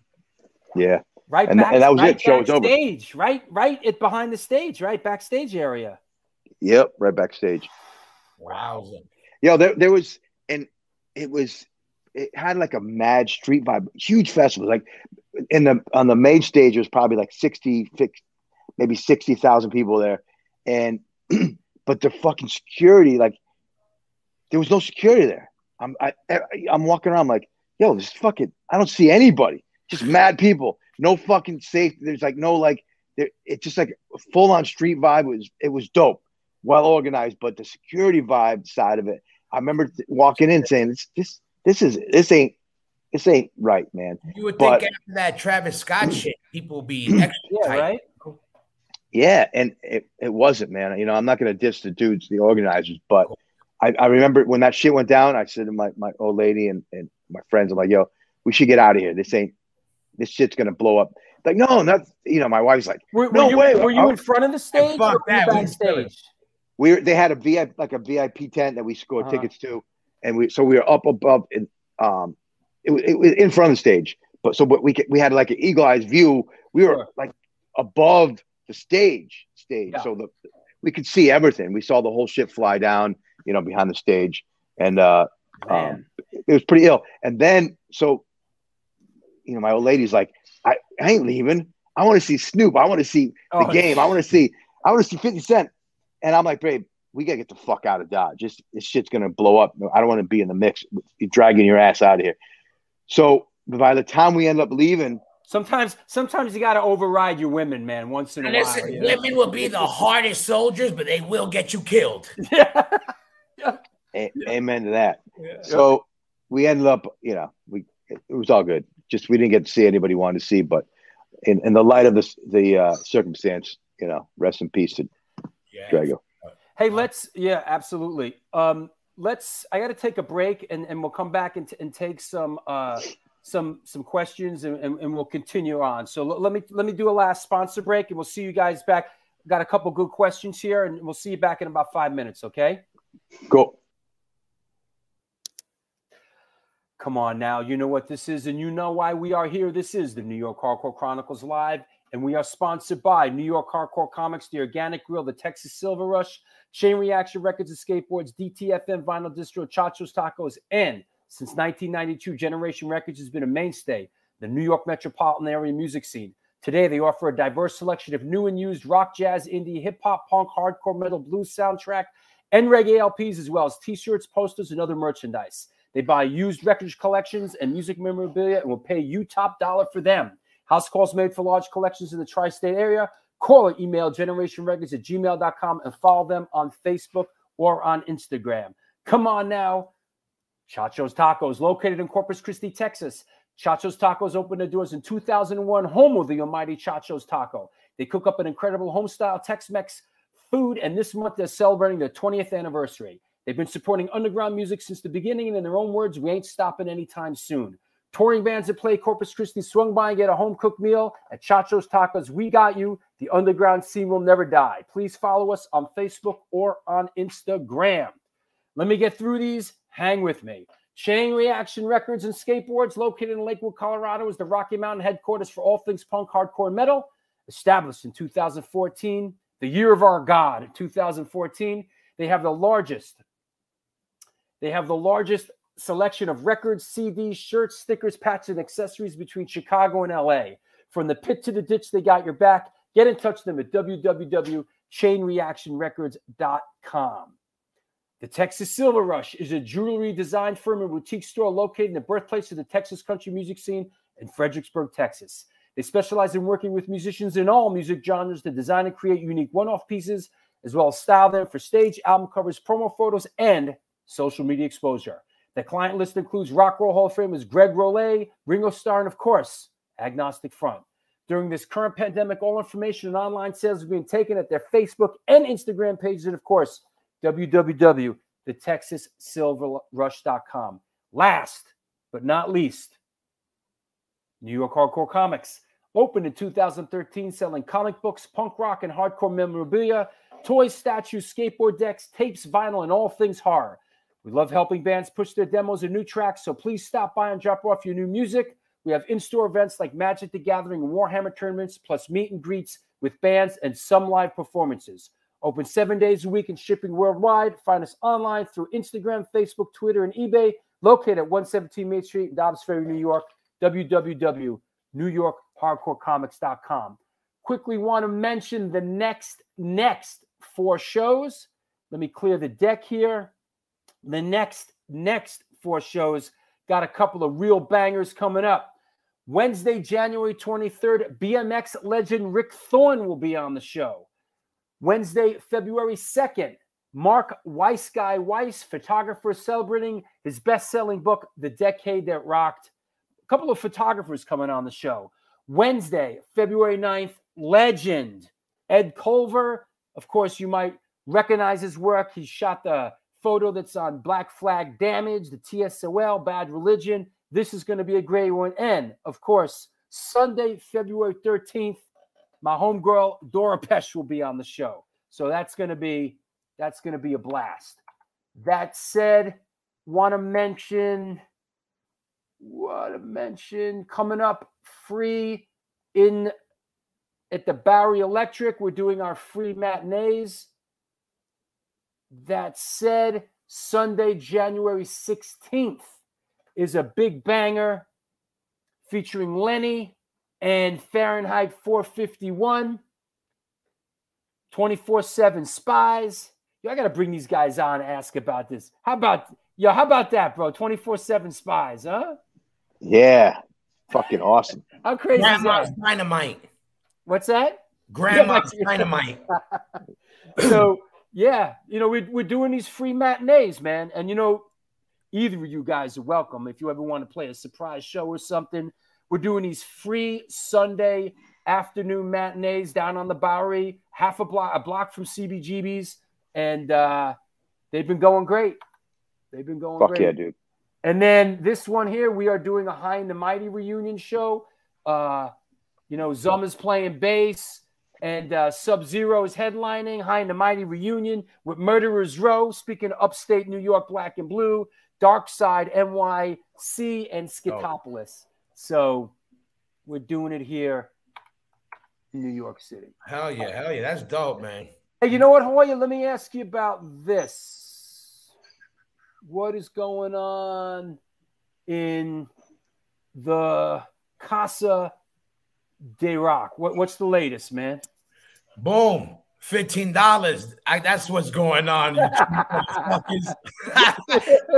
Yeah, right. and- back, and that was right it. Show was over. Stage, Right. Right. It behind the stage. Right. Backstage area. yep, right backstage. Wowza. Yo, there there was, and it was, it had like a mad street vibe, huge festival. Like in the on the main stage, it was probably like 60, fix- maybe sixty thousand people there, and but the fucking security, like there was no security there. I'm I, I I'm walking around like, yo, this is fucking. I don't see anybody. Just mad people. No fucking safety. There's like no like. There, it's just like full on street vibe. It was it was dope, well organized. But the security vibe side of it, I remember th- walking in saying, "This this this is this ain't this ain't right, man." You would But- think after that Travis Scott shit, people would be extra Yeah. tight. Right. Yeah, and it, it wasn't, man. You know, I'm not gonna diss the dudes, the organizers, but I, I remember when that shit went down, I said to my, my old lady and, and my friends, I'm like, yo, we should get out of here. This ain't this shit's gonna blow up. Like, no, not you know, my wife's like, Were, were No you, way. Were you in front of the stage fuck or were you that, we chilling. backstage? we were, they had a VIP like a VIP tent that we scored Uh-huh. tickets to, and we so we were up above in um it, was- it was in front of the stage, but so but we could- we had like an eagle eyes view. We were Sure. like above the stage stage, Yeah. so the we could see everything. We saw the whole shit fly down, you know, behind the stage, and uh Man. um, it was pretty ill. And then so you know, my old lady's like, I, I ain't leaving. I want to see Snoop. I want to see the Oh, game. I want to see. I want to see Fifty Cent. And I'm like, babe, we gotta get the fuck out of Dodge. Just this shit's gonna blow up. I don't want to be in the mix. You're dragging your ass out of here. So by the time we end up leaving, Sometimes, sometimes you got to override your women, man. Once in a while. Listen, you know? women will be the hardest soldiers, but they will get you killed. a- amen to that. So we ended up, you know, we it, it was all good. Just we didn't get to see anybody wanted to see, but in, in the light of this the uh, circumstance, you know, rest in peace to Yeah. Drakeo. Hey, let's. Yeah, absolutely. Um, let's. I got to take a break, and and we'll come back and, t- and take some uh some some questions and, and, and we'll continue on. So l- let me let me do a last sponsor break and we'll see you guys back. Got a couple good questions here and we'll see you back in about five minutes. Okay. Cool. Come on now, you know what this is, and you know why we are here. This is the New York Hardcore Chronicles Live, and we are sponsored by New York Hardcore Comics, The Organic Grill, The Texas Silver Rush, Chain Reaction Records and Skateboards, DTFM Vinyl Distro, Chacho's Tacos, and since 1992, Generation Records has been a mainstay, the New York metropolitan area music scene. Today, they offer a diverse selection of new and used rock, jazz, indie, hip hop, punk, hardcore, metal, blues soundtrack, and reggae LPs, as well as t shirts, posters, and other merchandise. They buy used record collections and music memorabilia and will pay you top dollar for them. House calls made for large collections in the tri state area. Call or email generationrecords at gmail.com and follow them on Facebook or on Instagram. Come on now. Chacho's Tacos, located in Corpus Christi, Texas. Chacho's Tacos opened their doors in 2001, home of the almighty Chacho's Taco. They cook up an incredible home style Tex Mex food, and this month they're celebrating their 20th anniversary. They've been supporting underground music since the beginning, and in their own words, we ain't stopping anytime soon. Touring bands that play Corpus Christi swung by and get a home cooked meal at Chacho's Tacos. We got you. The underground scene will never die. Please follow us on Facebook or on Instagram. Let me get through these. Hang with me. Chain Reaction Records and Skateboards, located in Lakewood, Colorado, is the Rocky Mountain headquarters for all things punk, hardcore, metal. Established in 2014, the year of our God, 2014, they have the largest. They have the largest selection of records, CDs, shirts, stickers, patches, and accessories between Chicago and LA. From the pit to the ditch, they got your back. Get in touch with them at www.chainreactionrecords.com. The Texas Silver Rush is a jewelry design firm and boutique store located in the birthplace of the Texas country music scene in Fredericksburg, Texas. They specialize in working with musicians in all music genres to design and create unique one off pieces, as well as style them for stage, album covers, promo photos, and social media exposure. The client list includes Rock Roll Hall of Famers Gregg Rolie, Ringo Starr, and of course, Agnostic Front. During this current pandemic, all information and online sales are being taken at their Facebook and Instagram pages, and of course, www.thetexassilverrush.com. Last but not least, New York Hardcore Comics opened in 2013, selling comic books, punk rock, and hardcore memorabilia, toys, statues, skateboard decks, tapes, vinyl, and all things horror. We love helping bands push their demos and new tracks, so please stop by and drop off your new music. We have in store events like Magic the Gathering and Warhammer tournaments, plus meet and greets with bands and some live performances. Open seven days a week and shipping worldwide. Find us online through Instagram, Facebook, Twitter, and eBay. Located at 117 Main Street, Dobbs Ferry, New York. www.newyorkhardcorecomics.com. Quickly want to mention the next next four shows. Let me clear the deck here. The next next four shows got a couple of real bangers coming up. Wednesday, January 23rd, BMX legend Rick Thorne will be on the show. Wednesday, February 2nd, Mark Weiss Guy Weiss, photographer celebrating his best selling book, The Decade That Rocked. A couple of photographers coming on the show. Wednesday, February 9th, legend Ed Colver. Of course, you might recognize his work. He shot the photo that's on Black Flag Damage, the TSOL, Bad Religion. This is going to be a great one. And of course, Sunday, February 13th, my homegirl Dora Pesh will be on the show. So that's going to be that's going to be a blast. That said, want to mention want to mention coming up free in at the Bowery Electric. We're doing our free matinees. That said, Sunday, January 16th is a big banger featuring Lenny and Fahrenheit 451, 24 7 Spyz. Yo, I got to bring these guys on ask about this. How about, yo, how about that, bro? 24 7 Spyz, huh? Yeah. Fucking awesome. How crazy Grandma's is that? dynamite. What's that? Grandma's dynamite. so yeah, you know, we're, we're doing these free matinees, man. And you know, either of you guys are welcome if you ever want to play a surprise show or something. We're doing these free Sunday afternoon matinees down on the Bowery, half a block, a block from CBGB's, and uh, they've been going great. They've been going Fuck great. yeah, dude. And then this one here, we are doing a High and the Mighty reunion show. Uh, you know, Zum is playing bass, and uh, Sub Zero is headlining High and the Mighty reunion with Murderers Row. Speaking of upstate New York, Black and Blue, Dark Side, NYC, and Skitopolis. So we're doing it here in New York City. Hell yeah, hell yeah, that's dope, man. Hey, you know what, Hoya? Let me ask you about this. What is going on in the Casa de Roc? What, what's the latest, man? Boom. Fifteen dollars. That's what's going on.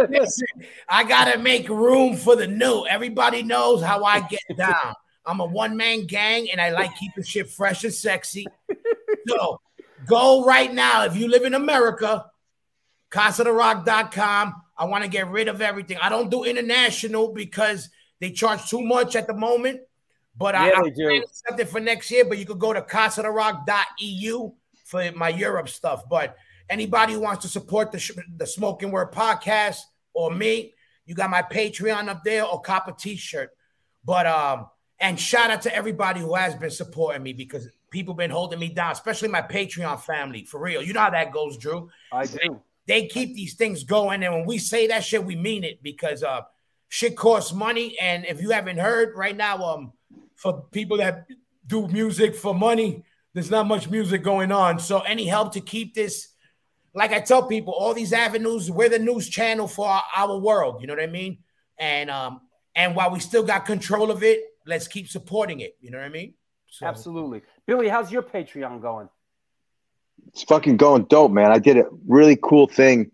Listen, I gotta make room for the new. Everybody knows how I get down. I'm a one man gang, and I like keeping shit fresh and sexy. So go right now if you live in America. CasaDeRoc.com. I want to get rid of everything. I don't do international because they charge too much at the moment. But I, Yeah, I'm they do. something for next year. But you could go to CasaDeRoc.eu for my Europe stuff. But anybody who wants to support the sh- the Smokin Word podcast or me, you got my Patreon up there or cop a T-shirt. But um, and shout out to everybody who has been supporting me because people been holding me down, especially my Patreon family. For real, you know how that goes, Drew. I do. They keep these things going, and when we say that shit, we mean it because uh, shit costs money. And if you haven't heard right now, um, for people that do music for money, there's not much music going on. So any help to keep this, like I tell people, all these avenues, we're the news channel for our, our world. You know what I mean? And um, and while we still got control of it, let's keep supporting it. You know what I mean? So, Absolutely. Billy, how's your Patreon going? it's fucking going dope, man. I did a really cool thing.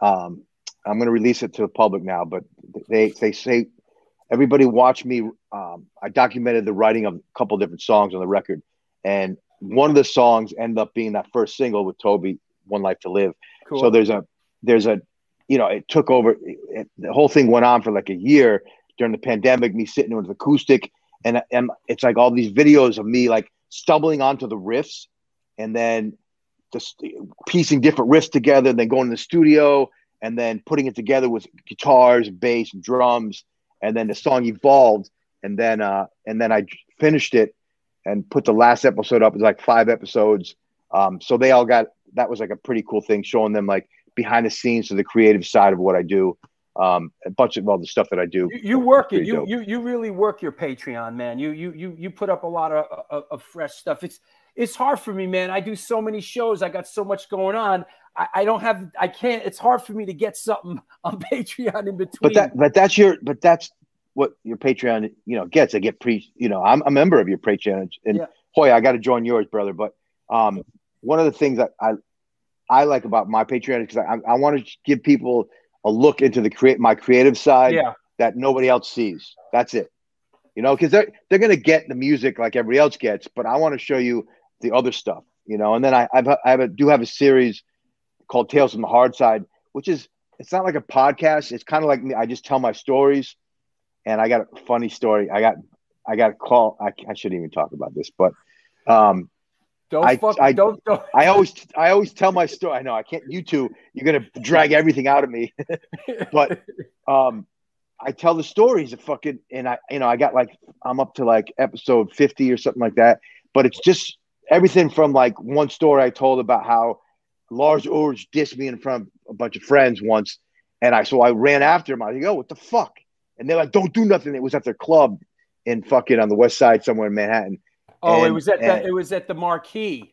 Um, I'm gonna release it to the public now, but they they say everybody watched me. Um, I documented the writing of a couple different songs on the record, and one of the songs ended up being that first single with Toby, "One Life to Live." Cool. So there's a there's a you know it took over. It, the whole thing went on for like a year during the pandemic. Me sitting with acoustic, and and it's like all these videos of me like stumbling onto the riffs, and then just piecing different riffs together, and then going to the studio, and then putting it together with guitars, bass, and drums, and then the song evolved, and then uh, and then I finished it and put the last episode up. It's like five episodes, um, so they all got that was like a pretty cool thing, showing them like behind the scenes to the creative side of what I do, um, a bunch of all the stuff that I do. You, you work it. You, dope. you you really work your Patreon, man. You you you you put up a lot of, of, of fresh stuff. It's it's hard for me, man. I do so many shows. I got so much going on. I, I don't have. I can't. It's hard for me to get something on Patreon in between. But that, but that's your, but that's what your Patreon, you know, gets. I get pre, you know, I'm a member of your Patreon, and Yeah. Hoy, I got to join yours, brother. But um, one of the things that I, I like about my Patreon is because I, I want to give people a look into the create my creative side yeah, that nobody else sees. That's it. You know, because they're they're gonna get the music like everybody else gets, but I want to show you the other stuff. You know, and then I I've, I have a, do have a series called Tales from the Hard Side, which is it's not like a podcast. It's kind of like me. I just tell my stories, and I got a funny story. I got I got a call. I, I shouldn't even talk about this, but um, don't I- fuck. I- don't don't. I always I always tell my story. I know I can't. You two, you're gonna drag everything out of me, but um, I tell the stories of fucking, and I you know I got like I'm up to like episode 50 or something like that. But it's just everything from like one story I told about how Lars Ulrich dissed me in front of a bunch of friends once, and I so I ran after him. I was like, "Oh, what the fuck?" And they're like, "Don't do nothing." It was at their club in fucking on the west side somewhere in Manhattan. oh, it was at and- the, it was at the marquee.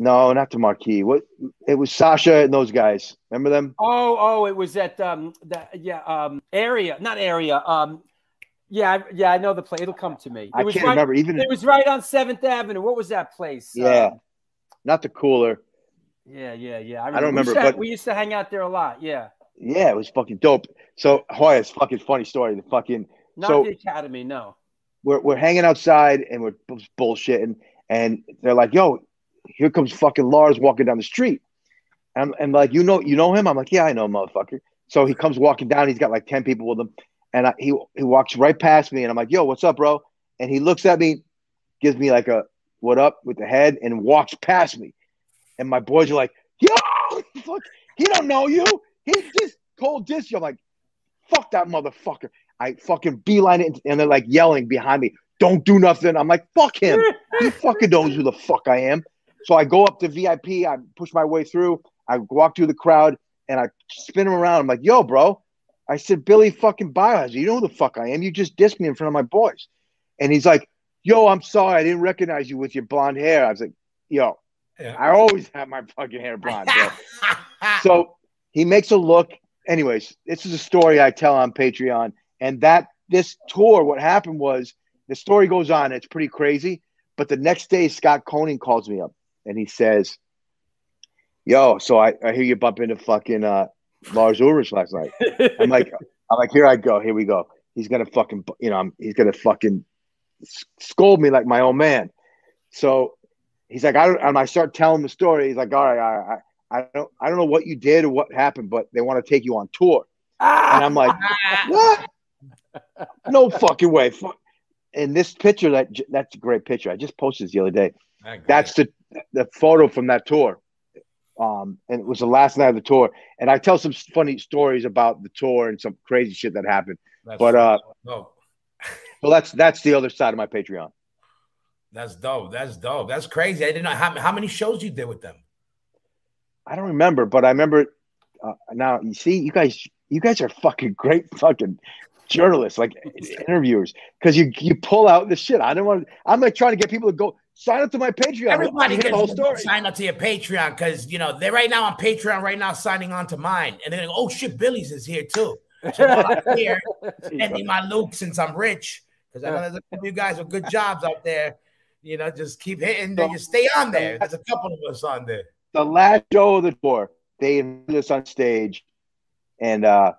No, not the Marquee. What? It was Sasha and those guys. Remember them? Oh, oh, it was at um that yeah um area, not area. Um, yeah, yeah, I know the place. It'll come to me. It I was can't right, remember. Even It was right on Seventh Avenue. What was that place? yeah, Um, not the cooler. Yeah, yeah, yeah. I, don't We remember, used, to, but- we used to hang out there a lot. Yeah, Yeah, it was fucking dope. So Hoya's fucking funny story. The fucking not so the academy. No. we're we're hanging outside and we're bu- bullshitting, and they're like, "Yo, here comes fucking Lars walking down the street," and, and like, you know, you know him? I'm like, "Yeah, I know, motherfucker." So he comes walking down. He's got like ten people with him, and I, he he walks right past me, and I'm like, "Yo, what's up, bro?" And he looks at me, gives me like a "What up?" with the head, and walks past me. And my boys are like, "Yo, fuck, he don't know you. He just told this." you." I'm like, fuck that motherfucker. I fucking beeline it, and they're like yelling behind me, don't do nothing. I'm like, fuck him. he fucking knows who the fuck I am. So I go up to VIP, I push my way through, I walk through the crowd, and I spin him around. I'm like, yo, bro. I said, Billy fucking Biohazard, you know who the fuck I am. You just dissed me in front of my boys. And he's like, yo, I'm sorry. I didn't recognize you with your blonde hair. I was like, yo, I always have my fucking hair blonde. so he makes a look. Anyways, this is a story I tell on Patreon. And that this tour, what happened was the story goes on. It's pretty crazy. But the next day, Scott Koenig calls me up and he says, Yo, so I, I hear you bump into fucking uh, Lars Ulrich last night. I'm like, I'm like, here I go. Here we go. He's gonna fucking, you know, I'm, he's gonna fucking scold me like my own man. So he's like, I don't, and I start telling the story. He's like, all right, all right, I, I don't, I don't know what you did or what happened, but they want to take you on tour. And I'm like, what? No fucking way. Fuck. And this picture, that that's a great picture. I just posted this the other day. That's the the photo from that tour. Um, and it was the last night of the tour. And I tell some funny stories about the tour and some crazy shit that happened. That's but uh, dope. well, that's that's the other side of my Patreon. That's dope. That's dope. That's crazy. I didn't know how, how many shows you did with them. I don't remember, but I remember. Uh, now you see, you guys, you guys are fucking great, fucking journalists, like interviewers, because you you pull out the shit. I don't want. I'm like trying to get people to go sign up to my Patreon. Everybody Hear the whole story. sign up to your Patreon because you know they're right now on Patreon right now signing on to mine, and they're like, "Oh shit, Billy's is here too." So I'm here sending my Luke since I'm rich because I know there's a you guys with good jobs out there. You know, just keep hitting. And you stay on there. There's a couple of us on there. the last show of the tour, they invited us on stage, and uh,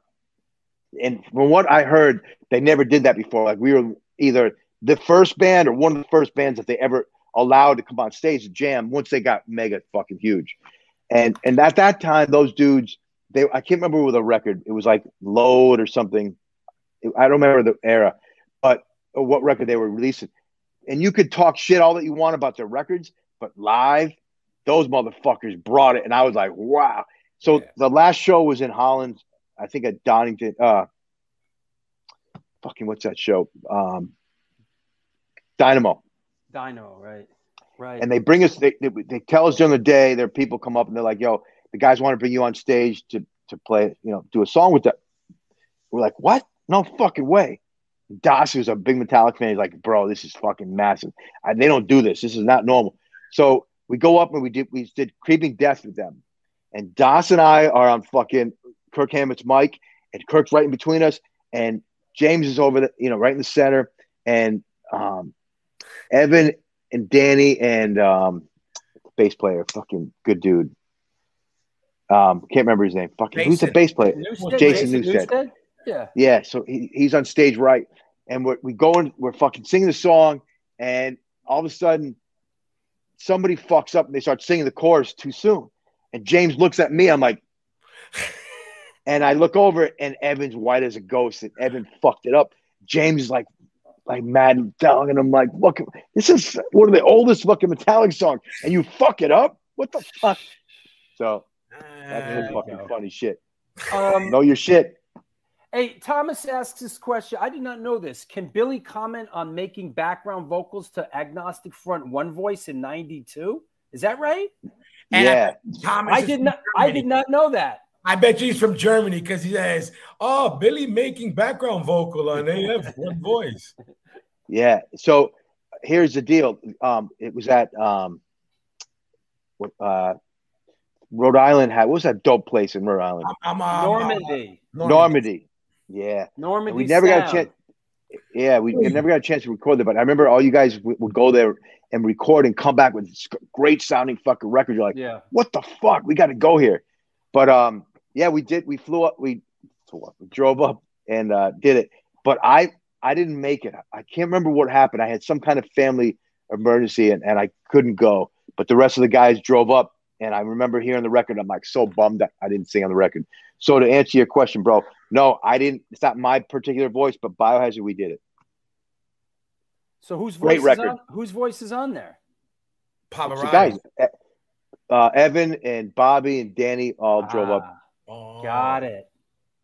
and from what I heard, they never did that before. Like we were either the first band or one of the first bands that they ever allowed to come on stage to jam once they got mega fucking huge, and and at that time, those dudes, they I can't remember with a record. It was like Load or something. I don't remember the era, but what record they were releasing. And you could talk shit all that you want about their records, but live, those motherfuckers brought it, and I was like, wow. So the last show was in Holland, I think at Donington. Uh, fucking what's that show? Um, Dynamo. Dino, right? Right. And they bring us. They, they, they tell us during the day. Their people come up and they're like, "Yo, the guys want to bring you on stage to to play, you know, do a song with them." We're like, "What? No fucking way." Das, who's a big Metallic fan, he's like, "Bro, this is fucking massive. I, they don't do this. This is not normal." So we go up and we did we did Creeping Death with them, and Das and I are on fucking Kirk Hammett's mic, and Kirk's right in between us, and James is over the you know right in the center, and um, Evan and Danny and um, bass player, fucking good dude. Um, can't remember his name. Fucking who's the bass player? Newsted? Jason Jason Newsted. Newsted? Yeah. Yeah, so he, he's on stage right, and we're we going, we're fucking singing the song, and all of a sudden, somebody fucks up and they start singing the chorus too soon, and James looks at me, I'm like, and I look over and Evan's white as a ghost, and Evan fucked it up. James is like, like mad and down, and I'm like, look, this is one of the oldest fucking Metallic songs, and you fuck it up? What the fuck? So that's some fucking funny shit. Um, know your shit. Hey, Thomas asks this question. I did not know this. Can Billy comment on making background vocals to Agnostic Front One Voice in '92? Is that right? And Yeah. Thomas I did from not. I did not know that. I bet you he's from Germany because he says, "Oh, Billy making background vocal on AF One Voice." Yeah. So here's the deal. Um, it was at um, what, uh, Rhode Island. Had what was that dope place in Rhode Island? I'm, uh, Normandy. Normandy. Yeah. Normandy. And we never got a chance. Yeah, we never got a chance to record there, but I remember all you guys would, would go there and record and come back with great sounding fucking records. You're like, Yeah. what the fuck? We got to go here. But um, yeah, we did. We flew up. We, we drove up and uh, did it. But I I didn't make it. I can't remember what happened. I had some kind of family emergency and, and I couldn't go. But the rest of the guys drove up, and I remember hearing the record. I'm like so bummed that I didn't sing on the record. So to answer your question, bro, no, I didn't. It's not my particular voice, but Biohazard, we did it. So whose voice Great is record. on? Whose voice is on there? Pavarotti. So guys, uh, Evan and Bobby and Danny all drove up. Ah, Got it.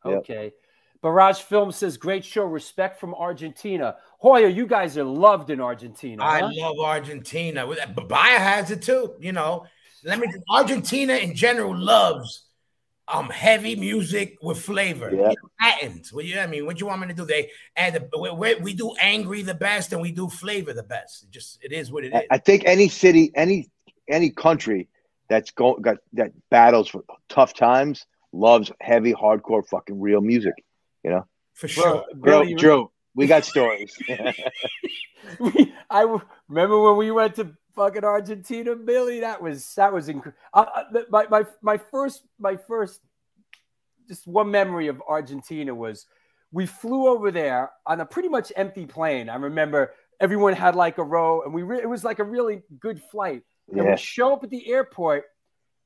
Yep. Okay. Barrage Film says, "Great show. Respect from Argentina." Hoya, you guys are loved in Argentina. I huh? love Argentina. With that, has it too. You know, let me. Argentina in general loves um heavy music with flavor. Yeah. You know, Latins. Well, yeah, I mean, what you want me to do? They add the, we, we- we do angry the best, and we do flavor the best. It just it is what it is. I- I think any city, any any country that's go, got that battles for tough times loves heavy, hardcore, fucking real music. You know, for sure, Bro, Drew, Billy, Drew, we got stories. we, I w- remember when we went to fucking Argentina, Billy. That was that was incredible. my, my my first my first just one memory of Argentina was we flew over there on a pretty much empty plane. I remember everyone had like a row, and we re- it was like a really good flight. And Yeah. we show up at the airport,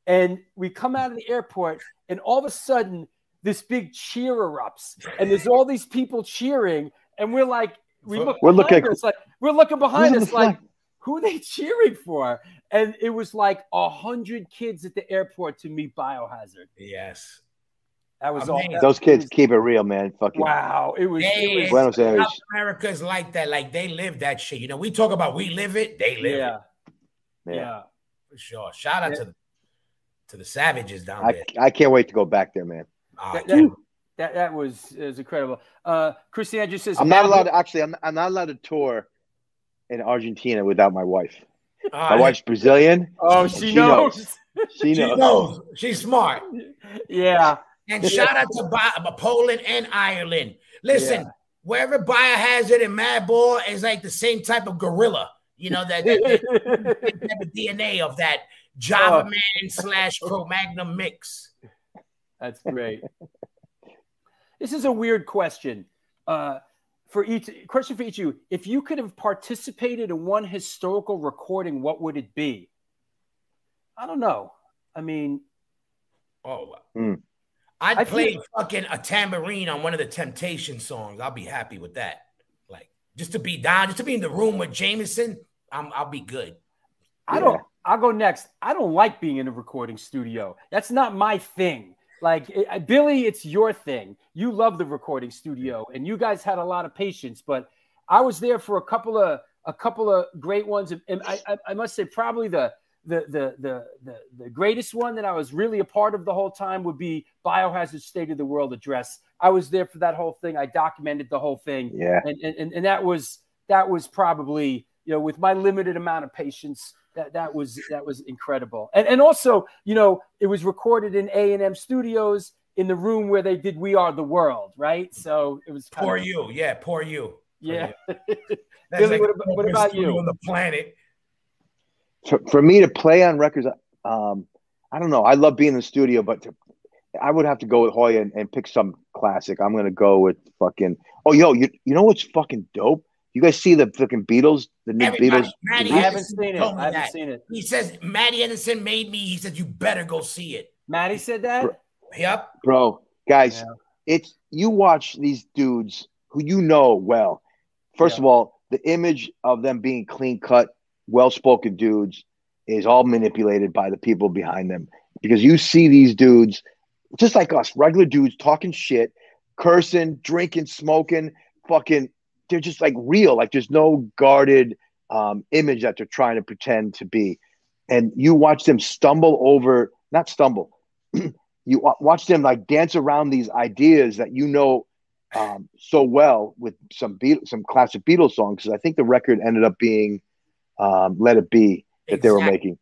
and we come out of the airport, and all of a sudden this big cheer erupts, and there's all these people cheering, and we're like, we look We're looking- us, like we're looking behind us, like who are they cheering for? And it was like a hundred kids at the airport to meet Biohazard. Yes, That was all. Amazing. that Those kids keep it real, man. Fucking wow, it was. Hey, it was Buenos Aires. South America is like that. Like they live that shit. You know, we talk about we live it, they live yeah, it yeah. for sure. Shout out Yeah. to the to the savages down I, there. I can't wait to go back there, man. Ah, That, that, that, that was it was incredible. Uh, Christian just says I'm not allowed to actually. I'm, I'm not allowed to tour in Argentina without my wife. Ah, My wife's Brazilian. Oh, and she, knows. She she knows. knows. She's smart. yeah, And shout out to Bi- Poland and Ireland. Listen, Yeah. wherever Biohazard and Madball is like the same type of gorilla. You know that, that, that, that type of DNA of that Java Oh. Man slash Cro Magnum mix. That's great. this is a weird question. Uh, for each question for each of you, if you could have participated in one historical recording, what would it be? I don't know. I mean, Oh, Hmm. I'd I play feel- fucking a tambourine on one of the Temptation songs. I'll be happy with that. Like just to be down, just to be in the room with Jamerson, I'm, I'll be good. I don't. I'll go next. I don't like being in a recording studio. That's not my thing. Like it, Billy, it's your thing. You love the recording studio, and you guys had a lot of patience. But I was there for a couple of a couple of great ones, and I, I, I must say probably the the, the the the the greatest one that I was really a part of the whole time would be Biohazard State of the World address. I was there for that whole thing. I documented the whole thing Yeah. and, and and and that was that was probably you know with my limited amount of patience that that was that was incredible and and also you know it was recorded in A and M Studios in the room where they did We Are the World right so it was kind Poor of- you, yeah, poor you. yeah That's Billy, like what about- what about you? on the planet? For, for me to play on records, um, I don't know. I love being in the studio, but to, I would have to go with Hoya and, and pick some classic. I'm gonna go with fucking. Oh, yo, you you know what's fucking dope? You guys see the fucking Beatles, the new Everybody, Beatles? Matty I haven't seen it I haven't that. seen it He says Maddie Anderson made me. He said you better go see it. Maddie said that Yep. bro guys Yeah. it's you watch these dudes who you know well first Yeah. of all the image of them being clean cut well-spoken dudes is all manipulated by the people behind them because you see these dudes just like us regular dudes talking shit cursing drinking smoking fucking they're just like real like there's no guarded um, image that they're trying to pretend to be and you watch them stumble over not stumble you watch them like dance around these ideas that you know um, so well with some some classic Beatles songs. 'cause I think the record ended up being um, "Let It Be" that they were making.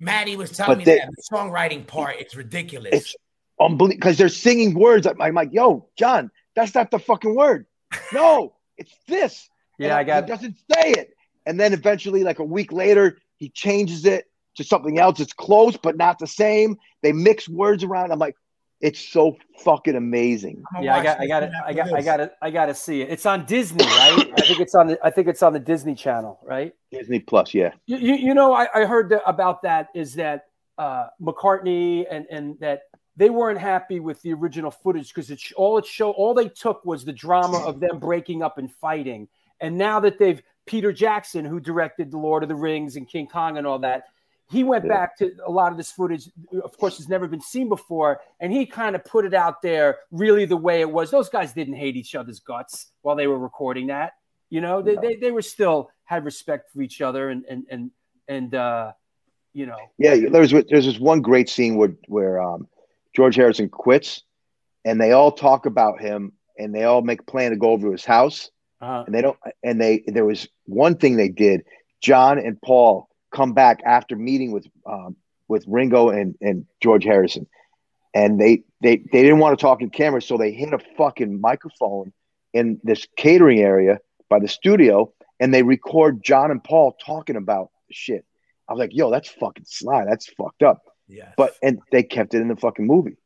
Maddie was telling But me they- that the songwriting part is ridiculous. It's unbelievable because they're singing words. I'm like, "Yo, John, that's not the fucking word. No, it's this." yeah And I got He doesn't say it, and then eventually, like a week later, he changes it to something else. It's close but not the same. They mix words around. I'm like, it's so fucking amazing. Yeah I got I got it I got I got it I got to see it it's on Disney right I think it's on the I think it's on the Disney Channel right Disney Plus, yeah. You, you, you know, I, I heard that about that is that uh, McCartney and and that they weren't happy with the original footage because it sh- all it showed all they took was the drama of them breaking up and fighting. And now that they've Peter Jackson, who directed The Lord of the Rings and King Kong and all that, he went Yeah. back to a lot of this footage. Of course, has never been seen before, and he kind of put it out there really the way it was. Those guys didn't hate each other's guts while they were recording that. You know, they they, they were still had respect for each other, and and and and uh, you know, Yeah, there's there's this one great scene where where um, George Harrison quits, and they all talk about him, and they all make a plan to go over to his house, uh, and they don't. And they there was one thing they did. John and Paul come back after meeting with um, with Ringo and and George Harrison, and they they they didn't want to talk in camera, so they hit a fucking microphone in this catering area by the studio, and they record John and Paul talking about shit. I was like, yo, that's fucking sly. That's fucked up. Yeah. But and they kept it in the fucking movie.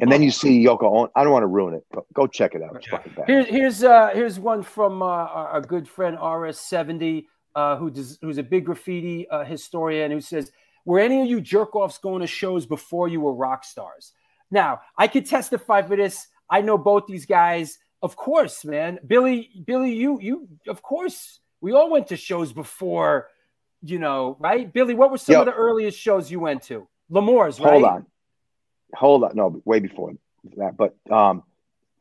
And then you see Yoko Ono. I don't want to ruin it, but go check it out. It's fucking bad. Here, here's uh, here's one from uh, our, our good friend RS70, uh, who does, who's a big graffiti uh, historian, who says, "Were any of you jerk offs going to shows before you were rock stars?" Now, I could testify for this. I know both these guys. Of course, man. Billy, Billy, you, you, of course, we all went to shows before, you know, right? Billy, what were some Yo. of the earliest shows you went to? L'Amour's, right? Hold on. Hold on. No, way before that. But um,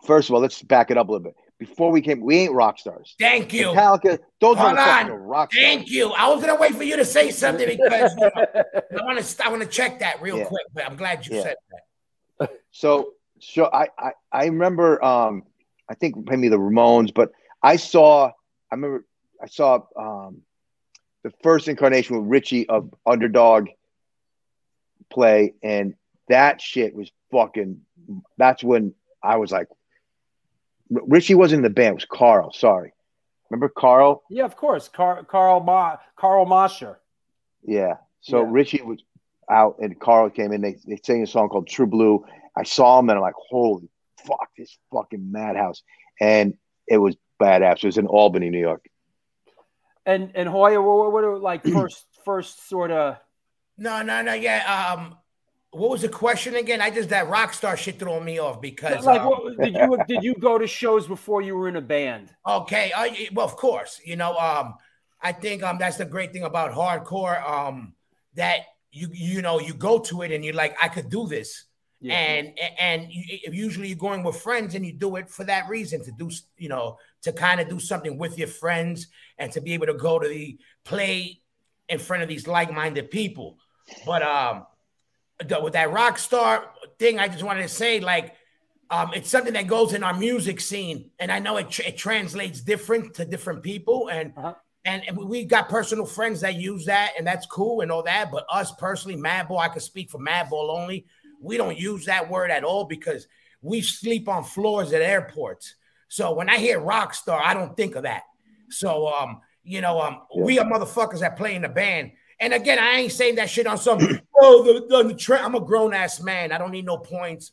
first of all, let's back it up a little bit. Before we came, we ain't rock stars. Thank you. Metallica, those Hold motherfuckers on. rock stars. Thank you. I was gonna wait for you to say something because you know, I want to. I want to check that real Yeah. quick. But I'm glad you Yeah. said that. So, so I, I, I remember, um, I think maybe the Ramones, but I saw, I remember, I saw um, the first incarnation with Richie of Underdog play, and that shit was fucking. That's when I was like, Richie wasn't in the band; it was Carl. Sorry, remember Carl? Yeah, of course. Car- Carl Ma- Carl Mosher. Yeah. So Yeah. Richie was out and Carl came in. They they sang a song called True Blue. I saw him and I'm like, holy fuck, this fucking madhouse. And it was badass. It was in Albany, New York. And and Hoya, what, what are like first first sort of No, no, no. Yeah. Um, what was the question again? I just that rock star shit threw me off because like um, what, did you did you go to shows before you were in a band? Okay. Well, of course. You know, um, I think um, that's the great thing about hardcore. Um, that you you know you go to it and you're like, I could do this, Yeah. and and you, usually you're going with friends and you do it for that reason to do you know to kind of do something with your friends and to be able to go to the play in front of these like-minded people. But um, the, with that rock star thing, I just wanted to say like um, it's something that goes in our music scene, and I know it, tr- it translates different to different people, and Uh-huh. and, and we got personal friends that use that, and that's cool and all that. But us personally, Madball, I could speak for Madball only. We don't use that word at all because we sleep on floors at airports. So when I hear rock star, I don't think of that. So um, you know, um, we are motherfuckers that play in the band. And again, I ain't saying that shit on some. oh, the, the, the tra- I'm a grown ass man. I don't need no points.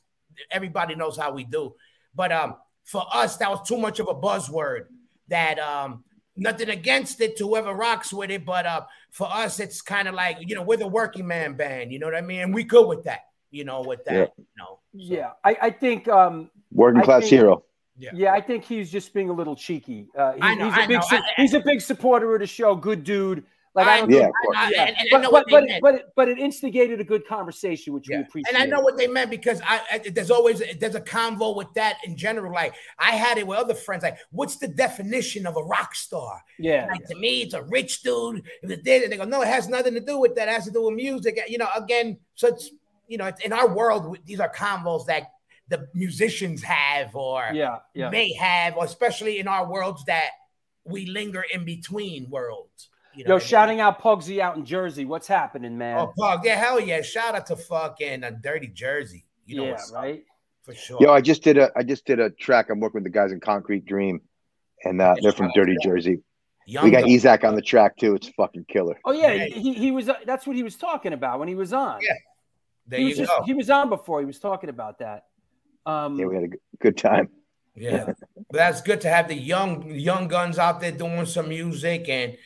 Everybody knows how we do. But um, for us, that was too much of a buzzword. That um, nothing against it to whoever rocks with it, but uh, for us, it's kind of like you know we're the working man band. You know what I mean? And we good with that. You know, with that. Yeah. You know. Yeah, I, I think um Working class think- hero. yeah. Yeah. I think he's just being a little cheeky. Uh, he- I know, he's a I big know. su- I- he's a big supporter of the show. Good dude. Like I, I don't know, Yeah, think- of course. I- yeah. and, and I but know but what but they it, meant. but it, but it instigated a good conversation, which we appreciate. And I know what they meant because I, I there's always there's a convo with that in general. Like I had it with other friends. Like, what's the definition of a rock star? Yeah, Like to me, it's a rich dude. If did, and they go, no, it has nothing to do with that. It has to do with music. You know, again, so it's you know, in our world, these are convos that the musicians have or yeah, yeah. may have, or especially in our worlds that we linger in between worlds. You know, Yo, what I mean? shouting out Pugsy out in Jersey. What's happening, man? Oh, Pug, yeah, hell yeah! Shout out to fucking uh, Dirty Jersey. You know yeah, what's up, right. for sure. Yo, I just did a I just did a track. I'm working with the guys in Concrete Dream, and uh, they're from Dirty Jersey. Young We got Gun. Ezak on the track too. It's fucking killer. Oh yeah, Right. he, he was. Uh, that's what he was talking about when he was on. Yeah, There he you was just go. he was on before. He was talking about that. Um, Yeah, we had a good- good time. Yeah, but that's good to have the young young guns out there doing some music and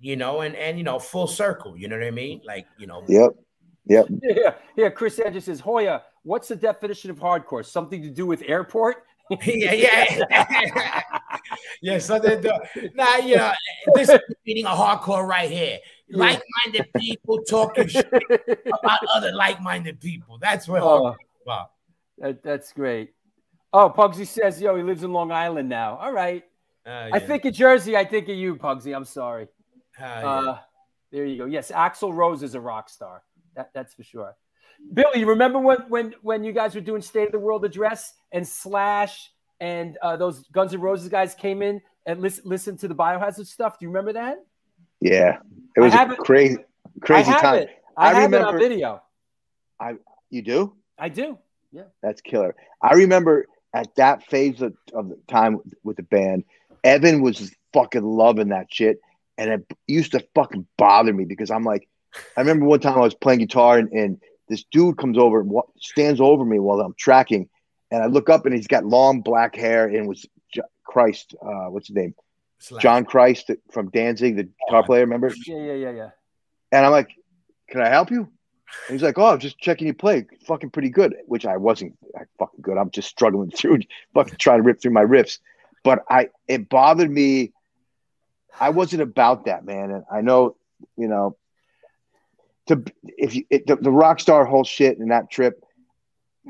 you know and and you know full circle. You know what I mean? Like you know. Yep, yep. yeah, yeah. Chris Edges says, Hoya, what's the definition of hardcore? Something to do with airport? yeah, yeah, yeah. Something. To, nah, you know, this is meeting a hardcore right here. like-minded people talking shit about other like-minded people. That's what Oh. I'm about. That, that's great. Oh, Pugsy says, yo, he lives in Long Island now. All right. Uh, I think of Jersey. I think of you, Pugsy. I'm sorry. Uh, yeah. Uh, there you go. Yes, Axl Rose is a rock star. That, that's for sure. Billy, you remember when when when you guys were doing State of the World address and Slash and uh, those Guns N' Roses guys came in and listen listened to the biohazard stuff? Do you remember that? Yeah, it was a it- crazy, crazy I have time. it. I, I have it remember- on video. I you do? I do. Yeah. That's killer. I remember at that phase of, of the time with the band, Evan was fucking loving that shit, and it used to fucking bother me because I'm like, I remember one time I was playing guitar and, and this dude comes over and stands over me while I'm tracking, and I look up and he's got long black hair and was J- Christ, uh, what's his name? Slash. John Christ from Danzig, the guitar player. Remember? Yeah, yeah, yeah, yeah. And I'm like, "Can I help you?" And he's like, "Oh, I'm just checking you play, fucking pretty good." Which I wasn't like, fucking good. I'm just struggling through, fucking trying to rip through my riffs. But I, it bothered me. I wasn't about that, man. And I know, you know, to if you it, the, the rock star whole shit and that trip,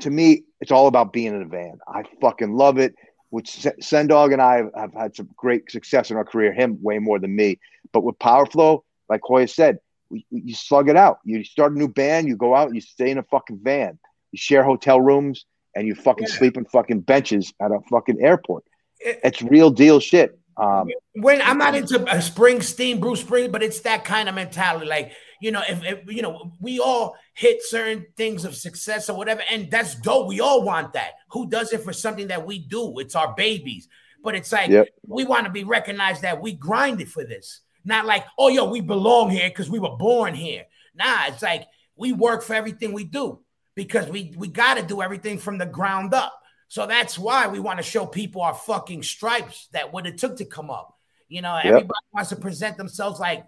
to me, it's all about being in a van. I fucking love it. Which Sen Dog and I have, have had some great success in our career. Him way more than me. But with Powerflo, like Hoya said, we, we- you slug it out. You start a new band, you go out, you stay in a fucking van. You share hotel rooms, and you fucking sleep in fucking benches at a fucking airport. It's real deal shit. Um, when I'm not into Springsteen, Bruce Springsteen, but it's that kind of mentality. Like, you know, if, if you know, we all hit certain things of success or whatever, and that's dope. We all want that. Who does it for something that we do? It's our babies. But it's like Yep. we want to be recognized that we grinded for this. Not like, oh yo, we belong here because we were born here. Nah, it's like we work for everything we do because we we got to do everything from the ground up. So that's why we want to show people our fucking stripes that what it took to come up. You know, Yep. everybody wants to present themselves like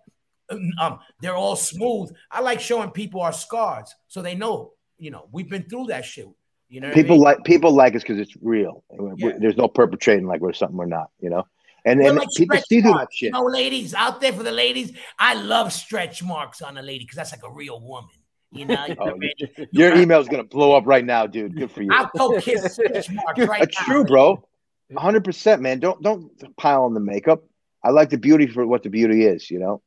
um they're all smooth. I like showing people our scars so they know, you know, we've been through that shit. You know, what I people mean? like people like us because it's real. Yeah. There's no perpetrating like we're something we're not. You know, and and like people see through that shit. You know, ladies out there for the ladies, I love stretch marks on a lady because that's like a real woman. You know, Oh, Your email's gonna blow up right now, dude. Good for you. I'll go kiss stretch marks right That's now. true, bro. 100, percent man. Don't don't pile on the makeup. I like the beauty for what the beauty is. You know.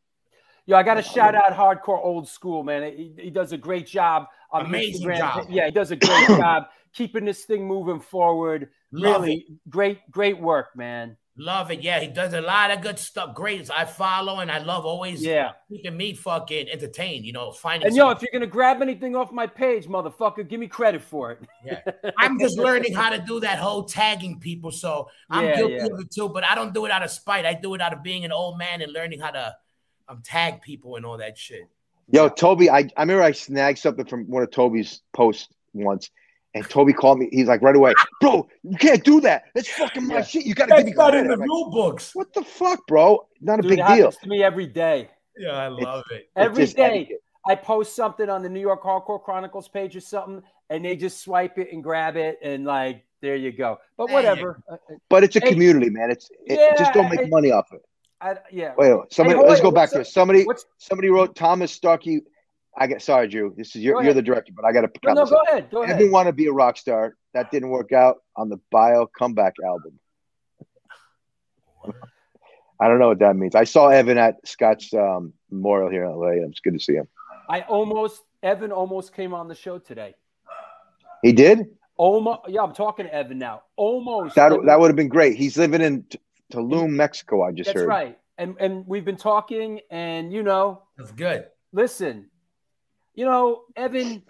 Yo, I got to shout out Hardcore Old School, man. He, he does a great job on Amazing Instagram. job. Yeah, he does a great job keeping this thing moving forward. Love really great, great work, man. Love it. Yeah, he does a lot of good stuff. Great. I follow and I love always Yeah. keeping me fucking entertained, you know, finding And yo, some- if you're gonna grab anything off my page, motherfucker, give me credit for it. Yeah. I'm just learning how to do that whole tagging people. So I'm Yeah, guilty yeah. of it too, but I don't do it out of spite. I do it out of being an old man and learning how to um, tag people and all that shit. Yo, Toby, I, I remember I snagged something from one of Toby's posts once, and Toby called me. He's like, right away, bro, you can't do that. That's fucking my Yeah. shit. You gotta give me That's not credit. in the I'm like, rule books. what the fuck, bro? Not a Dude, big it deal. to me every day. Yeah, I love it. Every just day, etiquette. I post something on the New York Hardcore Chronicles page or something, and they just swipe it and grab it, and like, there you go. But whatever. Uh, But it's a Hey. community, man. It's it, Yeah, just don't make hey. money off it. I, yeah. Wait, wait, somebody. Hoya, let's go back what's to it. Somebody. Somebody wrote Thomas Starkey. I get sorry, Drew. This is your, Go you're the director, but I got to. No, no, go ahead. Go ahead. Evan wanted to be a rock star. That didn't work out on the Bio comeback album. I don't know what that means. I saw Evan at Scott's um, memorial here in LA. It's good to see him. I almost Evan almost came on the show today. He did. Almost, yeah, I'm talking to Evan now. Almost. That that would have been great. He's living in T- Tulum, Mexico. I just That's heard. right. And and we've been talking, and you know, That's good. listen, you know, Evan,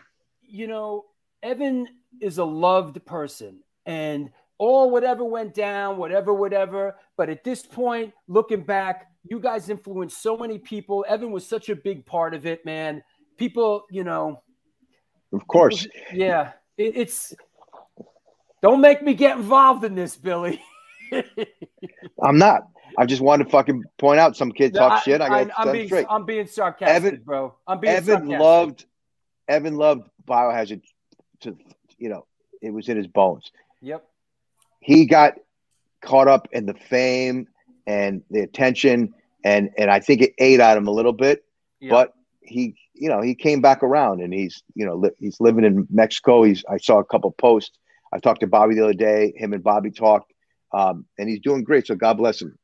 you know, Evan is a loved person, and all whatever went down, whatever, whatever. But at this point, looking back, you guys influenced so many people. Evan was such a big part of it, man. People, you know, Of course. yeah, it, it's. Don't make me get involved in this, Billy. I'm not. I just wanted to fucking point out some kid talk shit. I got I'm, I'm being, straight. I'm being sarcastic, Evan- bro. I'm being Evan sarcastic. loved. Evan loved Biohazard. To you know, it was in his bones. Yep. he got caught up in the fame and the attention and and I think it ate at him a little bit. Yeah. but he, you know, he came back around and he's, you know, li- he's living in Mexico. He's, I saw a couple posts. I talked to Bobby the other day. Him and Bobby talked, um, and he's doing great. So God bless him.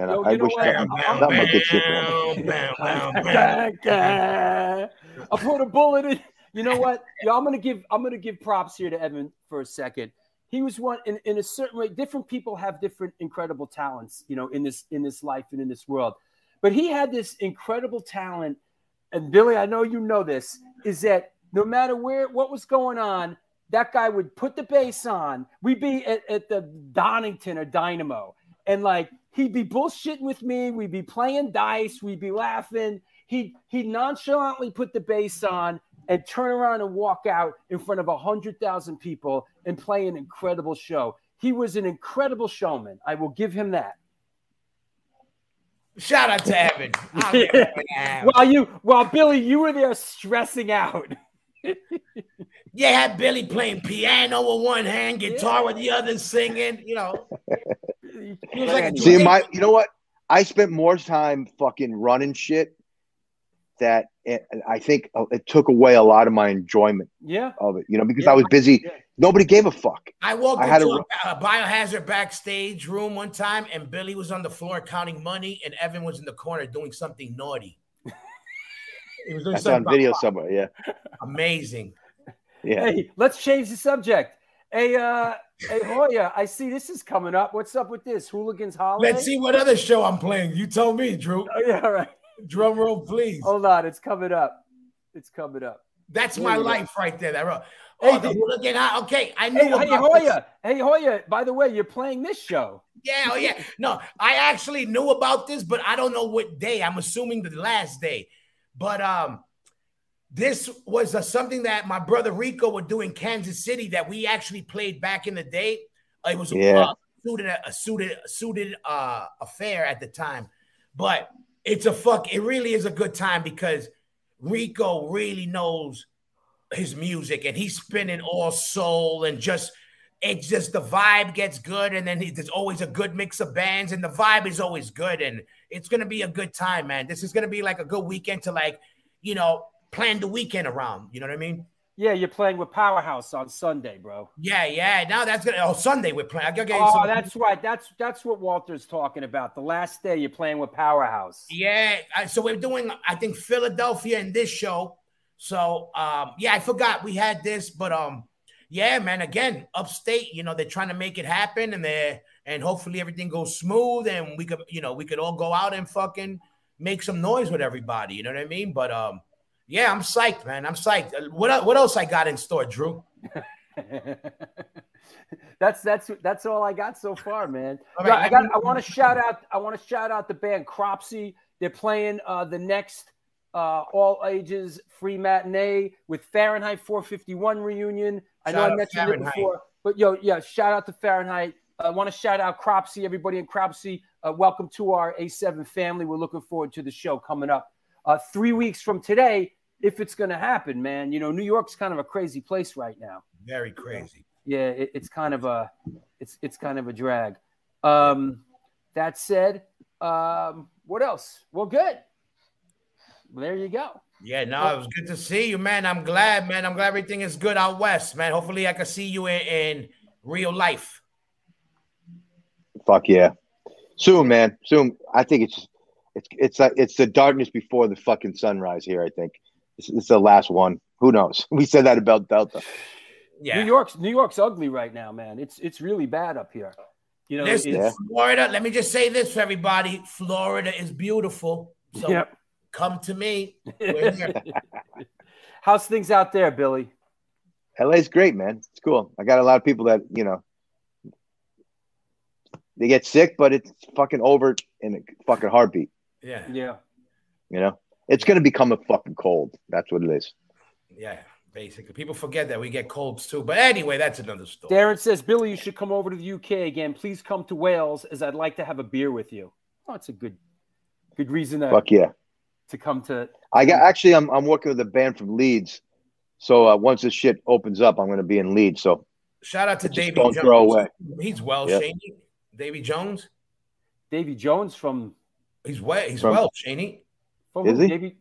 And Yo, I, I wish what? nothing, I'm- nothing but good shit for him. I put a bullet in. You know what? Yo, I'm gonna give I'm gonna give props here to Evan for a second. He was one in, in a certain way. Different people have different incredible talents, you know, in this in this life and in this world. But he had this incredible talent, and Billy, I know you know this, is that no matter where what was going on, that guy would put the bass on. We'd be at, at the Donington or Dynamo, and like he'd be bullshitting with me. We'd be playing dice. We'd be laughing. He he nonchalantly put the bass on and turn around and walk out in front of a hundred thousand people and play an incredible show. He was an incredible showman. I will give him that. Shout out to Evan. I'll give him that. while you while Billy, you were there stressing out. Yeah, had Billy playing piano with one hand, guitar with the other, singing. You know, like See, my, you know what? I spent more time fucking running shit that it, I think uh, it took away a lot of my enjoyment Yeah. of it, you know, because Yeah. I was busy. Nobody gave a fuck. I walked I had into a- a, a biohazard backstage room one time, and Billy was on the floor counting money, and Evan was in the corner doing something naughty. it was doing That's on something video somewhere. Yeah. amazing. Yeah. Hey, let's change the subject. Hey, uh, hey Hoya, I see this is coming up. What's up with this? Hooligans Holiday? Let's see what other show I'm playing. You tell me, Drew. Oh, yeah, all right. Drum roll, please. Hold on, it's coming up. It's coming up. That's There my you go. life right there. That ro- Hey, oh, the did- hooligan. Hol- Okay, I knew Hey, about hey this. Hoya. Hey Hoya, by the way, you're playing this show. Yeah, oh yeah. No, I actually knew about this, but I don't know what day. I'm assuming the last day. But um, this was uh, something that my brother Rico would do in Kansas City that we actually played back in the day. Uh, It was Yeah. uh, suited a suited a suited uh, affair at the time, but it's a fuck. It really is a good time because Rico really knows his music and he's spinning all soul and just it's just the vibe gets good and then he, there's always a good mix of bands and the vibe is always good and it's gonna be a good time man this is gonna be like a good weekend to like you know plan the weekend around you know what i mean Yeah, you're playing with Powerhouse on Sunday, bro. yeah yeah now that's gonna oh sunday we're playing i gotta get you Oh, some- that's right. That's that's what Walter's talking about. The last day you're playing with Powerhouse. Yeah, so we're doing, I think, Philadelphia in this show. So um, yeah, I forgot we had this, but um, yeah, man, again, upstate, you know, they're trying to make it happen and they're and hopefully everything goes smooth and we could, you know, we could all go out and fucking make some noise with everybody, you know what I mean? But um, yeah, I'm psyched, man. I'm psyched. Uh, What what else I got in store, Drew? that's that's that's all I got so far, man. Right, I got. I want to shout out. I want to shout out the band Cropsy. They're playing uh, the next uh, all ages free matinee with Fahrenheit 451 reunion. I know I mentioned Fahrenheit. it before, but yo, yeah, shout out to Fahrenheit. I want to shout out Cropsy, everybody in Cropsy. Uh, welcome to our A7 family. We're looking forward to the show coming up uh, three weeks from today, if it's going to happen, man. You know, New York's kind of a crazy place right now Very crazy. yeah, it, it's kind of a it's it's kind of a drag. Um, that said, um, what else? Well, good. Well, there you go. Yeah, no, it was good to see you, man. I'm glad, man. I'm glad everything is good out west, man. Hopefully, I can see you in, in real life. Fuck yeah. Soon, man. Soon. I think it's it's it's like it's the darkness before the fucking sunrise here. I think it's, it's the last one. Who knows? We said that about Delta. Yeah. New York's New York's ugly right now, man. It's it's really bad up here. You know, Listen, it's, Florida. Let me just say this for everybody: Florida is beautiful. So Yep. come to me. We're how's things out there, Billy? LA's great, man. It's cool. I got a lot of people that you know they get sick, but it's fucking over in a fucking heartbeat. yeah, Yeah. You know, it's gonna become a fucking cold. That's what it is. yeah. Basically, people forget that we get colds too. But anyway, that's another story. Darren says, Billy, you should come over to the UK again. Please come to Wales, as I'd like to have a beer with you. Oh, it's a good, good reason to, Fuck yeah. to come to. I got actually. I'm I'm working with a band from Leeds. So uh, once this shit opens up, I'm gonna be in Leeds. So Shout out to Just Davy don't Jones. throw away. He's well, Yeah. Shaney. Davy Jones. Davy Jones from He's well. He's From- well, Shaney. From Is who? he? Davy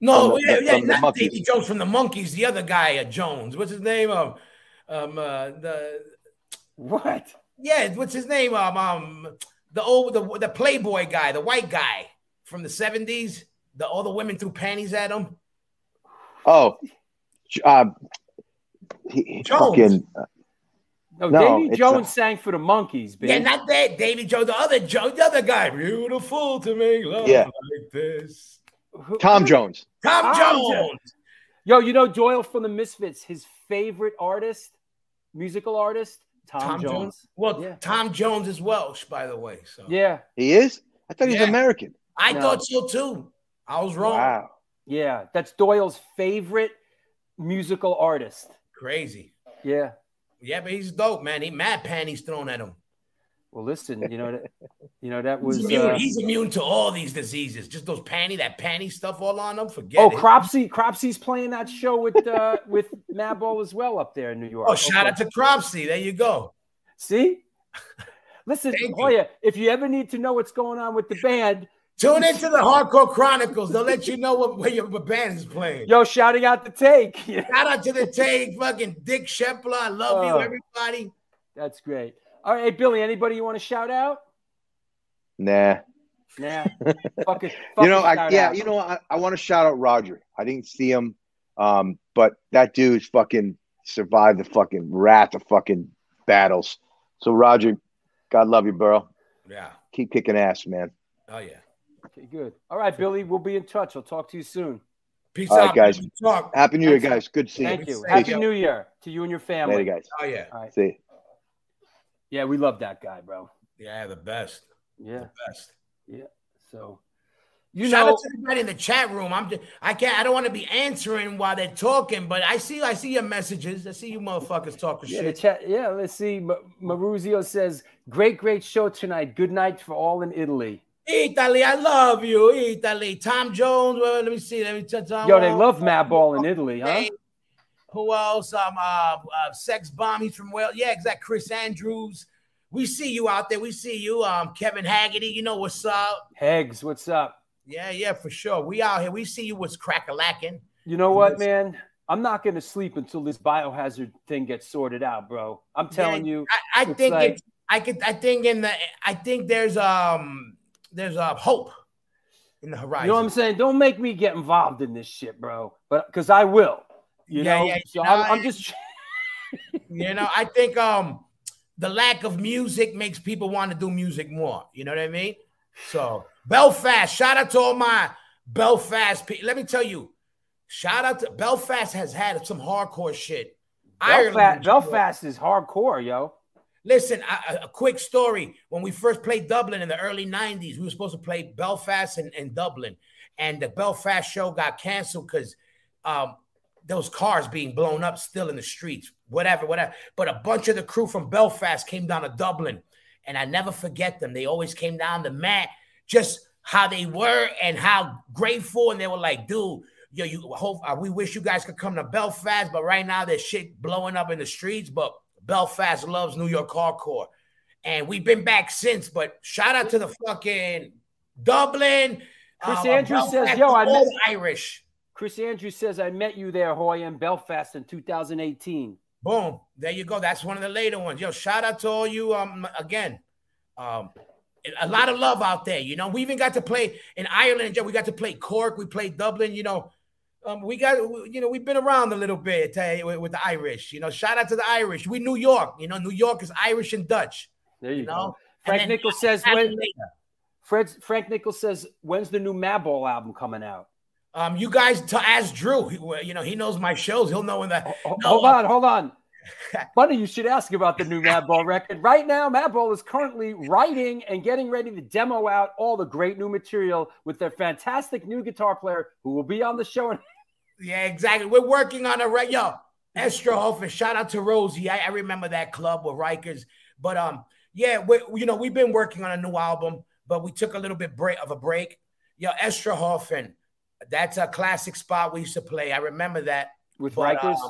No, From the- yeah, yeah, the not Monkees. Davy Jones from the Monkees. The other guy, uh, Jones. What's his name? Um, um, uh, the what? Yeah, what's his name? Um, um, the old, the the Playboy guy, the white guy from the seventies. The all the women threw panties at him. Oh, uh, he, he Jones. fucking. uh, No, No, Davy Jones uh, sang for the Monkees, baby. Yeah, not that Davy Jones. The other Joe, the other guy. Beautiful to make love Yeah. like this. Tom Jones. Tom, Tom Jones. Jones. Yo, you know Doyle from the Misfits, his favorite artist, musical artist, Tom, Tom Jones. Jones. Well, Tom Jones is Welsh, by the way. So Yeah. He is. I thought he was Yeah. American. I No. thought so too. I was wrong. Wow. Yeah, that's Doyle's favorite musical artist. Crazy. Yeah. Yeah, but he's dope, man. He mad panties thrown at him. Well, listen, you know that you know that He's was immune, uh, he's immune to all these diseases. Just those panty, that panty stuff all on him. Forget Oh, it. Cropsy, Cropsy's playing that show with uh with Madball as well up there in New York. Oh, shout out to Cropsy. There you go. See? Listen, Hoya, if you ever need to know what's going on with the band, Tune into the Hardcore Chronicles. They'll let you know what, where your band is playing. yo, shouting out the take. Shout out to the take, fucking Dick Shepler. I love you, Oh. everybody. That's great. All right, hey, Billy, anybody you want to shout out? Nah. Nah. fucking, you know, I, yeah, out. you know, I, I want to shout out Roger. I didn't see him, um, but that dude's fucking survived the fucking wrath of fucking battles. So Roger, God love you, bro. Yeah. Keep kicking ass, man. Oh yeah. Okay, good. All right, Billy, we'll be in touch. I'll talk to you soon. Peace All right, out, guys. Talk. Happy New Year, guys. Good to see Thank you. you. Happy. New Year to you and your family. Later, guys. Oh yeah. All right. See you. Yeah, we love that guy, bro. Yeah, the best. Yeah, The best. yeah. So, you Shout know, out to everybody in the chat room. I'm just, I can't I don't want to be answering while they're talking, but I see I see your messages. I see you motherfuckers talking yeah, the shit. chat. Yeah, let's see. Maruzio says, "Great, great show tonight. Good night for all in Italy." Italy, I love you, Italy. Tom Jones. Well, let me see. Let me touch on. Yo, they love Madball in Italy, huh? Who else? Um, uh, uh, Sex Bomb. He's from Wales. Yeah, exact. Chris Andrews. We see you out there. We see you. Um, Kevin Haggerty. You know what's up? Hegs, what's up? Yeah, yeah, for sure. We out here. We see you. What's crack a lacking? You know what, man? I'm not gonna sleep until this biohazard thing gets sorted out, bro. I'm telling you. I, I think like- it's, I could. I think in the. I think there's um. There's a hope in the horizon. You know what I'm saying? Don't make me get involved in this shit, bro. But because I will. You Yeah, know, yeah, so you know, I'm, I'm just. You know, I think um the lack of music makes people want to do music more. You know what I mean? So Belfast, shout out to all my Belfast people. Let me tell you, shout out to Belfast has had some hardcore shit. Belfast, Ireland- Belfast is hardcore, yo. Listen, a, quick story. When we first played Dublin in the early 90s, we were supposed to play Belfast and, and Dublin. And the Belfast show got canceled because um, those cars being blown up still in the streets, whatever, whatever. But a bunch of the crew from Belfast came down to Dublin. And I never forget them. They always came down to Matt, just how they were and how grateful. And they were like, dude, yo, you hope uh, we wish you guys could come to Belfast, but right now there's shit blowing up in the streets. But Belfast loves New York hardcore. And we've been back since, but shout out to the fucking Dublin. Chris um, Andrews says, "Yo, I met Irish." Chris Andrews says I met you there, Hoya, in Belfast in 2018. Boom. There you go. That's one of the later ones. Yo, shout out to all you. Um, again, um, a lot of love out there. You know, we even got to play in Ireland. We got to play Cork. We played Dublin. You know, um, we got. You know, we've been around a little bit uh, with, with the Irish. You know, shout out to the Irish. We New York. You know, New York is Irish and Dutch. There you, You know, go. Frank and Nichols says when. Fred, Frank Nichols says when's the new Madball album coming out? Um, you guys to ask Drew. He- you know, he knows my shows. He'll know when that. Ho- No, hold on, hold on. Funny you should ask about the new Madball record. Right now, Madball is currently writing and getting ready to demo out all the great new material with their fantastic new guitar player who will be on the show. Yeah, exactly. We're working on a re- yo Estrohoff and shout out to Rosie. I, I remember that club with Rikers. But um, yeah, we you know we've been working on a new album, but we took a little bit break of a break. Yo, Estrohoff and that's a classic spot we used to play. I remember that with But, Rikers. uh,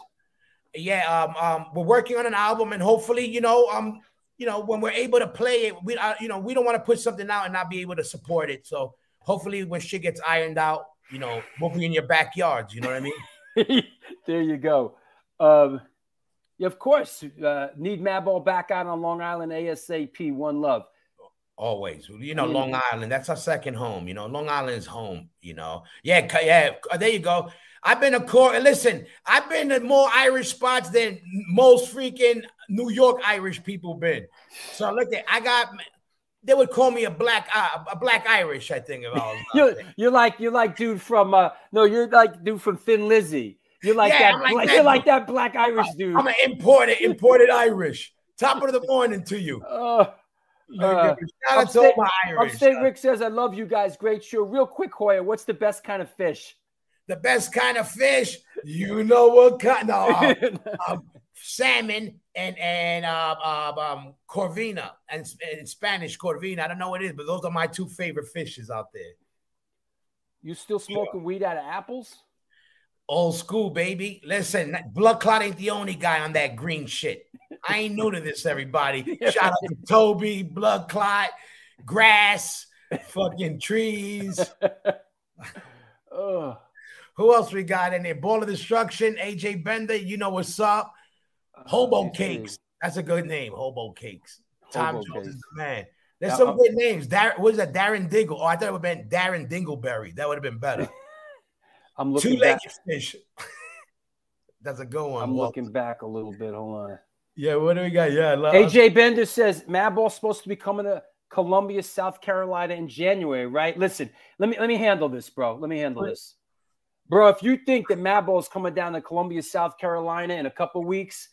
yeah, um, um, we're working on an album, and hopefully, you know, um, you know, when we're able to play it, we, uh, you know, we don't want to put something out and not be able to support it. So hopefully, when shit gets ironed out, you know, moving in your backyards. You know what I mean? there you go. Um, yeah, of course. Uh, need Madball back out on Long Island ASAP. One love. Always, you know, Yeah. Long Island. That's our second home. You know, Long Island's home. You know, yeah, yeah. uh, There you go. I've been a core. Listen, I've been to more Irish spots than most freaking New York Irish people been. So look at, I got. They would call me a black, uh, a black Irish. I think if I was. You're, you're like you're like dude from uh no you're like dude from Thin Lizzy. You're like Yeah, that. Like black- that you're like that black Irish dude. I'm an imported, imported Irish. Top of the morning to you. Uh, Shout uh, out to all my Irish. upstate Rick says, "I love you guys. Great show. Real quick, Hoya, what's the best kind of fish?" the best kind of fish. You know what kind? No, uh, um, salmon and and uh, uh, um, corvina and in Spanish corvina. I don't know what it is, but those are my two favorite fishes out there. You still smoking weed out of apples? Old school, baby. Listen, blood clot ain't the only guy on that green shit. I ain't new to this, everybody. Shout out to Toby, blood clot, grass, fucking trees. Who else we got in there? Ball of Destruction, AJ Bender. You know what's up. Hobo AJ. Cakes. That's a good name. Hobo Cakes. Tom Hobo Jones is the man. There's some uh, good names. Dar- what is that? Darren Dingle. Oh, I thought it would have been Darren Dingleberry. That would have been better. I'm looking Two back. fish. That's a good one. I'm Walt. looking back a little bit. Hold on. Yeah, what do we got? Yeah, love- AJ Bender says Madball's supposed to be coming to Columbia, South Carolina in January, right? Listen, let me let me handle this, bro. Let me handle this. Bro, if you think that Madball's coming down to Columbia, South Carolina in a couple weeks,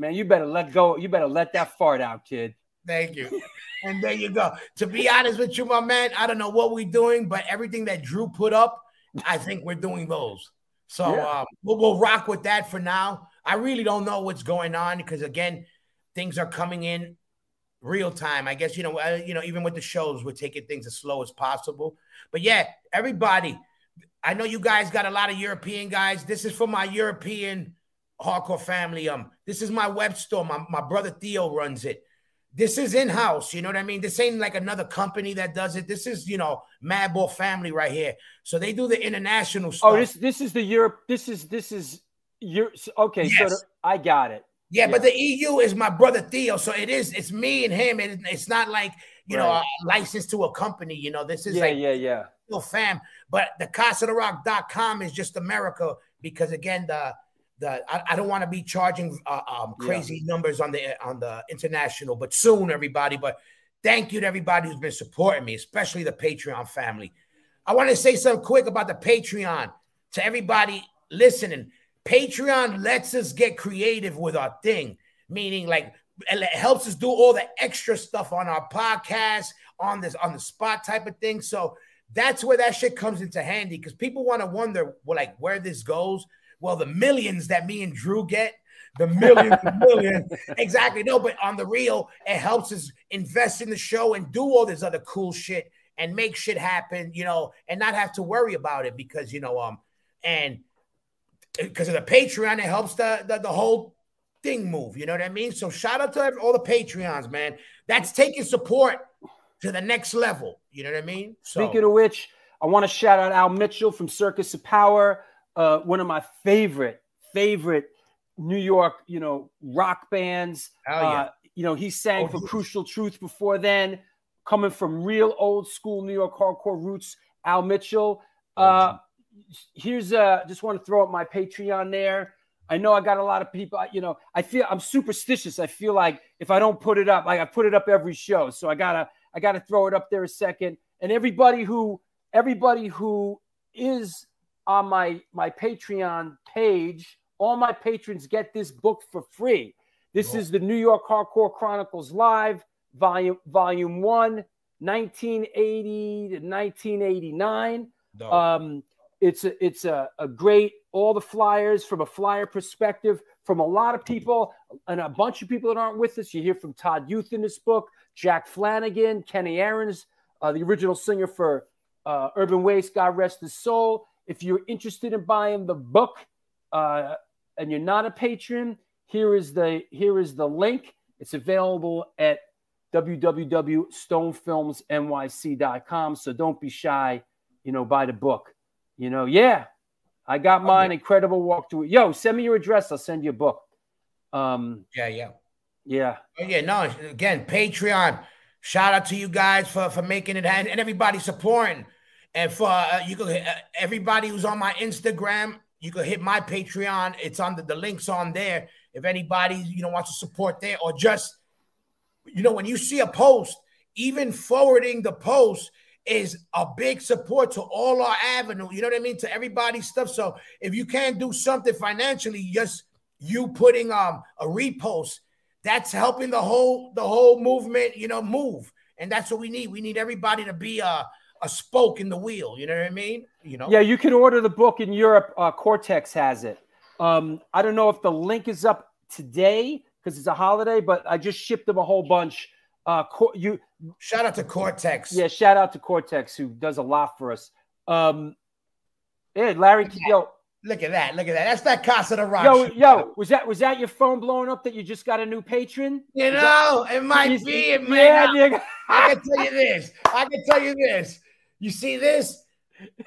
man, you better let go. You better let that fart out, kid. Thank you. And there you go. To be honest with you, my man, I don't know what we're doing, but everything that Drew put up, I think we're doing those. So Yeah. um, we'll, we'll rock with that for now. I really don't know what's going on because again, things are coming in real time. I guess you know, uh, you know, even with the shows, we're taking things as slow as possible. But yeah, everybody, I know you guys got a lot of European guys. This is for my European hardcore family. Um, this is my web store. My, my brother Theo runs it. This is in-house, you know what I mean? This ain't like another company that does it. This is, you know, Madball family right here. So they do the international stuff. Oh, this this is the Europe. This is this is Europe. Okay, so the- I got it. Yeah, but the EU is my brother Theo, so it is. It's me and him. It, it's not like you know Right. a license to a company. You know, this is Yeah, like yeah, yeah. fam. But the CasaDeRoc.com is just America because again, the the I, I don't want to be charging uh, um, Yeah. crazy numbers on the on the international, but soon, everybody. But thank you to everybody who's been supporting me, especially the Patreon family. I want to say something quick about the Patreon to everybody listening. Patreon lets us get creative with our thing, meaning like it helps us do all the extra stuff on our podcast, on this on the spot type of thing. So that's where that shit comes into handy because people want to wonder, well, like where this goes. Well, the millions that me and Drew get, the millions, the millions, exactly. No, but on the real, it helps us invest in the show and do all this other cool shit and make shit happen, you know, and not have to worry about it because you know, um, and because of the Patreon, it helps the, the the whole thing move. You know what I mean? So shout out to all the Patreons, man. That's taking support to the next level. You know what I mean? So Speaking of which, I want to shout out Al Mitchell from Circus of Power, uh, one of my favorite, favorite New York, you know, rock bands. Hell yeah. Uh, you know, he sang for OGs. Crucial Truth before then, coming from real old school New York hardcore roots. Al Mitchell. Uh, here's uh, just want to throw up my Patreon there. I know I got a lot of people. You know, I feel I'm superstitious. I feel like if I don't put it up, like I put it up every show, so I gotta I gotta throw it up there a second. And everybody who everybody who is on my my Patreon page, all my patrons get this book for free. This is the New York Hardcore Chronicles Live, volume volume one, 1980 to 1989. Dope. Um, it's a, it's a, a great all the flyers from a flyer perspective from a lot of people and a bunch of people that aren't with us. You hear from Todd Youth in this book, Jack Flanagan, Kenny Ahrens, uh, the original singer for uh, Urban Waste, God rest his soul. If you're interested in buying the book uh, and you're not a patron, here is the here is the link. It's available at www.stonefilmsnyc.com. So don't be shy, you know, buy the book. You know, yeah. I got mine. Incredible walk through. Yo, send me your address. I'll send you a book. Um, Yeah, yeah. yeah. Oh, yeah, no. Again, Patreon. Shout out to you guys for for making it and, and everybody supporting. And for uh, you could uh, everybody who's on my Instagram, you could hit my Patreon. It's on the, the links on there. If anybody you know wants to support there, or just you know when you see a post, even forwarding the post is a big support to all our avenue. You know what I mean? To everybody's stuff. So if you can't do something financially, just you putting um a repost, that's helping the whole the whole movement, you know, move. And that's what we need. We need everybody to be a a spoke in the wheel. You know what I mean? You know. Yeah, you can order the book in Europe. Uh, Cortex has it. Um, I don't know if the link is up today because it's a holiday, but I just shipped them a whole bunch. Uh, Cor- you shout out to Cortex. Yeah, shout out to Cortex who does a lot for us. Um, yeah, Larry, yo, Look at that. Look at that. That's that Casa de Roc. yo, yo, was that was that your phone blowing up that you just got a new patron? You know, that- it might be. It yeah, might yeah. I can tell you this. I can tell you this. You see this?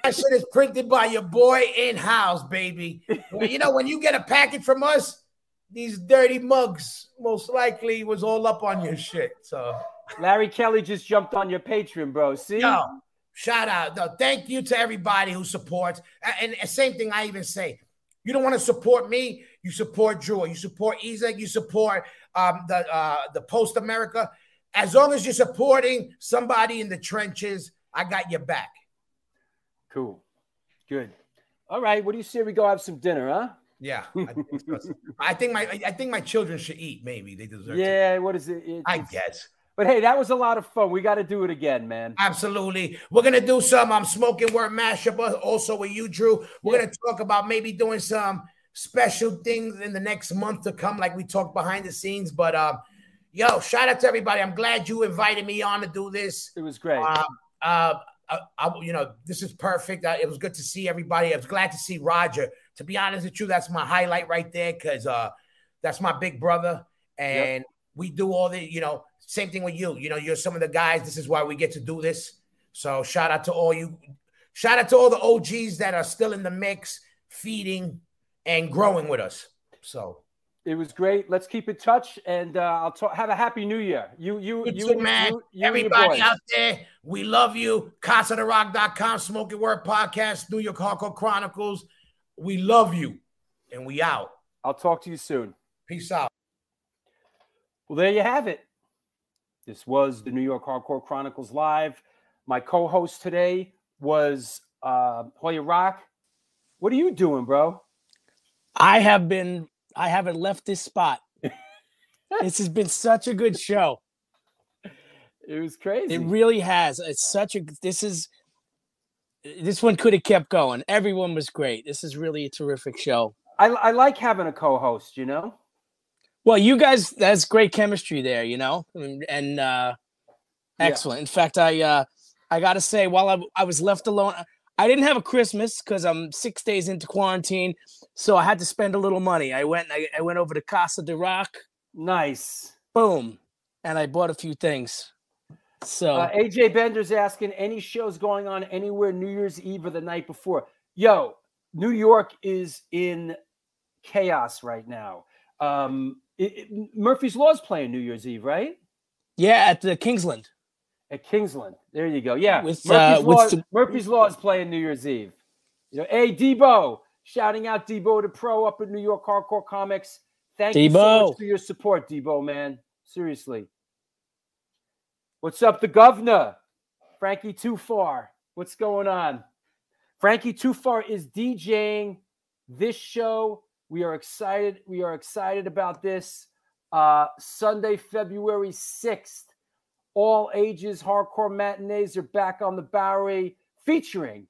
That shit is printed by your boy in house, baby. Well, you know, when you get a package from us, these dirty mugs most likely was all up on your shit. So, Larry Kelly just jumped on your Patreon, bro. See? yo, shout out. No, thank you to everybody who supports. And, and same thing I even say. You don't want to support me, you support Drew, you support Isaac, you support um, the uh, the Post America. As long as you're supporting somebody in the trenches, I got your back. Cool. Good. All right. What do you say we go have some dinner, huh? Yeah, I think, so. I think my I think my children should eat. Maybe they deserve. to. Yeah. What is it? It- I guess. But hey, that was a lot of fun. We got to do it again, man. Absolutely. We're gonna do some um Smokin Word mashup also with you, Drew. We're gonna talk about maybe doing some special things in the next month to come, like we talked behind the scenes. But um, yo, shout out to everybody. I'm glad you invited me on to do this. It was great. Um, uh, I, I- you know, this is perfect. Uh, it was good to see everybody. I was glad to see Roger. To be honest with you, that's my highlight right there because uh, that's my big brother, and we do all the, you know, same thing with you. You know, you're some of the guys. This is why we get to do this. So shout out to all you. Shout out to all the OGs that are still in the mix, feeding and growing with us. So It was great. Let's keep in touch, and uh, I'll talk. Have a happy New Year. You, you, You you, too, and- man. you- you Everybody out there, we love you. CasaDeRoc.com, Smokin Word Podcast, New York Hardcore Chronicles. We love you. And we out. I'll talk to you soon. Peace out. Well, there you have it. This was the New York Hardcore Chronicles Live. My co host today was uh, Hoya Roc. What are you doing, bro? I have been I haven't left this spot. this has been such a good show. It was crazy. It really has. It's such a this is this one could have kept going. Everyone was great. This is really a terrific show. I, I like having a co host, you know? Well, you guys, that's great chemistry there, you know, and, and uh, Yeah. excellent. In fact, I uh, I got to say, while I, I was left alone, I didn't have a Christmas because I'm six days into quarantine, so I had to spend a little money. I went, I, I went over to Casa de Roc, Nice. boom, and I bought a few things. So Uh, AJ Bender's asking any shows going on anywhere New Year's Eve or the night before. Yo, New York is in chaos right now. Um, it, it- Murphy's Law is playing New Year's Eve, right? yeah, at the Kingsland. At Kingsland. There you go. Yeah. With, Murphy's, uh, Law, the- Murphy's Law is playing New Year's Eve. You know, hey Debo, shouting out Debo to pro up at New York Hardcore Comics. Thank you so much for your support, Debo, man. Seriously. What's up, the governor? Frankie Too Far. What's going on? Frankie Too Far is DJing this show. We are excited. We are excited about this. Uh, Sunday, February 6th. All ages hardcore matinees are back on the Bowery featuring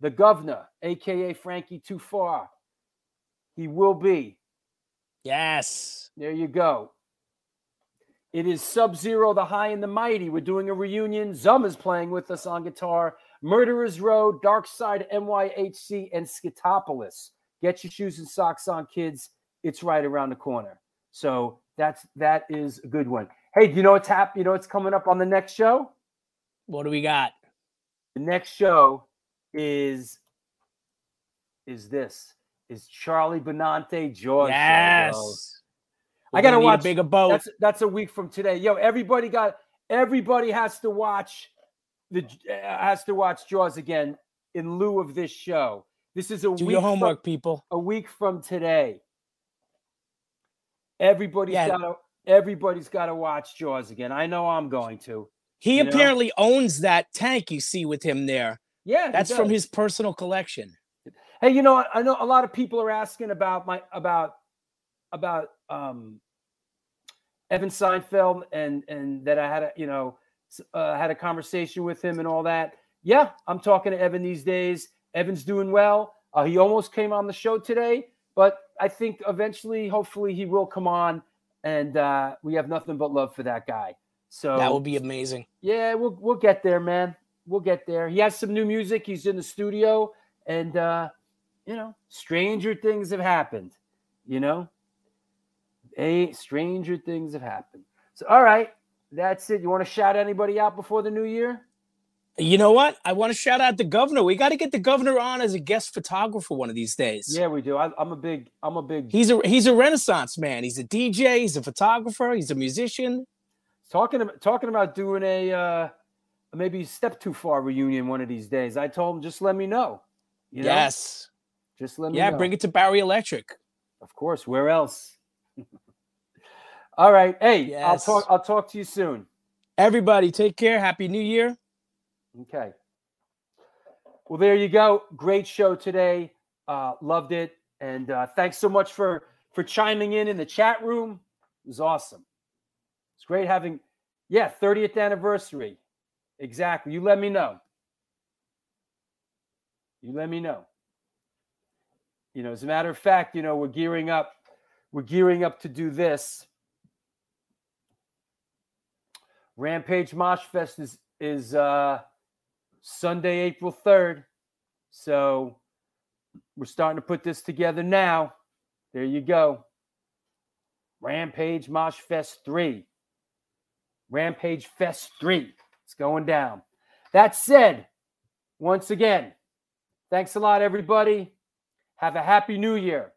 the governor, aka Frankie Too Far. He will be. Yes. There you go. It is Sub Zero, the High and the Mighty. We're doing a reunion. Zum is playing with us on guitar. Murderers Road, Dark Side, NYHC, and Skitopolis. Get your shoes and socks on, kids. It's right around the corner. So that's that is a good one. Hey, do you know what's hap- You know what's coming up on the next show? What do we got? The next show is is this is Charlie Benante Jaws. Yes. I gotta need a watch bigger boat. That's that's a week from today. Yo, everybody got everybody has to watch the uh, has to watch Jaws again in lieu of this show. This is a Do week your from- homework, people. a week from today. Everybody's Yeah. got everybody's got to watch Jaws again. I know I'm going to. He you know? apparently owns that tank you see with him there. Yeah, That's from his personal collection. Hey, you know, I know a lot of people are asking about my about about um Evan Seinfeld and and that I had a you know uh, had a conversation with him and all that. Yeah, I'm talking to Evan these days. Evan's doing well. Uh, he almost came on the show today, but I think eventually, hopefully, he will come on, and uh, we have nothing but love for that guy. So That would be amazing. yeah, we'll we'll get there, man. We'll get there. He has some new music. He's in the studio, and uh, you know, stranger things have happened. You know, a stranger things have happened. So, all right, that's it. You want to shout anybody out before the new year? You know what? I want to shout out the governor. We got to get the governor on as a guest photographer one of these days. Yeah, we do. I, I'm a big. I'm a big. He's a he's a renaissance man. He's a DJ. He's a photographer. He's a musician. talking about talking about doing a uh, maybe step too far reunion one of these days. I told him just let me know. You know? Yes. just let me Yeah. know. Bring it to Bowery Electric. Of course. Where else? All right. Hey, I'll talk. I'll talk to you soon. Everybody, take care. Happy New Year. Okay. Well, there you go. Great show today. Uh, loved it, and uh, thanks so much for for chiming in in the chat room. It was awesome. It's great having, yeah, 30th anniversary. Exactly. You let me know. You let me know. You know, as a matter of fact, you know, we're gearing up. We're gearing up to do this. Rampage Mosh Fest is is uh Sunday, April 3rd. So we're starting to put this together now. There you go. Rampage Mosh Fest 3. Rampage Fest 3. It's going down. That said, once again, thanks a lot, everybody. Have a happy new year.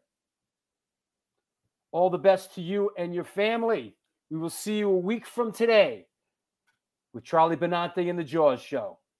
All the best to you and your family. We will see you a week from today with Charlie Benante and the Jaws Show.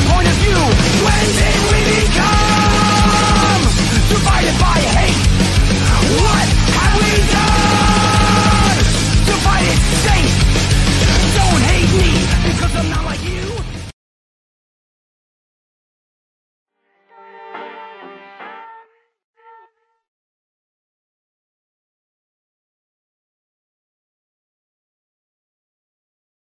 the point of view. When did